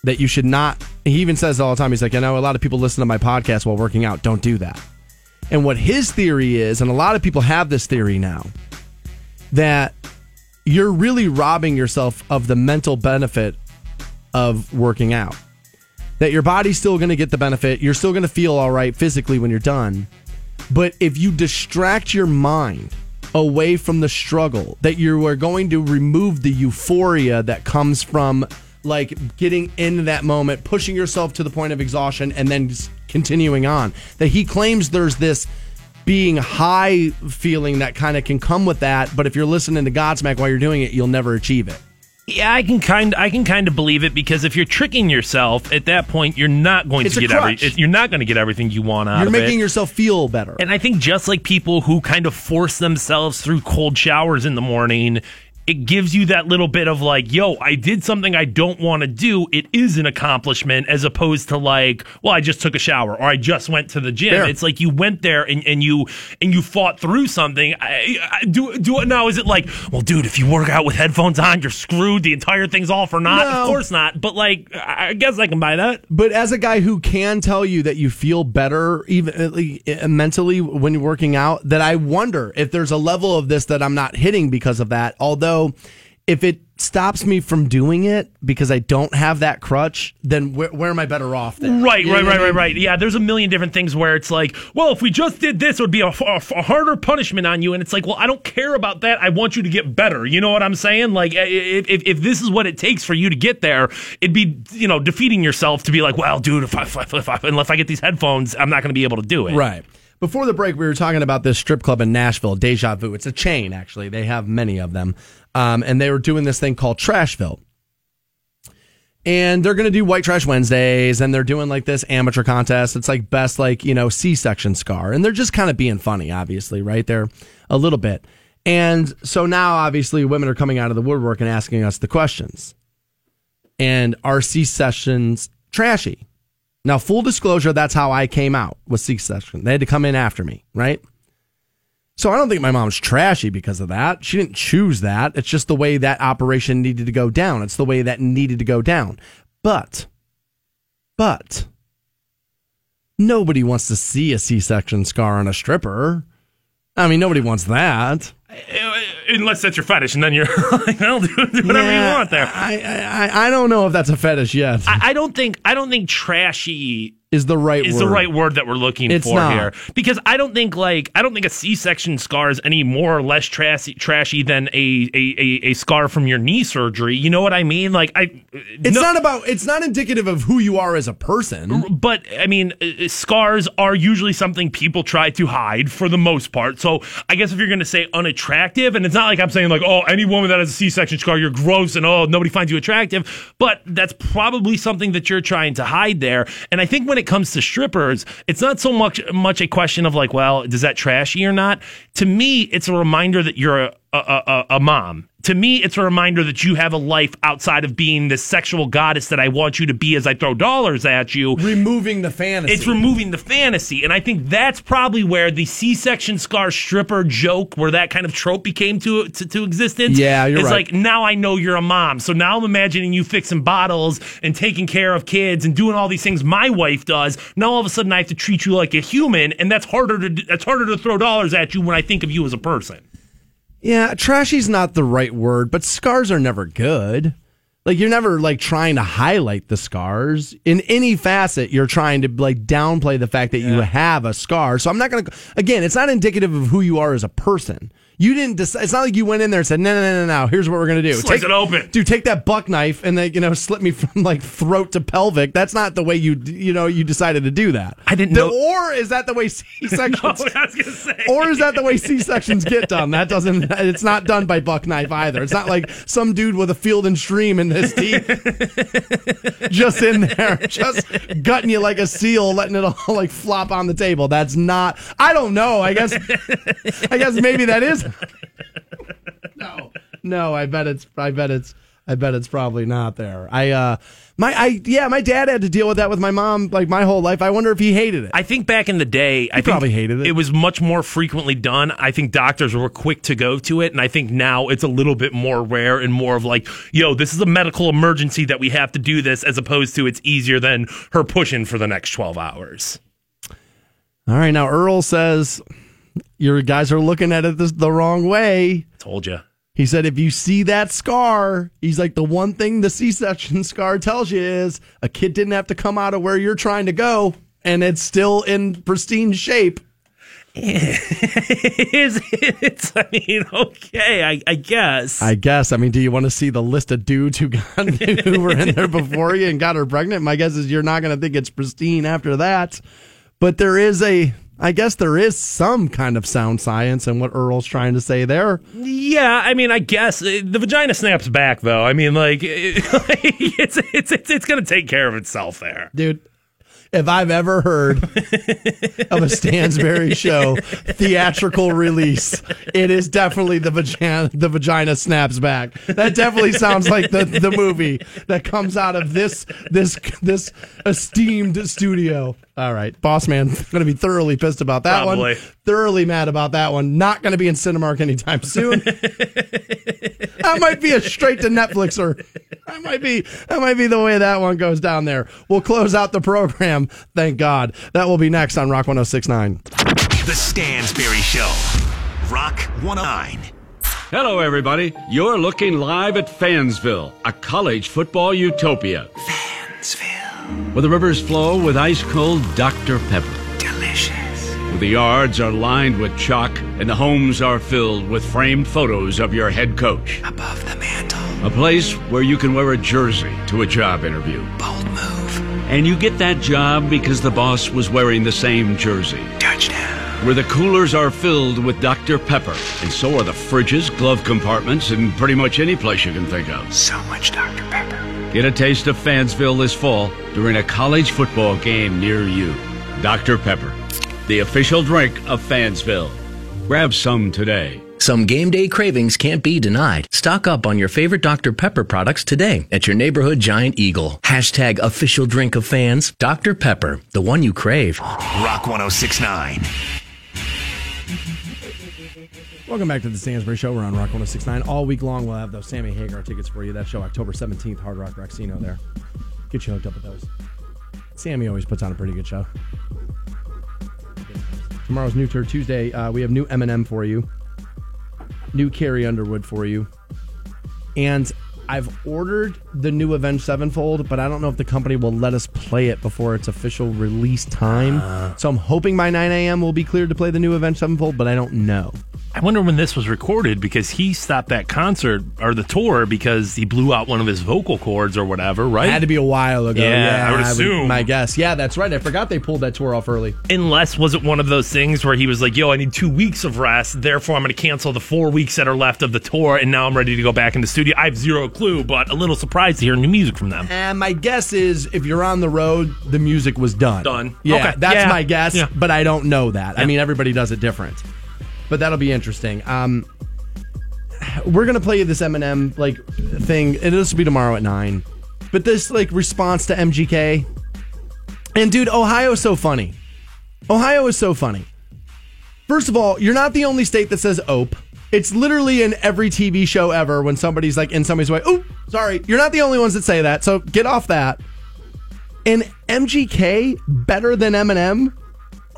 That you should not. He even says all the time. He's like, I know a lot of people listen to my podcast while working out. Don't do that. And what his theory is, and a lot of people have this theory now, that you're really robbing yourself of the mental benefit of working out. That your body's still going to get the benefit. You're still going to feel all right physically when you're done. But if you distract your mind away from the struggle, that you are going to remove the euphoria that comes from like getting into that moment, pushing yourself to the point of exhaustion, and then continuing on. That he claims there's this being high feeling that kind of can come with that, but if you're listening to Godsmack while you're doing it, you'll never achieve it. Yeah, I can kind I can kind of believe it because if you're tricking yourself at that point, you're not going It's to get every, crutch. you're not going to get everything you want out You're of it. You're making yourself feel better. And I think just like people who kind of force themselves through cold showers in the morning, it gives you that little bit of like, yo, I did something I don't want to do. It is an accomplishment as opposed to like, well, I just took a shower or I just went to the gym. Fair. It's like you went there and, and you and you fought through something. I, I, do do it now. Is it like, well, dude, if you work out with headphones on, you're screwed. The entire thing's off or not? No. Of course not. But like, I guess I can buy that. But as a guy who can tell you that you feel better, even uh, mentally when you're working out, that I wonder if there's a level of this that I'm not hitting because of that. Although, if it stops me from doing it because I don't have that crutch, then where, where am I better off? There? Right, You know right, I right, right, right. Yeah, there's a million different things where it's like, well, if we just did this, it would be a, a- a harder punishment on you. And it's like, well, I don't care about that. I want you to get better. You know what I'm saying? Like, if, if, if this is what it takes for you to get there, it'd be, you know, defeating yourself to be like, well, dude, if I, if I, if I, unless I get these headphones, I'm not going to be able to do it. Right. Before the break, we were talking about this strip club in Nashville, Deja Vu. It's a chain, actually. They have many of them. Um, and they were doing this thing called Trashville. And they're going to do White Trash Wednesdays, and they're doing like this amateur contest. It's like best, like, you know, C section scar. And they're just kind of being funny, obviously, right? They're a little bit. And so now, obviously, women are coming out of the woodwork and asking us the questions. And are C sections trashy? Now, full disclosure, that's how I came out with C section. They had to come in after me, right? So I don't think my mom's trashy because of that. She didn't choose that. It's just the way that operation needed to go down. It's the way that needed to go down. But, but, nobody wants to see a C section scar on a stripper. I mean, nobody wants that. Eh, unless that's your fetish, and then you're like, well, do, do whatever Yeah, you want there. I, I, I don't know if that's a fetish yet. I, I don't think I don't think trashy is the right is word. the right word that we're looking It's for not. here because I don't think like I don't think a C-section scar is any more or less trashy, trashy than a, a, a, a scar from your knee surgery. You know what I mean? Like I, It's not about. It's not indicative of who you are as a person. but I mean, uh, scars are usually something people try to hide for the most part. So I guess if you're going to say unattractive, and it's not like I'm saying like, oh, any woman that has a C-section scar, you're gross and oh, nobody finds you attractive. But that's probably something that you're trying to hide there. And I think when it comes to strippers, it's not so much much a question of like, well, does that trashy or not? To me, it's a reminder that you're a a, a, a mom. To me, it's a reminder that you have a life outside of being this sexual goddess that I want you to be as I throw dollars at you. Removing the fantasy. It's removing the fantasy. And I think that's probably where the C section scar stripper joke, where that kind of trope became to to, to existence. Yeah, you're It's right. like now I know you're a mom. So now I'm imagining you fixing bottles and taking care of kids and doing all these things my wife does. Now all of a sudden I have to treat you like a human, and that's harder to that's harder to throw dollars at you when I think of you as a person. Yeah, trashy's not the right word, but scars are never good. Like you're never like trying to highlight the scars in any facet. You're trying to like downplay the fact that you have a scar. So I'm not gonna. Again, it's not indicative of who you are as a person. You didn't decide. It's not like you went in there and said, "No, no, no, no, no. Here's what we're gonna do. Slice it open. dude. Take that buck knife and then you know slit me from like throat to pelvic." That's not the way you you know you decided to do that. I didn't The- know- Or is that the way C sections? I was gonna say. or is that the way C sections get done? That doesn't. It's not done by buck knife either. It's not like some dude with a field and stream in his teeth, just in there, just gutting you like a seal, letting it all like flop on the table. That's not. I don't know. I guess. I guess maybe that is. No, no. I bet it's. I bet it's. I bet it's probably not there. I. uh My. I. Yeah. My dad had to deal with that with my mom like my whole life. I wonder if he hated it. I think back in the day, I think probably hated it. It was much more frequently done. I think doctors were quick to go to it, and I think now it's a little bit more rare and more of like, yo, this is a medical emergency that we have to do this, as opposed to it's easier than her pushing for the next twelve hours. All right, now Earl says your guys are looking at it this, the wrong way. Told you. He said if you see that scar, he's like the one thing the C-section scar tells you is a kid didn't have to come out of where you're trying to go, and it's still in pristine shape. Is it's? I mean, okay, I, I guess. I guess. I mean, do you want to see the list of dudes who got who were in there before you and got her pregnant? My guess is you're not going to think it's pristine after that. But there is a I guess there is some kind of sound science in what Earl's trying to say there. Yeah, I mean, I guess uh, the vagina snaps back though. I mean, like it's it's it's, it's going to take care of itself there, dude. If I've ever heard of a Stansbury show theatrical release, it is definitely the vagina. The vagina snaps back. That definitely sounds like the, the movie that comes out of this this this esteemed studio. All right, boss man, going to be thoroughly pissed about that Probably. one. Thoroughly mad about that one. Not going to be in Cinemark anytime soon. that might be a straight to Netflixer. That might be that might be the way that one goes down there. We'll close out the program. Thank God. That will be next on Rock 1069. The Stansbury Show. Rock 109. Hello, everybody. You're looking live at Fansville, a college football utopia. Fansville. Where the rivers flow with ice cold Dr. Pepper. Delicious. Where the yards are lined with chalk and the homes are filled with framed photos of your head coach. Above the mantle. A place where you can wear a jersey to a job interview. Bold move. And you get that job because the boss was wearing the same jersey. Touchdown. Where the coolers are filled with Dr. Pepper, and so are the fridges, glove compartments, and pretty much any place you can think of. So much Dr. Pepper. Get a taste of Fansville this fall during a college football game near you. Dr. Pepper, the official drink of Fansville. Grab some today. Some game day cravings can't be denied. Stock up on your favorite Dr. Pepper products today at your neighborhood Giant Eagle. Hashtag official drink of fans. Dr. Pepper, the one you crave. Rock 1069. Welcome back to the Stansbury Show. We're on Rock 1069. All week long, we'll have those Sammy Hagar tickets for you. That show, October 17th, Hard Rock Rocksino there. Get you hooked up with those. Sammy always puts on a pretty good show. Tomorrow's New Tour Tuesday. Uh, we have new Eminem for you, new Carrie Underwood for you. And I've ordered the new Avenged Sevenfold, but I don't know if the company will let us play it before its official release time. so I'm hoping by 9 a.m. we'll be cleared to play the new Avenged Sevenfold, but I don't know. I wonder when this was recorded because he stopped that concert or the tour because he blew out one of his vocal cords or whatever, right? It Had to be a while ago. Yeah, yeah I would assume. my guess. Yeah, that's right. I forgot they pulled that tour off early. Unless was it one of those things where he was like, "Yo, I need two weeks of rest, therefore I'm going to cancel the four weeks that are left of the tour, and now I'm ready to go back in the studio." I have zero clue, but a little surprised to hear new music from them. And my guess is if you're on the road, the music was done. Done. Yeah, Okay. that's Yeah. my guess, Yeah. but I don't know that. I mean, everybody does it different. But that'll be interesting. Um, we're gonna play you this Eminem like thing, and this will be tomorrow at nine. But this like response to MGK, and dude, Ohio is so funny. Ohio is so funny. First of all, you're not the only state that says "ope." It's literally in every TV show ever when somebody's like in somebody's way. Oh, sorry, you're not the only ones that say that. So get off that. And MGK better than Eminem?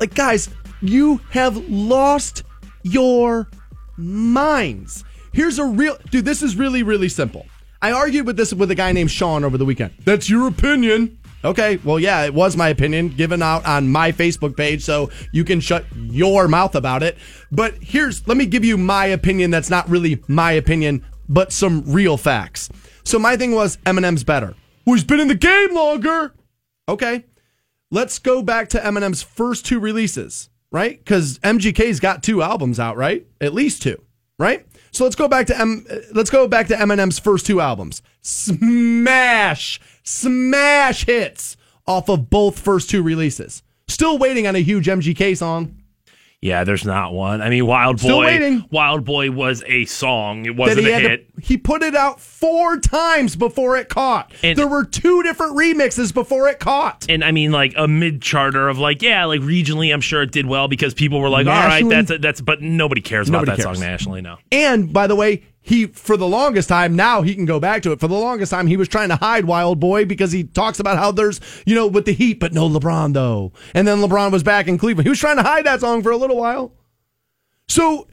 Like, guys, you have lost your minds. Here's a real dude. This is really, really simple. I argued with this with a guy named Sean over the weekend. That's your opinion. Okay, well, yeah, it was my opinion given out on my Facebook page, so you can shut your mouth about it. But here's, let me give you my opinion that's not really my opinion, but some real facts. So my thing was Eminem's better. Well, he's been in the game longer. Okay, let's go back to Eminem's first two releases, right? Because MGK's got two albums out, right? At least two, right? So let's go back to M. Let's go back to Eminem's first two albums. Smash, smash hits off of both first two releases. Still waiting on a huge MGK song. Yeah, there's not one. I mean, Wild Still Boy. waiting. Wild Boy was a song. It wasn't he a had to- hit. he put it out four times before it caught. And- there were two different remixes before it caught. and I mean, like a mid charter of like, yeah, like regionally, I'm sure it did well because people were like, all right, that's a, that's, but nobody cares about that cares. song nationally. No, And by the way, he for the longest time now he can go back to it. For the longest time he was trying to hide Wild Boy because he talks about how there's you know with the Heat, but no LeBron though. And then LeBron was back in Cleveland. He was trying to hide that song for a little while. So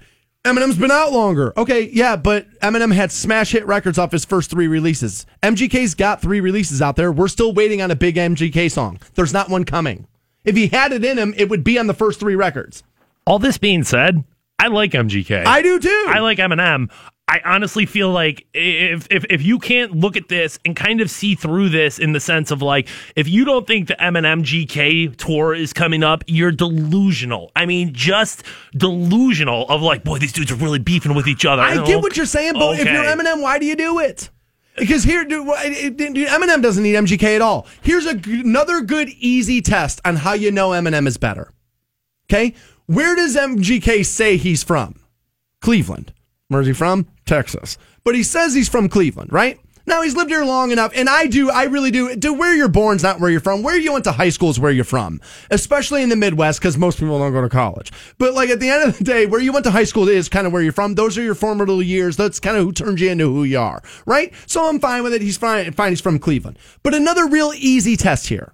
Eminem's been out longer. Okay, yeah, but Eminem had smash hit records off his first three releases. MGK's got three releases out there. We're still waiting on a big MGK song. There's not one coming. If he had it in him, it would be on the first three records. all this being said, I like MGK. I do too. I like Eminem. I honestly feel like if, if if you can't look at this and kind of see through this in the sense of like if you don't think the Eminem GK tour is coming up, you're delusional. I mean, just delusional of like, boy, these dudes are really beefing with each other. I get what you're saying, but if you're Eminem, why do you do it? Because here, dude, wh- it- it- dude, Eminem doesn't need MGK at all. Here's a, another good, easy test on how you know Eminem is better. Okay, where does MGK say he's from? Cleveland. Where's he from? Texas. But he says he's from Cleveland, right? Now he's lived here long enough, and I do, I really do. Do where you're born's not where you're from. Where you went to high school is where you're from, especially in the Midwest, because most people don't go to college. But like at the end of the day, where you went to high school is kind of where you're from. Those are your formative years. That's kind of who turns you into who you are, right? So I'm fine with it. He's fine. Fine. He's from Cleveland. But another real easy test here: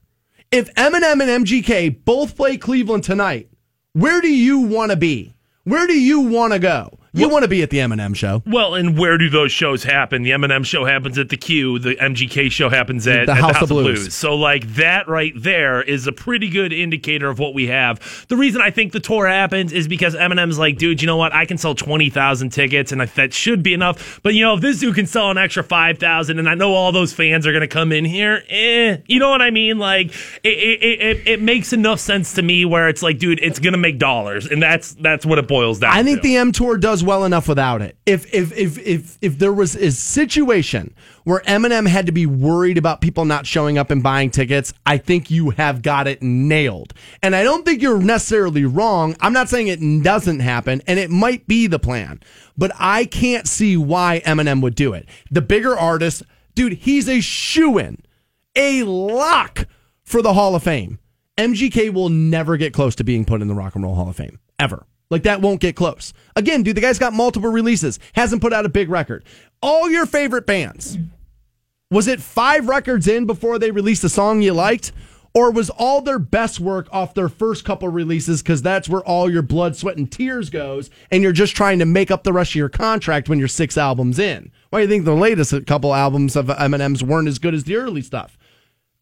if Eminem and MGK both play Cleveland tonight, where do you want to be? Where do you want to go? You want to be at the Eminem show. Well, and where do those shows happen? The Eminem show happens at the Q. The MGK show happens at The at House of Blues. So, like that right there is a pretty good indicator of what we have. The reason I think the tour happens is because Eminem's like, dude, you know what? I can sell twenty thousand tickets, and I, that should be enough. But you know, if this dude can sell an extra five thousand, and I know all those fans are going to come in here, eh? You know what I mean? Like, it it, it it it makes enough sense to me where it's like, dude, it's going to make dollars, and that's that's what it boils down. I think to. the M tour does well enough without it. If if if if if there was a situation where Eminem had to be worried about people not showing up and buying tickets, I think you have got it nailed. And I don't think you're necessarily wrong. I'm not saying it doesn't happen, and it might be the plan, but I can't see why Eminem would do it. The bigger artist, dude, he's a shoe in, a lock for the Hall of Fame. MGK will never get close to being put in the Rock and Roll Hall of Fame ever. Like that won't get close. Again, dude, the guy's got multiple releases, hasn't put out a big record. All your favorite bands. Was it five records in before they released a song you liked? Or was all their best work off their first couple releases because that's where all your blood, sweat, and tears goes, and you're just trying to make up the rest of your contract when you're six albums in? Why do you think the latest couple albums of Eminem's weren't as good as the early stuff?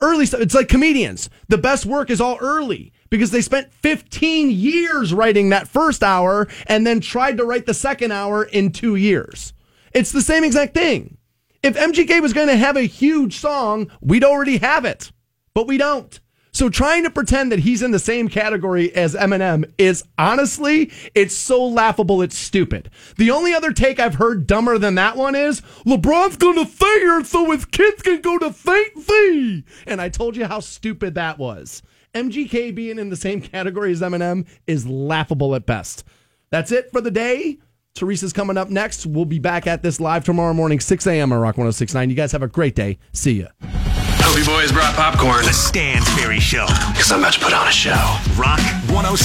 early stuff. It's like comedians. The best work is all early because they spent 15 years writing that first hour and then tried to write the second hour in two years. It's the same exact thing. If MGK was going to have a huge song, we'd already have it, but we don't. So trying to pretend that he's in the same category as Eminem is honestly, it's so laughable, it's stupid. The only other take I've heard dumber than that one is LeBron's going to Thayer so his kids can go to St. V. And I told you how stupid that was. MGK being in the same category as Eminem is laughable at best. That's it for the day. Teresa's coming up next. We'll be back at this live tomorrow morning, 6 a.m. on Rock 1069. You guys have a great day. See ya. Hope you boys brought popcorn. The Stansbury Show. Because I'm about to put on a show. Rock 106.